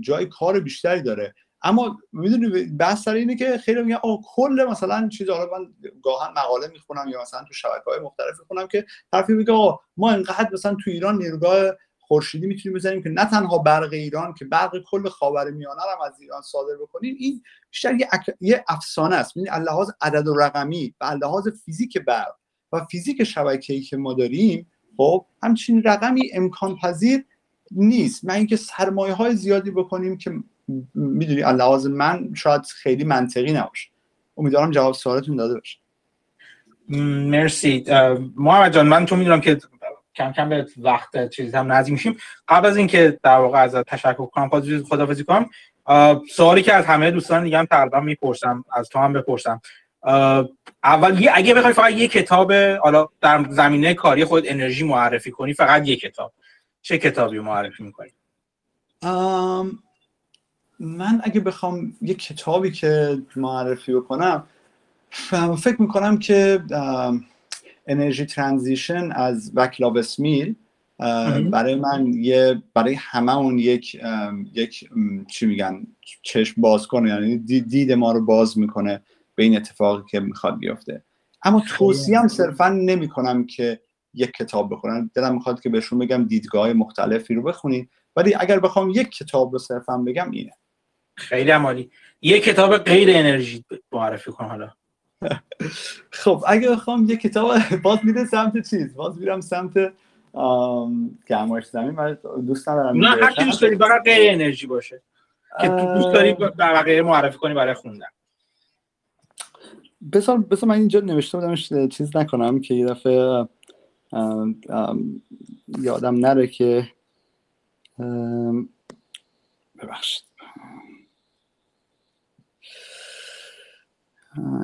جای کار بیشتری داره. اما می‌دونی بحث سر اینه که خیلی میگن آه کل مثلا چیز حالا من گاهن مقاله می‌خونم یا مثلا تو شبکه های مختلف می‌خونم که طرفی میگه آقا ما انقدر مثلا تو ایران نیروگاه خورشیدی می‌تونیم بزنیم که نه تنها برق ایران که برق کل خاور میانه رو از ایران صادر بکنیم این بیشتر یه, اک... یه افسانه است. یعنی لحاظ عدد و رقمی و لحاظ فیزیک برق و فیزیک شبکه‌ای که ما داریم خب همچین رقمی امکان پذیر نیست. من اینکه سرمایه های زیادی بکنیم که می‌دونی لحاظ من شاید خیلی منطقی نباشه. امیدوارم جواب سوالتون داده باشه. مرسی. محمد جان من تو می‌دونم که کم کم به وقت چیزی هم نزدیک میشیم. قبل از اینکه در واقع از تشکر کنم خدافظی کنم. سوالی که از همه دوستان دیگه هم تقریبا می‌پرسم از تو هم بپرسم. اول اگه بخوای فقط یه کتاب حالا در زمینه کاری خود انرژی معرفی کنی فقط یه کتاب. چه کتابی معرفی می‌کنی؟ من اگه بخوام یه کتابی که معرفی بکنم فکر می‌کنم که انرژی ترانزیشن از وکلاو اسمیل برای من یه برای همه اون یک یک چی میگن چشم باز کنه یعنی دید ما رو باز می‌کنه به این اتفاقی که می‌خواد بیفته. اما توصیه هم صرفا نمی کنم که یک کتاب بخونن دلم می‌خواد که بهشون بگم دیدگاه مختلفی رو بخونید ولی اگر بخوام یک کتاب رو صرفا بگم اینه. خیلی عمالی یک کتاب غیر انرژی معرفی کن حالا. خب اگه بخوام یک کتاب باز میره سمت چیز؟ باز میرم سمت گرمایش زمین من دوست ندارم نه هر دوست داری فقط غیر انرژی باشه. که تو دوست داری بقیه معرفی کنی برای خوندن. بسار بسار من اینجا نوشته بودم چیز نکنم که یه دفعه یادم نره که ببخشید.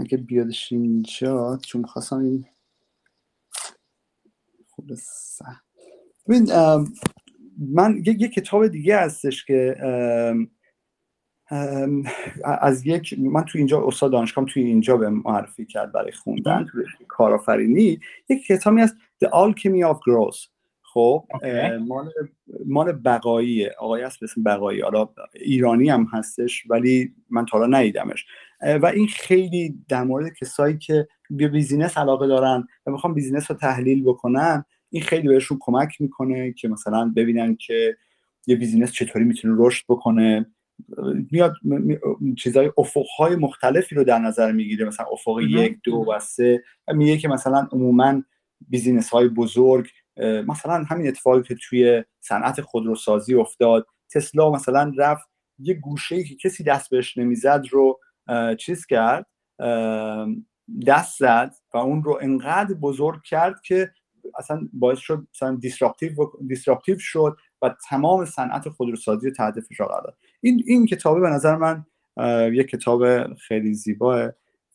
اگه بیادش اینجا چون خواستم این خوب ببین من یه, کتاب دیگه هستش که از یک من تو اینجا استاد دانشگاه توی اینجا به معرفی کرد برای خوندن تو کارآفرینی. یک کتابی هست The Alchemy of Growth. خب مال مال بقایی آقای هست اسم بقایی. حالا ایرانی هم هستش ولی من تا حالا ندیدمش. و این خیلی در مورد کسایی که به business علاقه دارن و می‌خوان business رو تحلیل بکنن این خیلی بهشون کمک می‌کنه که مثلا ببینن که یه business چطوری می‌تونه رشد بکنه. میاد چیزای افقهای مختلفی رو در نظر می‌گیره مثلا افق یک دو و سه و میگه که مثلا عموما business های بزرگ مثلا همین اتفاقی که توی صنعت خودروسازی افتاد تسلا مثلا رفت یه گوشه که کسی دست بهش نمی‌زد رو چیز کرد دست زد و اون رو انقدر بزرگ کرد که اصلا باعث شد مثلا دیسراپتیو شد و تمام صنعت خودروسازی رو تحت فشار قرار این این کتابه به نظر من یک کتاب خیلی زیباه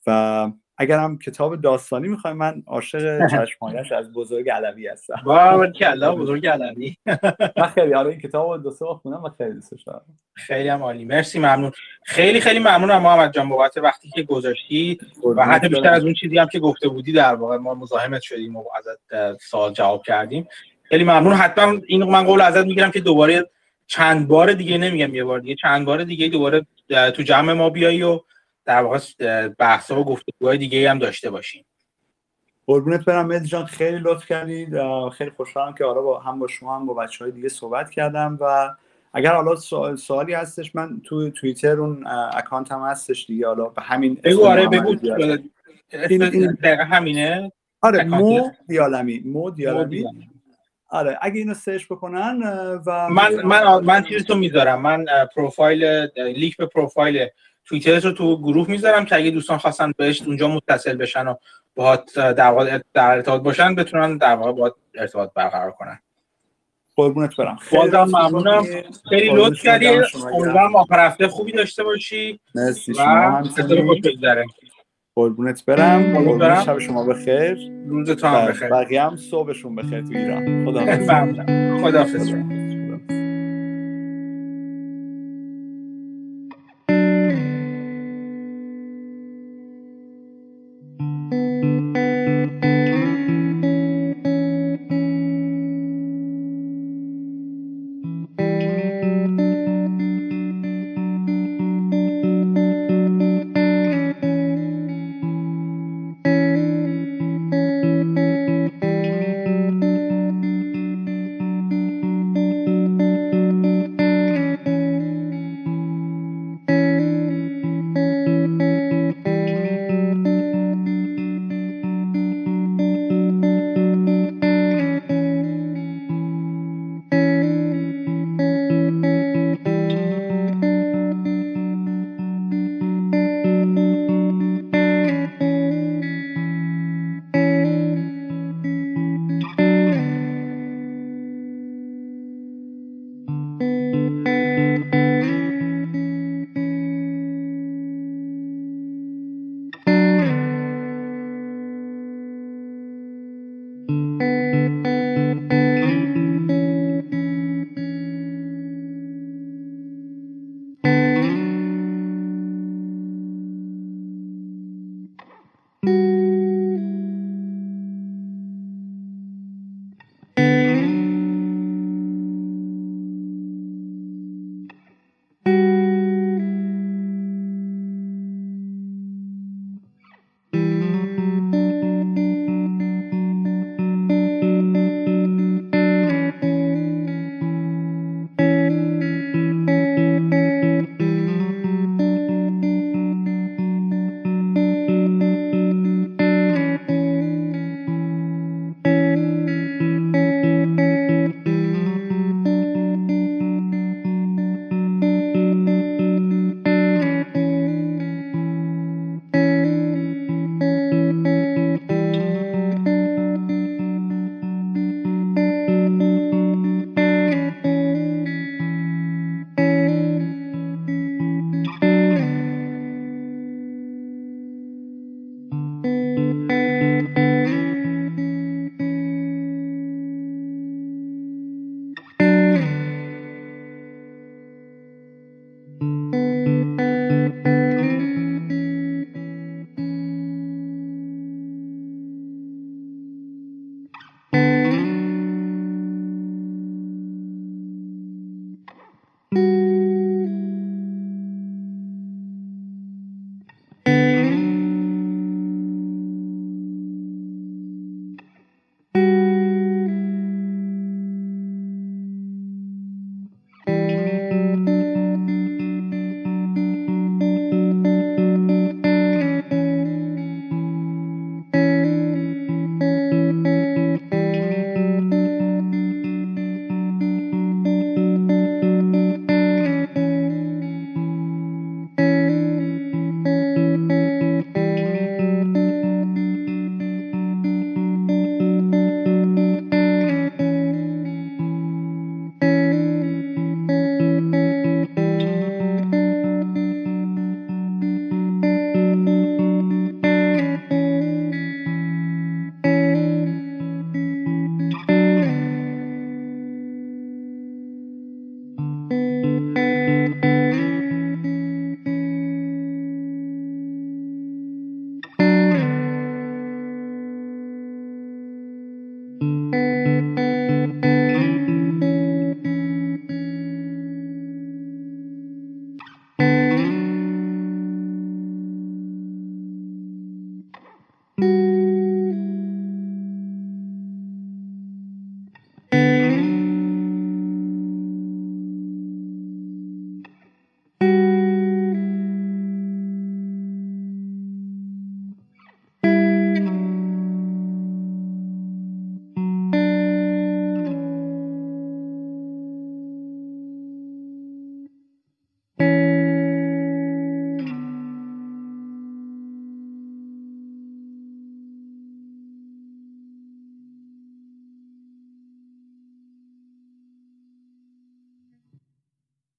و اگر هم کتاب داستانی می‌خوای من عاشق چشمانش از بزرگ علوی هستم. با کلا بزرگ علوی. من خیلی آره این کتاب دو سه خوندم و خیلی دوستش دارم. خیلی هم عالی. مرسی ممنون. خیلی خیلی ممنونم محمد جان بابت وقتی که گذاشتی و حتی بیشتر از اون چیزی هم که گفته بودی در واقع ما مزاحمت شدیم و ازت سوال جواب کردیم. خیلی ممنون. حتما این من قول ازت می‌گیرم که دوباره چند بار دیگه نمیگم یه بار دیگه چند بار دیگه دوباره تو جمع ما بیایی و در واقع بحث و گفتگوهای دیگه هم داشته باشیم. قربونت برم مهدی جان خیلی لطف کردید خیلی خوشحالم که آره با هم با شما هم با بچه های دیگه صحبت کردم و اگر حالا سوالی هستش من تو توییتر اون account هم هستش دیگه حالا به همین بگو آره بگو. این, این. همینه. آره مو دیالمی مو دیالمی. آره اگه اینو سرچ بکنن و من من من چیزتو می‌ذارم. من پروفایل لیک به پروفایل توییتر رو تو گروه می‌ذارم که اگه دوستان خواستن بهش اونجا متصل بشن و باهات در واقع در ارتباط باشن بتونن در واقع باهات ارتباط برقرار کنن. قربونت برم. بازم ممنونم. خیلی لطف کردی. امیدوارم آخر هفته خوبی داشته باشی مرسی شما هم قربونت برم. قربونت برم شب شما بخیر. روز تو هم بخیر. بقیه هم صبحشون بخیر تو ایران. خدا خدا حافظ